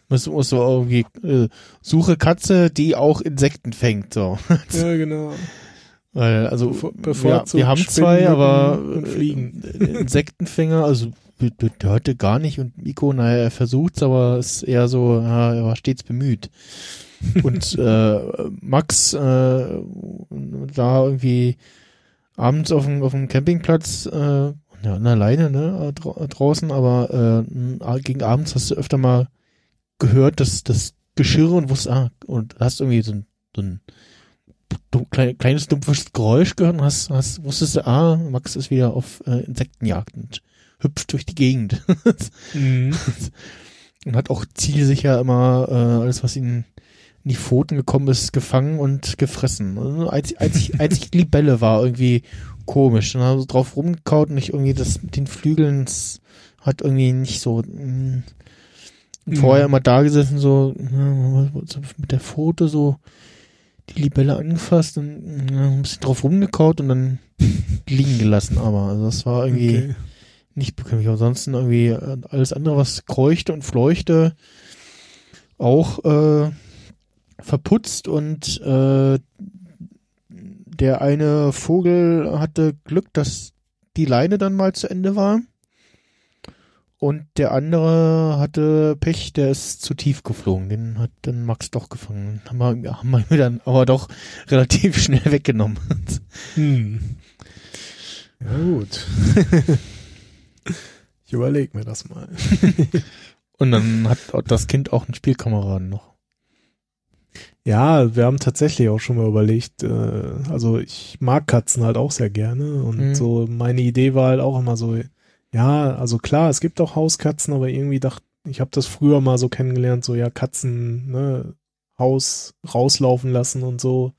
muss, muss so irgendwie, äh, suche Katze, die auch Insekten fängt, so. *laughs*
Ja, genau.
Weil, also,
Bevor-
ja, wir haben zwei,
Spinnen,
aber
Mücken und
äh, Insektenfänger, also hörte gar nicht und Miko, naja, er versucht's, aber ist eher so, ja, er war stets bemüht. Und äh, Max äh, da irgendwie abends auf dem, auf dem Campingplatz äh, ja, alleine, ne, dra draußen, aber äh, gegen abends hast du öfter mal gehört, dass das Geschirr und wusst, ah, und hast irgendwie so ein, so ein klein, kleines dumpfes Geräusch gehört und hast, hast, wusstest du, ah, Max ist wieder auf äh, Insektenjagd und hüpft durch die Gegend. *laughs*
Mhm.
und hat auch zielsicher immer äh, alles, was ihm in die Pfoten gekommen ist, gefangen und gefressen. Also einzig, einzig, einzig Libelle war irgendwie komisch. Dann haben sie drauf rumgekaut und nicht irgendwie das mit den Flügeln das hat irgendwie nicht so mh,
Mhm.
vorher immer da gesessen, so so mit der Pfote so die Libelle angefasst und ja, ein bisschen drauf rumgekaut und dann liegen gelassen. Aber also das war irgendwie
Okay.
nicht bekömmlich. Ansonsten irgendwie äh, alles andere, was kreuchte und fleuchte, auch äh, verputzt und äh, der eine Vogel hatte Glück, dass die Leine dann mal zu Ende war. und der andere hatte Pech, der ist zu tief geflogen. Den hat dann Max doch gefangen. Haben wir, haben wir dann aber doch relativ schnell weggenommen.
Hm. Ja, gut. ich überlege mir das mal. *laughs*
Und dann hat das Kind auch einen Spielkameraden noch.
Ja, wir haben tatsächlich auch schon mal überlegt, äh, also ich mag Katzen halt auch sehr gerne und
Mhm.
so meine Idee war halt auch immer so, ja, also klar, es gibt auch Hauskatzen, aber irgendwie dachte ich habe das früher mal so kennengelernt, so ja, Katzen, ne, Haus rauslaufen lassen und so.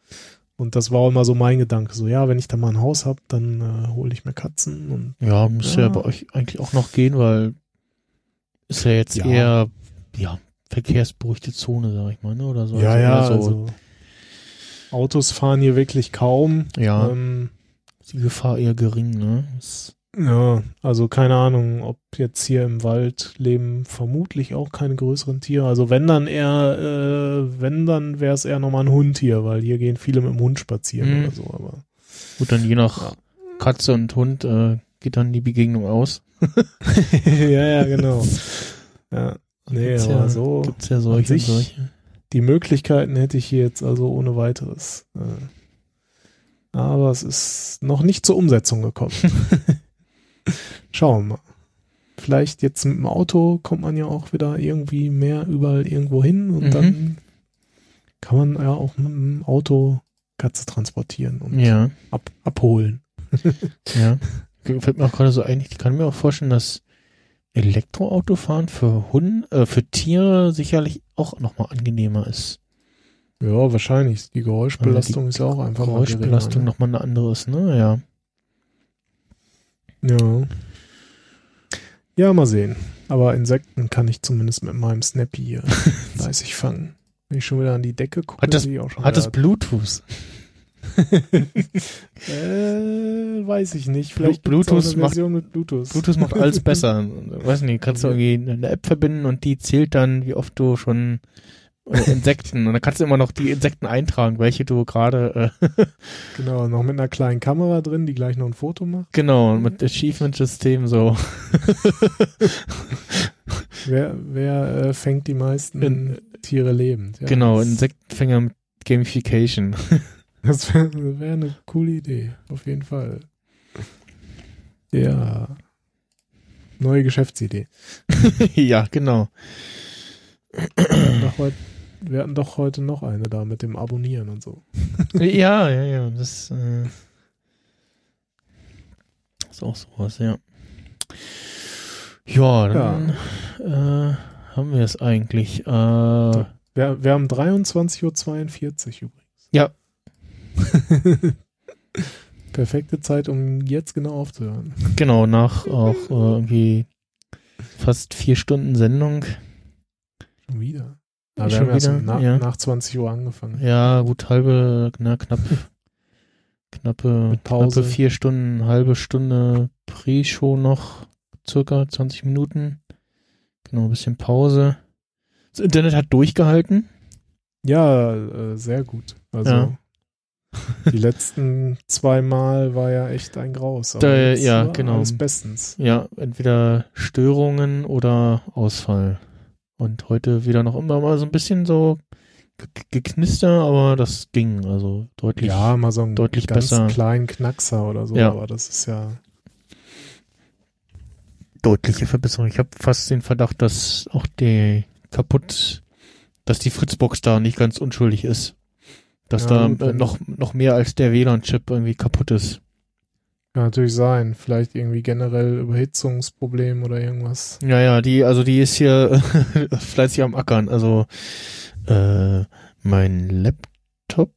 Und das war auch immer so mein Gedanke, so ja, wenn ich da mal ein Haus hab, dann äh, hole ich mir Katzen und
Ja, müsste ja.
Ja.
bei euch eigentlich auch noch gehen, weil ist ja jetzt
Ja.
eher ja, verkehrsberuhigte Zone, sag ich mal, ne? Oder so.
ja,
Also
ja,
so,
also Autos fahren hier wirklich kaum.
ja,
Ähm,
ist die Gefahr eher gering, ne? Ist,
Ja, also keine Ahnung, ob jetzt hier im Wald leben vermutlich auch keine größeren Tiere. Also wenn dann eher, äh, wenn dann wäre es eher nochmal ein Hund hier, weil hier gehen viele mit dem Hund spazieren
Mhm.
oder so. Aber
gut, dann je nach
Ja.
Katze und Hund äh, geht dann die Begegnung aus. *laughs*
ja, ja, genau. *laughs* Ja, nee,
Gibt's
aber
ja,
so
Gibt's ja solche
sich-
solche.
die Möglichkeiten hätte ich hier jetzt also ohne weiteres. Äh, aber es ist noch nicht zur Umsetzung gekommen. *laughs* Schauen wir mal. Vielleicht jetzt mit dem Auto kommt man ja auch wieder irgendwie mehr überall irgendwo hin und
Mhm.
dann kann man ja auch mit dem Auto Katze transportieren und
Ja,
ab, abholen. *laughs*
ja. Fällt mir auch gerade so ein, ich kann mir auch vorstellen, dass Elektroautofahren für Hunde, äh, für Tiere sicherlich auch nochmal angenehmer ist.
Ja, wahrscheinlich. Die Geräuschbelastung ist ja auch einfach mal
Geräuschbelastung
geringer,
nochmal eine andere ist, ne? Ja.
ne? Ja. Ja, mal sehen. Aber Insekten kann ich zumindest mit meinem Snappy hier *laughs* fleißig fangen. Wenn ich schon wieder an die Decke gucke,
Hat das- Hat
wieder-
Bluetooth? *laughs*
äh, weiß ich nicht. Vielleicht
Bluetooth macht-
Bluetooth.
Bluetooth macht alles *laughs* besser. Weiß nicht, kannst du irgendwie eine App verbinden und die zählt dann, wie oft du schon äh, Insekten und dann kannst du immer noch die Insekten eintragen, welche du gerade äh, *laughs*
Genau, noch mit einer kleinen Kamera drin, die gleich noch ein Foto macht.
genau mit Achievement-System so.
Wer, wer äh, fängt die meisten
In-
Tiere lebend? Ja,
genau, Insektenfänger mit Gamification.
Das wäre wär eine coole Idee, auf jeden Fall. Ja. Neue Geschäftsidee. *laughs*
ja, genau.
Wir hatten, doch heut, wir hatten doch heute noch eine da mit dem Abonnieren und so. *laughs*
Ja, ja, ja, das äh, ist auch sowas, ja. Ja, dann Äh, haben wir es eigentlich. Äh,
Wir, wir haben 23.42 Uhr übrigens. *laughs* Perfekte Zeit, um jetzt genau aufzuhören.
Genau, nach auch äh, irgendwie fast vier Stunden Sendung.
Schon wieder. Wir
Schon wieder?
na,
Ja.
nach 20 Uhr angefangen.
Ja, gut, halbe, na, knapp, knappe, knappe vier Stunden, halbe Stunde Pre-Show noch, circa 20 Minuten. Genau, ein bisschen Pause. Das Internet hat durchgehalten.
Ja, äh, sehr gut. Also
Ja. *laughs*
die letzten zwei Mal war ja echt ein Graus.
Da- ja, genau.
Alles bestens.
Ja, entweder Störungen oder Ausfall. Und heute wieder noch immer mal so ein bisschen so ge- geknister, aber das ging also deutlich.
Ja, mal so einen
deutlich
ganz
besser.
kleinen Knackser oder so,
Ja.
aber das ist ja.
deutliche Verbesserung. Ich habe fast den Verdacht, dass auch die kaputt, dass die Fritzbox da nicht ganz unschuldig ist. Dass
Ja,
da äh, noch, noch mehr als der WLAN-Chip irgendwie kaputt ist.
Kann natürlich sein. Vielleicht irgendwie generell Überhitzungsproblem oder irgendwas.
Ja, ja, die, also die ist hier *laughs* fleißig am Ackern. Also äh, mein Laptop,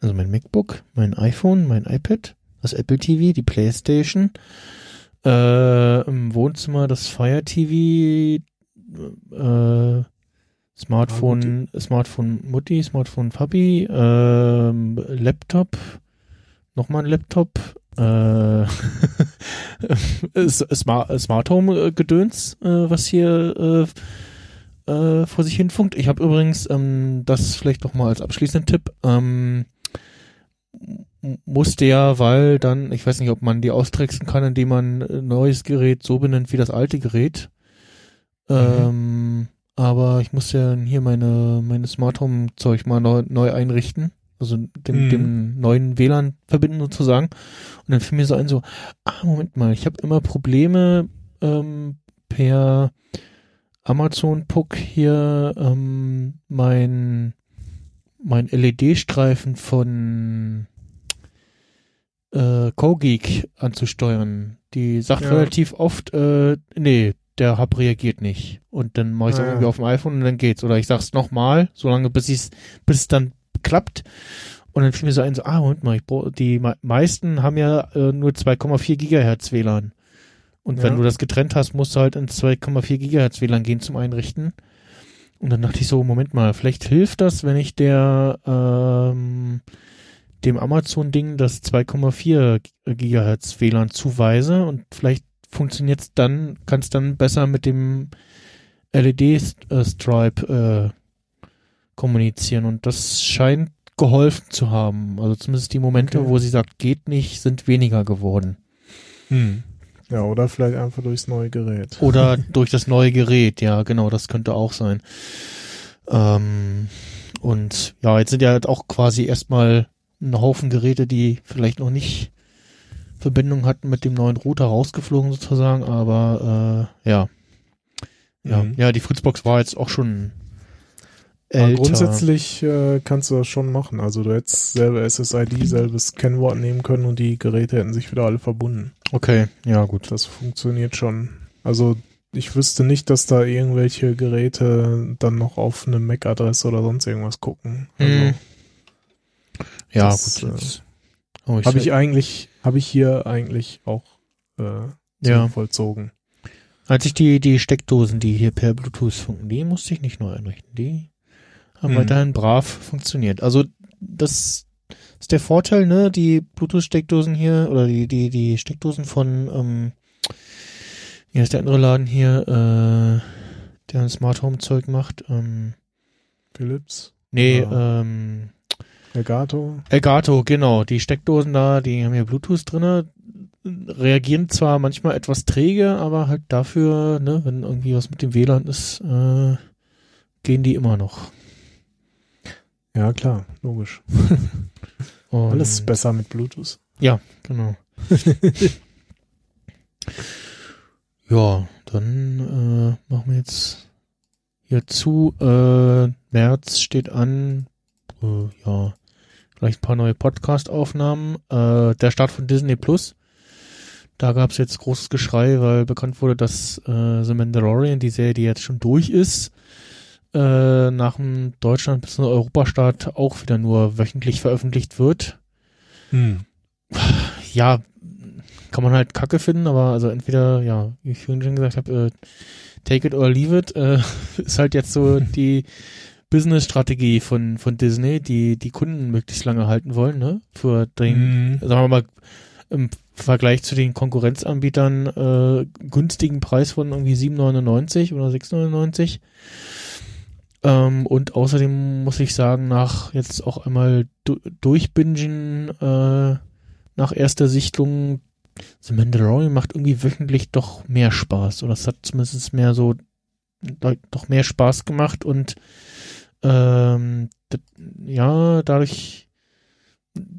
also mein MacBook, mein iPhone, mein iPad, das Apple TV, die Playstation, äh, im Wohnzimmer das Fire TV, äh, Smartphone, Smartphone Mutti, Smartphone Papi, ähm, Laptop, nochmal ein Laptop, äh, *laughs* Smart, Smart Home äh, Gedöns, äh, was hier äh, äh, vor sich hin funkt. Ich habe übrigens, ähm, das vielleicht noch mal als abschließenden Tipp, ähm, musste ja, weil dann, ich weiß nicht, ob man die austricksen kann, indem man ein neues Gerät so benennt wie das alte Gerät. Ähm, aber ich musste ja hier meine, meine Smart Home Zeug mal neu, neu einrichten. Also dem,
Mhm.
dem neuen WLAN verbinden sozusagen. Und dann fiel mir so ein, so, ah, Moment mal, ich habe immer Probleme ähm, per Amazon Puck hier ähm, mein mein LED-Streifen von äh, CoGeek anzusteuern. Die sagt
Ja.
relativ oft, äh, nee, der Hub reagiert nicht. Und dann mache ich es
Ah, ja.
irgendwie auf dem iPhone und dann geht's. Oder ich sag's nochmal, solange bis ich's, bis es dann klappt. Und dann fiel mir so ein, so, ah, Moment mal, ich brauch, die me meisten haben ja äh, nur 2,4 Gigahertz WLAN. Und
Ja.
wenn du das getrennt hast, musst du halt ins 2,4 Gigahertz WLAN gehen zum Einrichten. Und dann dachte ich so, Moment mal, vielleicht hilft das, wenn ich der ähm, dem Amazon-Ding das 2,4 Gigahertz WLAN zuweise und vielleicht funktioniert's dann, kann es dann besser mit dem LED-Stripe äh, kommunizieren und das scheint geholfen zu haben. Also zumindest die Momente,
Okay.
wo sie sagt, geht nicht, sind weniger geworden.
Hm. Ja, oder vielleicht einfach durchs neue Gerät.
Oder *laughs* durch das neue Gerät, ja, genau, das könnte auch sein. Ähm, und ja, jetzt sind ja halt auch quasi erstmal ein Haufen Geräte, die vielleicht noch nicht Verbindung hatten mit dem neuen Router rausgeflogen sozusagen, aber äh, ja. Ja,
Mhm.
ja, die Fritzbox war jetzt auch schon
Aber
älter.
grundsätzlich äh, kannst du das schon machen. Also du hättest selbe SSID, selbes Kennwort nehmen können und die Geräte hätten sich wieder alle verbunden.
Okay, ja, gut.
Das funktioniert schon. Also ich wüsste nicht, dass da irgendwelche Geräte dann noch auf eine MAC-Adresse oder sonst irgendwas gucken. Also
Mhm. Ja,
das,
gut.
äh,
ich's
habe ich eigentlich, habe ich hier eigentlich auch äh,
Ja.
vollzogen.
Als ich die, die Steckdosen, die hier per Bluetooth funken, die musste ich nicht neu einrichten. Die haben
Mhm.
weiterhin brav funktioniert. Also das ist der Vorteil, ne? Die Bluetooth-Steckdosen hier oder die, die, die Steckdosen von, ähm, wie heißt der andere Laden hier, äh, der ein Smart Home Zeug macht? Ähm,
Philips,
nee,
Ja.
ähm,
Elgato.
Elgato, genau. Die Steckdosen da, die haben ja Bluetooth drinne, reagieren zwar manchmal etwas träge, aber halt dafür, ne, wenn irgendwie was mit dem WLAN ist, äh, gehen die immer noch.
Ja, klar, logisch. *laughs* Alles ist besser mit Bluetooth.
Ja, genau. *laughs* ja, dann äh, machen wir jetzt hier zu. Äh, März steht an. Äh, ja, vielleicht ein paar neue Podcast-Aufnahmen. Äh, der Start von Disney Plus. Da gab es jetzt großes Geschrei, weil bekannt wurde, dass äh, The Mandalorian, die Serie, die jetzt schon durch ist, äh, nach dem Deutschland- bis Europastart auch wieder nur wöchentlich veröffentlicht wird
Hm.
ja, kann man halt Kacke finden, aber also entweder, ja, wie ich vorhin schon gesagt habe, äh, take it or leave it, äh, *laughs* ist halt jetzt so *laughs* die Business-Strategie von, von Disney, die die Kunden möglichst lange halten wollen, ne? Für den,
Mhm.
sagen wir mal, im Vergleich zu den Konkurrenzanbietern äh, günstigen Preis von irgendwie 7,99 oder 6,99. Ähm, und außerdem muss ich sagen, nach jetzt auch einmal du durchbingen, äh, nach erster Sichtung, The Mandalorian macht irgendwie wöchentlich doch mehr Spaß. Oder es hat zumindest mehr so, doch mehr Spaß gemacht und ähm, ja, dadurch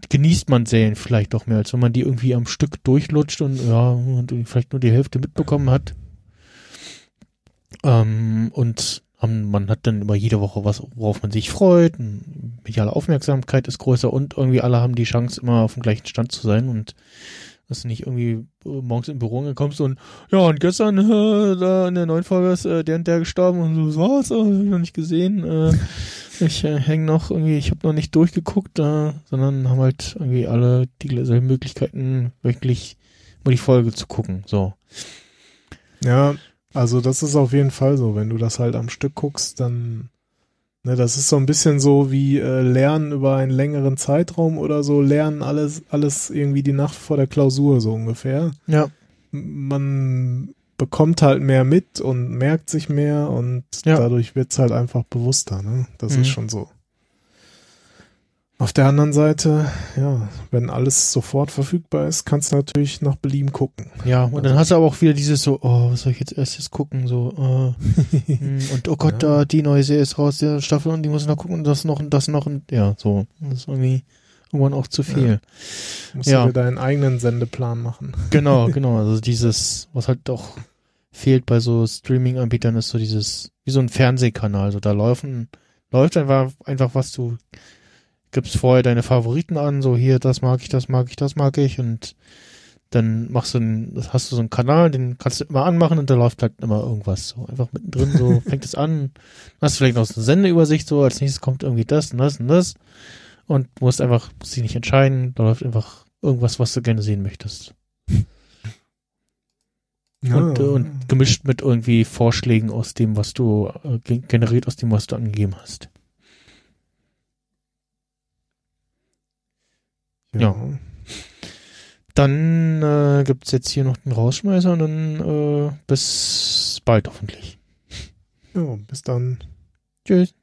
genießt man Serien vielleicht doch mehr, als wenn man die irgendwie am Stück durchlutscht und ja, und vielleicht nur die Hälfte mitbekommen hat. Ähm, und man hat dann immer jede Woche was, worauf man sich freut. Mediale Aufmerksamkeit ist größer und irgendwie alle haben die Chance, immer auf dem gleichen Stand zu sein und dass du nicht irgendwie äh, morgens im Büro kommst und ja, und gestern äh, da in der neuen Folge ist äh, der und der gestorben und so, war's, oh, hab ich noch nicht gesehen. Äh, *laughs* ich äh, hänge noch irgendwie, ich habe noch nicht durchgeguckt, äh, sondern haben halt irgendwie alle dieselben Möglichkeiten, wirklich mal die Folge zu gucken. So.
Ja, also das ist auf jeden Fall so. Wenn du das halt am Stück guckst, dann, ne, das ist so ein bisschen so wie äh, Lernen über einen längeren Zeitraum oder so, lernen alles, alles irgendwie die Nacht vor der Klausur, so ungefähr.
Ja.
Man bekommt halt mehr mit und merkt sich mehr und
Ja.
dadurch wird's halt einfach bewusster, ne? Das
Mhm.
ist schon so. Auf der anderen Seite, ja, wenn alles sofort verfügbar ist, kannst du natürlich nach Belieben gucken.
Ja, und dann hast du aber auch wieder dieses so, oh, was soll ich jetzt erst jetzt gucken, so, äh, *laughs* hm, und oh Gott,
Ja.
da, die neue Serie ist raus, der Staffel, und die muss ich noch gucken, und das noch, und das noch, und ja, so. Das ist irgendwie irgendwann auch zu viel.
Musst
Ja.
du dir deinen eigenen Sendeplan machen. *laughs*
Genau, *laughs* genau. Also dieses, was halt doch fehlt bei so Streaming-Anbietern, ist so dieses, wie so ein Fernsehkanal. So da laufen, läuft einfach, einfach was du gibst vorher deine Favoriten an, so hier, das mag ich, das mag ich, das mag ich und dann machst du einen, hast du so einen Kanal, den kannst du immer anmachen und da läuft halt immer irgendwas so einfach mittendrin so *laughs* fängt es an, hast vielleicht noch so eine Sendeübersicht so, als nächstes kommt irgendwie das und das und das und musst einfach, musst dich nicht entscheiden, da läuft einfach irgendwas, was du gerne sehen möchtest. Und, äh, und gemischt mit irgendwie Vorschlägen aus dem, was du äh, ge- generiert aus dem, was du angegeben hast. Ja. Dann äh, gibt's jetzt hier noch den Rausschmeißer und dann äh, bis bald hoffentlich.
ja, bis dann.
Tschüss.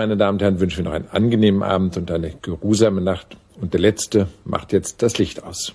Meine Damen und Herren, wünschen wir noch einen angenehmen Abend und eine geruhsame Nacht. Und der Letzte macht jetzt das Licht aus.